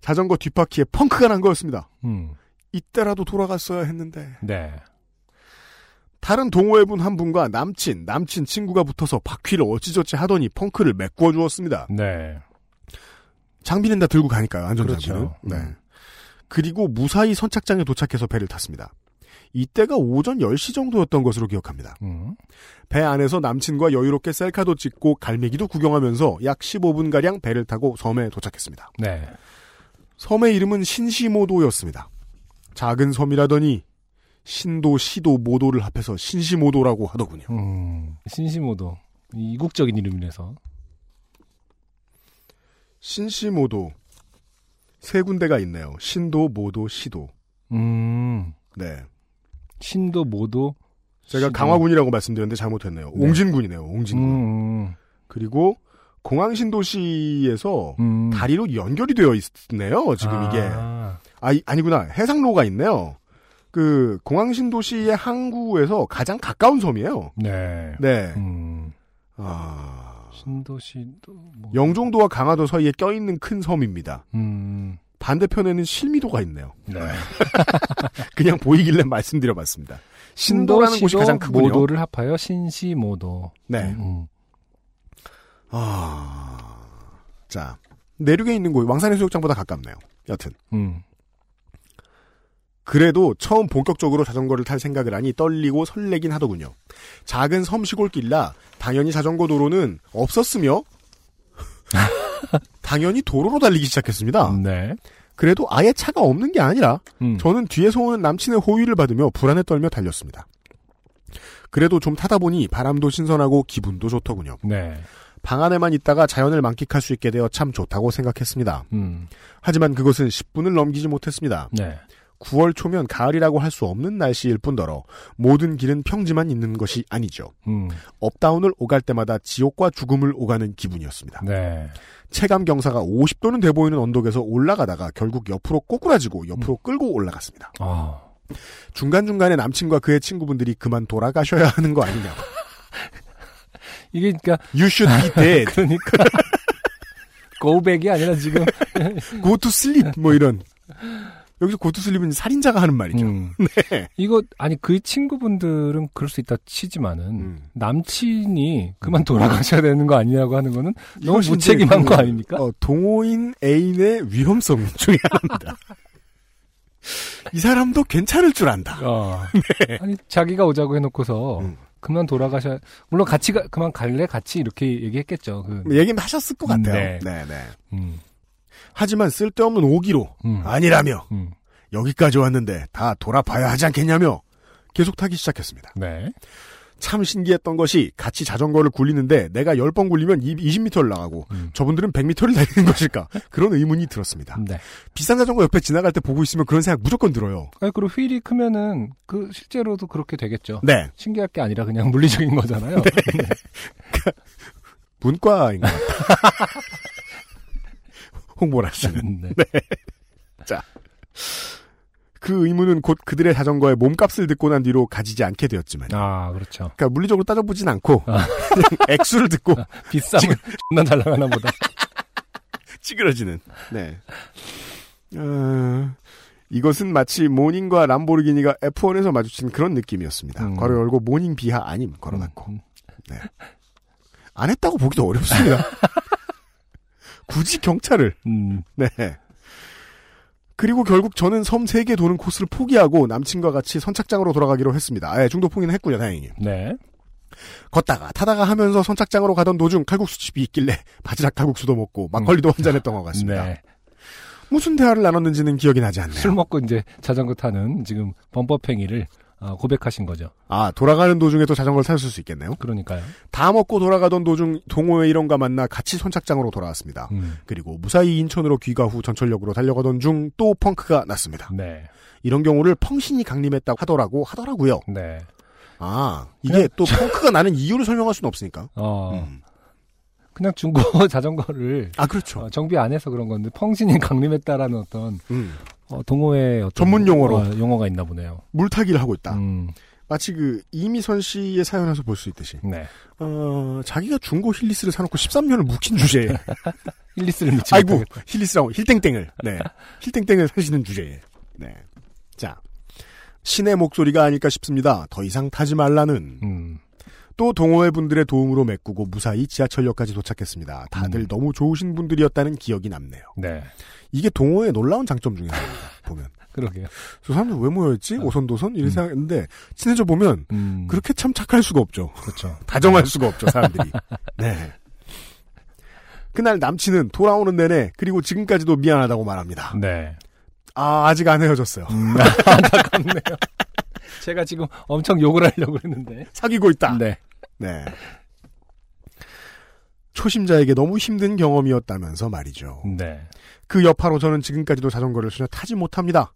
자전거 뒷바퀴에 펑크가 난 거였습니다. 음, 이때라도 돌아갔어야 했는데 네. 다른 동호회분 한 분과 남친, 남친 친구가 붙어서 바퀴를 어찌저찌 하더니 펑크를 메꾸어 주었습니다. 네. 장비는 다 들고 가니까요, 안전장비는. 그렇죠. 네. 음. 그리고 무사히 선착장에 도착해서 배를 탔습니다. 이때가 오전 10시 정도였던 것으로 기억합니다. 음, 배 안에서 남친과 여유롭게 셀카도 찍고 갈매기도 구경하면서 약 15분가량 배를 타고 섬에 도착했습니다. 네. 섬의 이름은 신시모도였습니다. 작은 섬이라더니 신도, 시도, 모도를 합해서 신시모도라고 하더군요. 음, 신시모도. 이국적인 이름이라서. 신시모도 세 군데가 있네요. 신도, 모도, 시도. 음, 네. 신도 모도. 제가 시도. 강화군이라고 말씀드렸는데 잘못했네요. 네. 옹진군이네요. 옹진군. 음, 그리고 공항신도시에서 음. 다리로 연결이 되어 있네요. 지금 아, 이게 아 이- 아니구나 해상로가 있네요. 그 공항신도시의 항구에서 가장 가까운 섬이에요. 네. 네. 음, 아, 신도시도. 뭐. 영종도와 강화도 사이에 껴있는 큰 섬입니다. 음, 반대편에는 실미도가 있네요. 네. 그냥 보이길래 말씀드려봤습니다. 신도라는 곳이 가장 크군요. 모도를 합하여 신시모도. 네. 음, 아, 자 내륙에 있는 곳 왕산 해수욕장보다 가깝네요. 여튼 음, 그래도 처음 본격적으로 자전거를 탈 생각을 하니 떨리고 설레긴 하더군요. 작은 섬 시골길라 당연히 자전거 도로는 없었으며 당연히 도로로 달리기 시작했습니다. 네. 그래도 아예 차가 없는 게 아니라 음. 저는 뒤에서 오는 남친의 호의를 받으며 불안에 떨며 달렸습니다. 그래도 좀 타다 보니 바람도 신선하고 기분도 좋더군요. 네. 방 안에만 있다가 자연을 만끽할 수 있게 되어 참 좋다고 생각했습니다. 음. 하지만 그것은 10분을 넘기지 못했습니다. 네. 9월 초면 가을이라고 할 수 없는 날씨일 뿐더러 모든 길은 평지만 있는 것이 아니죠. 음. 업다운을 오갈 때마다 지옥과 죽음을 오가는 기분이었습니다. 네. 체감 경사가 50도는 돼 보이는 언덕에서 올라가다가 결국 옆으로 꼬꾸라지고 옆으로 끌고 올라갔습니다. 아. 중간중간에 남친과 그의 친구분들이 그만 돌아가셔야 하는 거 아니냐고. 이게 그러니까 You should be dead. 그러니까 고백이 아니라 지금 Go to sleep. 뭐 이런. 여기서 sleep은 살인자가 하는 말이죠. 음. 네. 이거 아니 그 친구분들은 그럴 수 있다 치지만은 음. 남친이 그만 돌아가셔야 되는 거 아니냐고 하는 거는 너무 무책임한 거 그, 아닙니까? 어, 동호인 애인의 위험성 중에 하나입니다. 이 사람도 괜찮을 줄 안다. 어. 아니 자기가 오자고 해놓고서 네. 음. 그만 돌아가셔. 물론 같이 가, 그만 갈래 같이 이렇게 얘기했겠죠. 그, 얘기는 하셨을 것 같아요. 네. 네, 네. 음, 하지만 쓸데없는 오기로 음, 아니라며 음, 여기까지 왔는데 다 돌아봐야 하지 않겠냐며 계속 타기 시작했습니다. 네. 참 신기했던 것이 같이 자전거를 굴리는데 내가 10번 굴리면 20m를 나가고 음. 저분들은 100m를 달리는 것일까? 그런 의문이 들었습니다. 네. 비싼 자전거 옆에 지나갈 때 보고 있으면 그런 생각 무조건 들어요. 아니, 그리고 휠이 크면은 그 실제로도 그렇게 되겠죠. 네. 신기할 게 아니라 그냥 물리적인 거잖아요. 네. 문과인 것 같다. 홍보를 하시는. 네. 그 의문은 곧 그들의 자전거의 몸값을 듣고 난 뒤로 가지지 않게 되었지만. 아, 그렇죠. 그러니까 물리적으로 따져보진 않고 아. 액수를 듣고 비싸면 존나 잘 나가나 보다. 찌그러지는. 네. 어, 이것은 마치 모닝과 람보르기니가 F1에서 마주친 그런 느낌이었습니다. 음. 괄호 열고 모닝 비하 아님 걸어놨고 음, 안 했다고 보기도 어렵습니다. 굳이 경찰을. 음, 네. 그리고 결국 저는 섬 3개 도는 코스를 포기하고 남친과 같이 선착장으로 돌아가기로 했습니다. 아, 중도 포기는 했군요, 다행히. 네. 걷다가 타다가 하면서 선착장으로 가던 도중 칼국수집이 있길래 바지락 칼국수도 먹고 막걸리도 한잔했던 것 같습니다. 네. 무슨 대화를 나눴는지는 기억이 나지 않네요. 술 먹고 이제 자전거 타는 지금 범법행위를 어, 고백하신 거죠. 아, 돌아가는 도중에도 자전거를 타실 수 있겠네요. 그러니까요. 다 먹고 돌아가던 도중 동호회 일원과 만나 같이 선착장으로 돌아왔습니다. 음, 그리고 무사히 인천으로 귀가 후 전철역으로 달려가던 중 또 펑크가 났습니다. 네. 이런 경우를 펑신이 강림했다고 하더라고 하더라고요. 네. 아, 이게 또 펑크가 나는 이유를 설명할 수는 없으니까. 어, 음. 그냥 중고 자전거를 아, 그렇죠. 어, 정비 안 해서 그런 건데 펑신이 강림했다라는 어떤 음. 어, 동호회 어떤 전문 용어로. 어, 용어가 있나 보네요. 물타기를 하고 있다. 음, 마치 그 이미선 씨의 사연에서 볼 수 있듯이. 네. 어, 자기가 중고 Heelys를 사놓고 13년을 묵힌 주제에. Heelys를 미치 아이고. Heelys라고, 힐땡땡을. 네. 힐땡땡을 사시는 주제에. 네. 자. 신의 목소리가 아닐까 싶습니다. 더 이상 타지 말라는. 음, 또 동호회 분들의 도움으로 메꾸고 무사히 지하철역까지 도착했습니다. 다들 음. 너무 좋으신 분들이었다는 기억이 남네요. 네. 이게 동호회의 놀라운 장점 중에 하나입니다. 보면. 그러게요. 저 사람들 왜 모였지? 어. 오선도선? 이런 음. 생각했는데, 친해져 보면, 음, 그렇게 참 착할 수가 없죠. 그렇죠. 다정할 수가 없죠, 사람들이. 네. 그날 남친은 돌아오는 내내, 그리고 지금까지도 미안하다고 말합니다. 네. 아, 아직 안 헤어졌어요. 음, 안타깝네요. 제가 지금 엄청 욕을 하려고 했는데. 사귀고 있다. 네. 네. 초심자에게 너무 힘든 경험이었다면서 말이죠. 네. 그 여파로 저는 지금까지도 자전거를 전혀 타지 못합니다.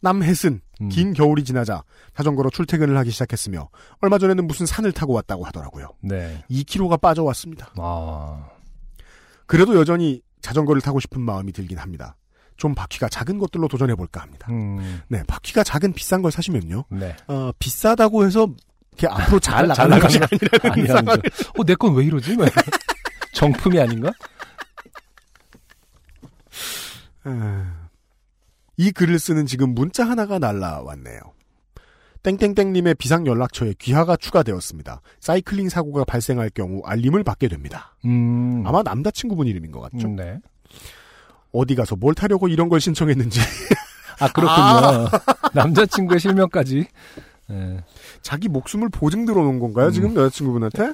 남해슨, 음. 긴 겨울이 지나자 자전거로 출퇴근을 하기 시작했으며 얼마 전에는 무슨 산을 타고 왔다고 하더라고요. 네. 2km가 빠져왔습니다. 아, 그래도 여전히 자전거를 타고 싶은 마음이 들긴 합니다. 좀 바퀴가 작은 것들로 도전해 볼까 합니다. 음, 네, 바퀴가 작은 비싼 걸 사시면요. 네. 어, 비싸다고 해서 이렇게 앞으로 잘잘 나가는 것이 아니라는. 거. 어, 내 건 왜 이러지? 정품이 아닌가? 아, 이 글을 쓰는 지금 문자 하나가 날라왔네요. 땡땡땡님의 비상 연락처에 귀하가 추가되었습니다. 사이클링 사고가 발생할 경우 알림을 받게 됩니다. 음. 아마 남자친구분 이름인 것 같죠? 음, 네. 어디 가서 뭘 타려고 이런 걸 신청했는지 아, 그렇군요. 남자친구의 실명까지. 네. 자기 목숨을 보증 들어놓은 건가요? 지금 여자친구분한테?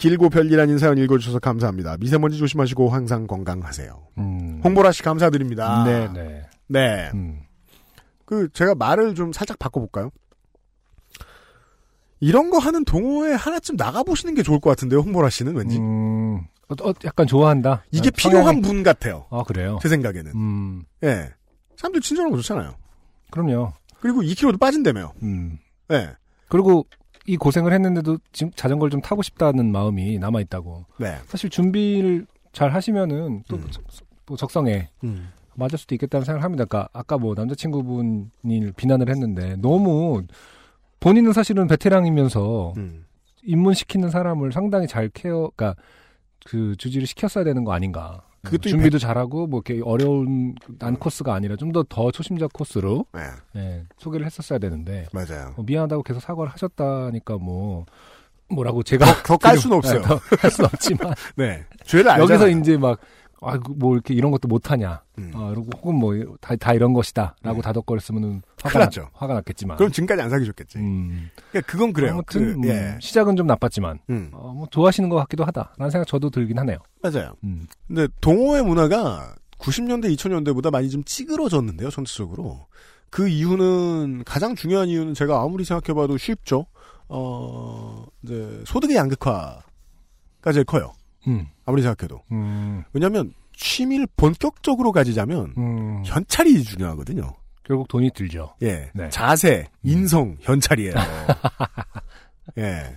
길고 별일아닌 사연 읽어주셔서 감사합니다. 미세먼지 조심하시고 항상 건강하세요. 음. 홍보라 씨 감사드립니다. 네, 네. 네. 음. 그 제가 말을 좀 살짝 바꿔볼까요? 이런 거 하는 동호회 하나쯤 나가보시는 게 좋을 것 같은데요, 홍보라 씨는 왠지. 음. 어, 어, 약간 좋아한다. 이게 아, 필요한 분 같아요. 아, 그래요? 제 생각에는. 음. 예. 사람들 친절하고 좋잖아요. 그럼요. 그리고 2kg도 빠진다며. 음. 예. 그리고 이 고생을 했는데도 지금 자전거를 좀 타고 싶다는 마음이 남아 있다고. 네. 사실 준비를 잘 하시면은 또 음. 적- 또 적성에 음. 맞을 수도 있겠다는 생각을 합니다. 아까, 아까 뭐 남자친구분이 비난을 했는데 너무 본인은 사실은 베테랑이면서 음. 입문시키는 사람을 상당히 잘 케어, 그러니까 그 주지를 시켰어야 되는 거 아닌가. 그것도 이 준비도 잘하고 뭐 이렇게 어려운 난 코스가 아니라 좀 더더 초심자 코스로 네. 예, 소개를 했었어야 되는데 맞아요. 뭐 미안하다고 계속 사과를 하셨다니까 뭐 뭐라고 제가 더 깔 수는 없어요. 할 수는 없지만 네. 죄를 알잖아요. 여기서 이제 막 아, 뭐 이렇게 이런 것도 못하냐. 음. 어, 그리고 혹은 뭐 다 다 이런 것이다. 라고 음. 다독거렸으면은 화가, 나, 났죠. 화가 났겠지만. 그럼 지금까지 안 사귀셨겠지. 음, 그러니까 그건 그래요. 아무튼 그, 음, 예. 시작은 좀 나빴지만 음. 어, 뭐 좋아하시는 것 같기도 하다라는 생각 저도 들긴 하네요. 맞아요. 음. 근데 동호회 문화가 90년대, 2000년대보다 많이 좀 찌그러졌는데요, 전체적으로. 그 이유는, 가장 중요한 이유는 제가 아무리 생각해봐도 쉽죠. 어, 이제, 소득의 양극화가 제일 커요. 음. 아무리 생각해도. 음. 왜냐면, 취미를 본격적으로 가지자면, 음. 현찰이 중요하거든요. 결국 돈이 들죠. 예. 네. 자세, 인성, 현찰이에요. 예.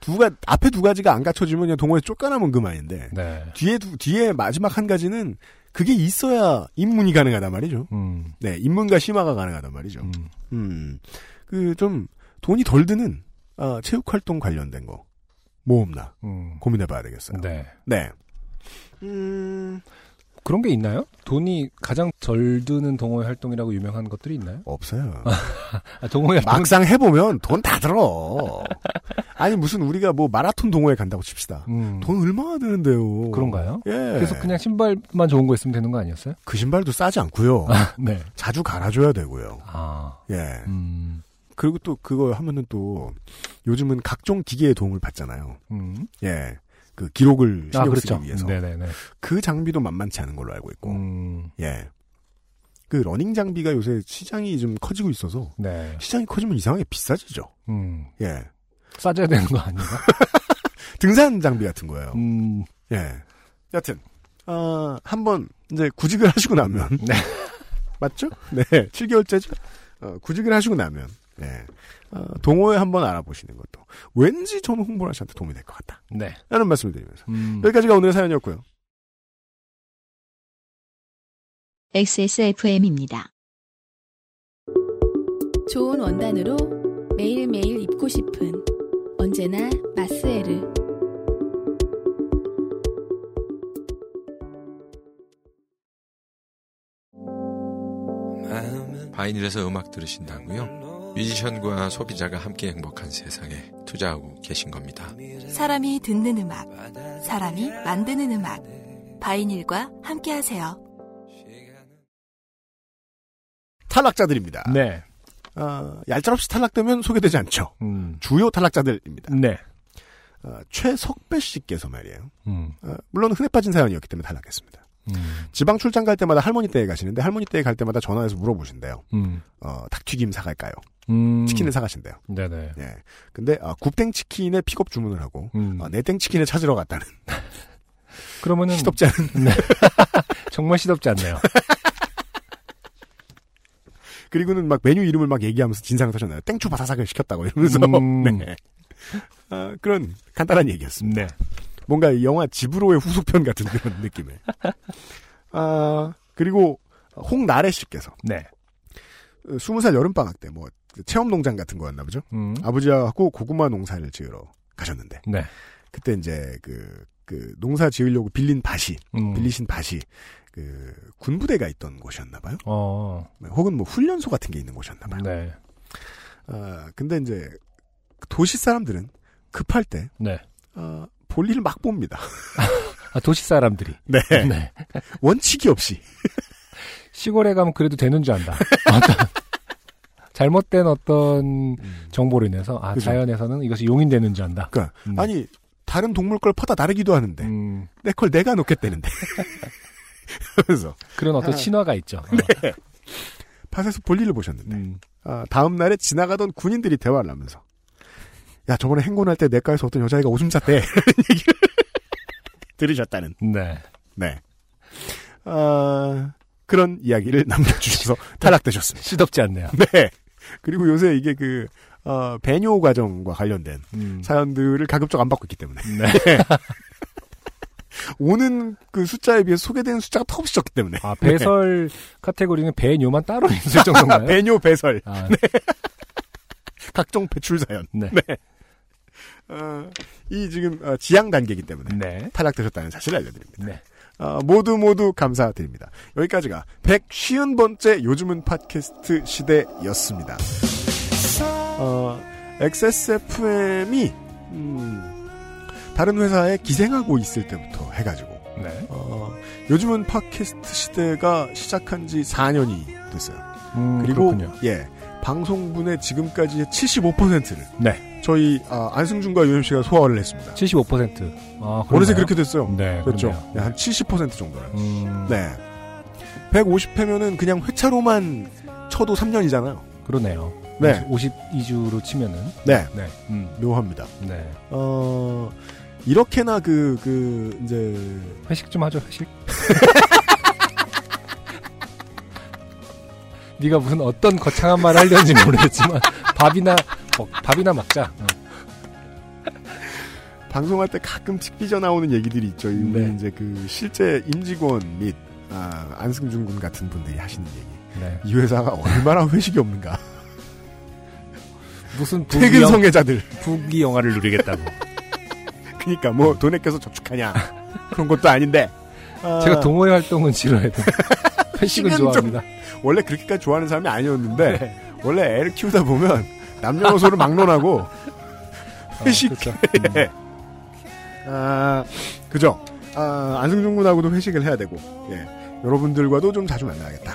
두 가, 앞에 두 가지가 안 갖춰지면 그냥 동호회 쫓겨나면 그만인데, 네. 뒤에 두, 뒤에 마지막 한 가지는 그게 있어야 입문이 가능하단 말이죠. 음. 네, 입문과 심화가 가능하단 말이죠. 음. 음, 그 좀 돈이 덜 드는 아, 체육 활동 관련된 거 모험나 음. 고민해봐야 되겠어요. 네. 네. 음, 그런 게 있나요? 돈이 가장 덜 드는 동호회 활동이라고 유명한 것들이 있나요? 없어요. 아, 동호회 활동 막상 해보면 돈 다 들어. 아니 무슨 우리가 뭐 마라톤 동호회 간다고 칩시다. 음. 돈 얼마나 드는데요? 그런가요? 예. 그래서 그냥 신발만 좋은 거 있으면 되는 거 아니었어요? 그 신발도 싸지 않고요. 네. 자주 갈아줘야 되고요. 아. 예. 음. 그리고 또 그거 하면은 또 요즘은 각종 기계의 도움을 받잖아요. 음. 예. 그 기록을 신경 아, 그렇죠. 쓰기 위해서. 네네네. 그 장비도 만만치 않은 걸로 알고 있고. 음. 예. 그 러닝 장비가 요새 시장이 좀 커지고 있어서 네. 시장이 커지면 이상하게 비싸지죠. 음. 예. 싸져야 되는 거 아닌가? 등산 장비 같은 거예요. 음. 예. 여튼 어, 한번 이제 구직을 하시고 나면 네. 맞죠? 네. 7개월째죠. 어, 구직을 하시고 나면 예. 어, 동호회 한번 알아보시는 것도 왠지 저는 홍보라 씨한테 도움이 될 것 같다. 네. 라는 말씀을 드리면서 음. 여기까지가 오늘의 사연이었고요. XSFM입니다. 좋은 원단으로 매일매일 입고 싶은 언제나 마스에르 바이닐에서 음악 들으신다고요? 뮤지션과 소비자가 함께 행복한 세상에 투자하고 계신 겁니다. 사람이 듣는 음악 사람이 만드는 음악 바이닐과 함께 하세요. 탈락자들입니다. 네. 어, 얄짤없이 탈락되면 소개되지 않죠. 음. 주요 탈락자들입니다. 네. 어, 최석배 씨께서 말이에요. 음. 어, 물론 흔해 빠진 사연이었기 때문에 탈락했습니다. 음. 지방 출장 갈 때마다 할머니 댁에 가시는데 할머니 댁에 갈 때마다 전화해서 물어보신대요. 음. 어, 닭튀김 사갈까요? 음. 치킨을 사가신대요. 네네. 예. 근데 어, 굽땡 치킨의 픽업 주문을 하고 음. 어, 내땡 치킨을 찾으러 갔다는 그러면은 시덥지 않은 정말 시덥지 않네요. 그리고는 막 메뉴 이름을 막 얘기하면서 진상을 터셨나요? 땡초 바사삭을 시켰다고 이러면서 음. 네. 어, 그런 간단한 얘기였습니다. 네. 뭔가 이 영화 집으로의 후속편 같은 그런 느낌의. 아 그리고 홍나래 씨께서 네. 어, 20살 여름방학 때 뭐 체험 농장 같은 거였나 보죠. 음. 아버지하고 고구마 농사를 지으러 가셨는데 네. 그때 이제 그, 그 농사 지으려고 빌린 밭이 음. 빌리신 밭이 그 군부대가 있던 곳이었나 봐요. 어. 혹은 뭐 훈련소 같은 게 있는 곳이었나 봐요. 네. 아 근데 이제 도시 사람들은 급할 때 네. 아, 볼일을 막 봅니다. 아, 도시 사람들이. 네. 네. 원칙이 없이. 시골에 가면 그래도 되는 줄 안다. 잘못된 어떤 정보로 인해서 아 그죠. 자연에서는 이것이 용인되는 줄 안다. 그러니까 음. 아니 다른 동물 걸 퍼다 나르기도 하는데 음, 내걸 내가 놓겠다는데. 그래서 그런 어떤 아. 신화가 있죠. 어. 팟에서 볼일을 보셨는데 음, 아, 다음 날에 지나가던 군인들이 대화를 하면서 야 저번에 행군할 때 내과에서 어떤 여자애가 오줌 쌌대 얘기를 들으셨다는 네. 네 아, 그런 이야기를 남겨주셔서 탈락되셨습니다. 시덥지 않네요. 네 그리고 요새 이게 그 어, 배뇨 과정과 관련된 음, 사연들을 가급적 안 받고 있기 때문에 네. 오는 그 숫자에 비해 소개되는 숫자가 턱없이 적기 때문에 아, 배설 카테고리는 배뇨만 따로 있을 정도인가요? 배뇨 배설 아, 각종 배출 사연 네. 어, 이 지금 어, 지향 단계이기 때문에 네. 탈락되셨다는 사실을 알려드립니다. 네. 어, 모두 모두 감사드립니다. 여기까지가 150번째 요즘은 팟캐스트 시대였습니다. 어, XSFM이 음, 다른 회사에 기생하고 있을 때부터 해가지고 네. 어, 요즘은 팟캐스트 시대가 시작한 지 4년이 됐어요. 음, 그리고 그렇군요. 예 방송분의 지금까지의 75%를 네. 저희 아, 안승준과 UMC가 소화를 했습니다. 75%. 아, 어느새? 그렇게 됐어요. 네. 그렇죠. 네, 한70% 정도는. 음, 네. 150회면은 그냥 회차로만 쳐도 3년이잖아요. 그러네요. 네. 52주로 치면은. 네. 네. 음, 묘합니다. 네. 어, 이렇게나 그, 그, 이제, 회식 좀 하죠, 회식. 네가 무슨 어떤 거창한 말 하려는지 모르겠지만 밥이나 먹, 밥이나 먹자. 어. 방송할 때 가끔씩 삐져나오는 얘기들이 있죠. 네. 이제 그 실제 임직원 및, 아, 안승준 군 같은 분들이 하시는 얘기. 네. 이 회사가 얼마나 회식이 없는가. 무슨 퇴근 영, 성애자들. 부귀 영화를 누리겠다고. 그니까 뭐 돈에 껴서 저축하냐. 그런 것도 아닌데. 아, 제가 동호회 활동은 싫어해요. 회식은 좋아합니다. 원래 그렇게까지 좋아하는 사람이 아니었는데, 원래 애를 키우다 보면 남녀노소를 막론하고 회식. 어, 그렇죠. 예. 아, 그죠. 아, 안승준 군하고도 회식을 해야 되고, 예. 여러분들과도 좀 자주 만나야겠다.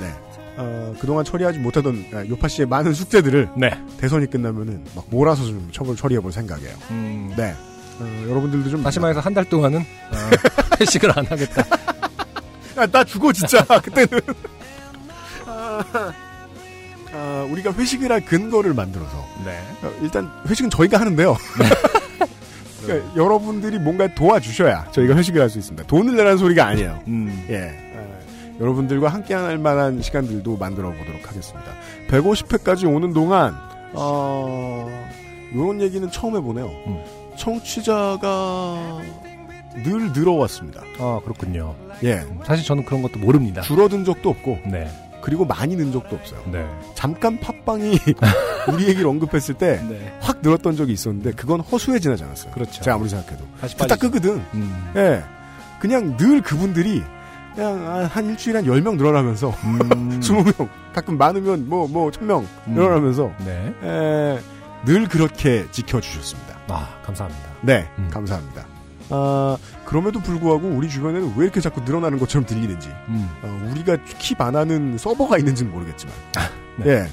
네. 어, 그동안 처리하지 못하던 아, 요파 씨의 많은 숙제들을 네. 대선이 끝나면은 막 몰아서 좀 처벌 처리해 볼 생각이에요. 음, 네. 어, 여러분들도 좀 다시 말해서 한 달 동안은 어, 회식을 안 하겠다. 아, 나 죽어 진짜 그때는. 아, 아, 우리가 회식을 할 근거를 만들어서 네. 어, 일단 회식은 저희가 하는데요. 그러니까 여러분들이 뭔가 도와주셔야 저희가 회식을 할 수 있습니다. 돈을 내라는 소리가 아니에요. 음, 예. 어, 여러분들과 함께할 만한 시간들도 만들어 보도록 하겠습니다. 150회까지 오는 동안 어, 이런 얘기는 처음 해보네요. 음. 청취자가 늘 늘어왔습니다. 아 그렇군요. 예. 사실 저는 그런 것도 모릅니다. 줄어든 적도 없고 네. 그리고 많이 는 적도 없어요. 네. 잠깐 팟빵이 우리 얘기를 언급했을 때확 네. 늘었던 적이 있었는데 그건 허수에 지나지 않았어요. 그렇죠. 제가 아무리 생각해도. 빠지죠. 끄거든. 음. 예. 그냥 늘 그분들이 그냥 아, 한 일주일에 한 10명 늘어나면서 음. 20명 가끔 많으면 뭐 뭐 1000명 음. 늘어나면서 네. 에, 늘 그렇게 지켜주셨습니다. 아 감사합니다. 네, 음. 감사합니다. 아, 그럼에도 불구하고 우리 주변에는 왜 이렇게 자꾸 늘어나는 것처럼 들리는지 음. 어, 우리가 킵 안 하는 서버가 있는지는 모르겠지만 네. 예.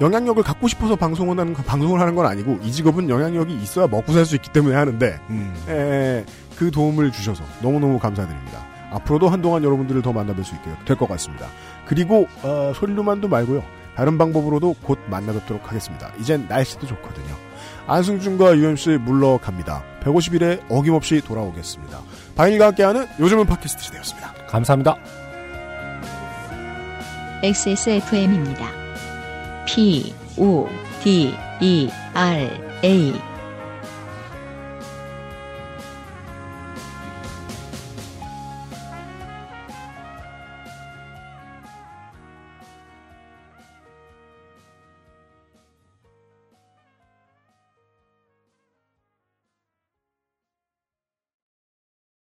영향력을 갖고 싶어서 방송을 하는 방송을 하는 건 아니고 이 직업은 영향력이 있어야 먹고 살 수 있기 때문에 하는데 음. 에, 그 도움을 주셔서 너무너무 감사드립니다. 앞으로도 한동안 여러분들을 더 만나뵐 수 있게 될 것 같습니다. 그리고 어, 소리로만도 말고요. 다른 방법으로도 곧 만나뵙도록 하겠습니다. 이젠 날씨도 좋거든요. 안승준과 UMC 물러갑니다. 150일에 어김없이 돌아오겠습니다. 바일과 함께하는 요즘은 팟캐스트 시대였습니다. 감사합니다. XSFM입니다. P, O, D, E, R, A.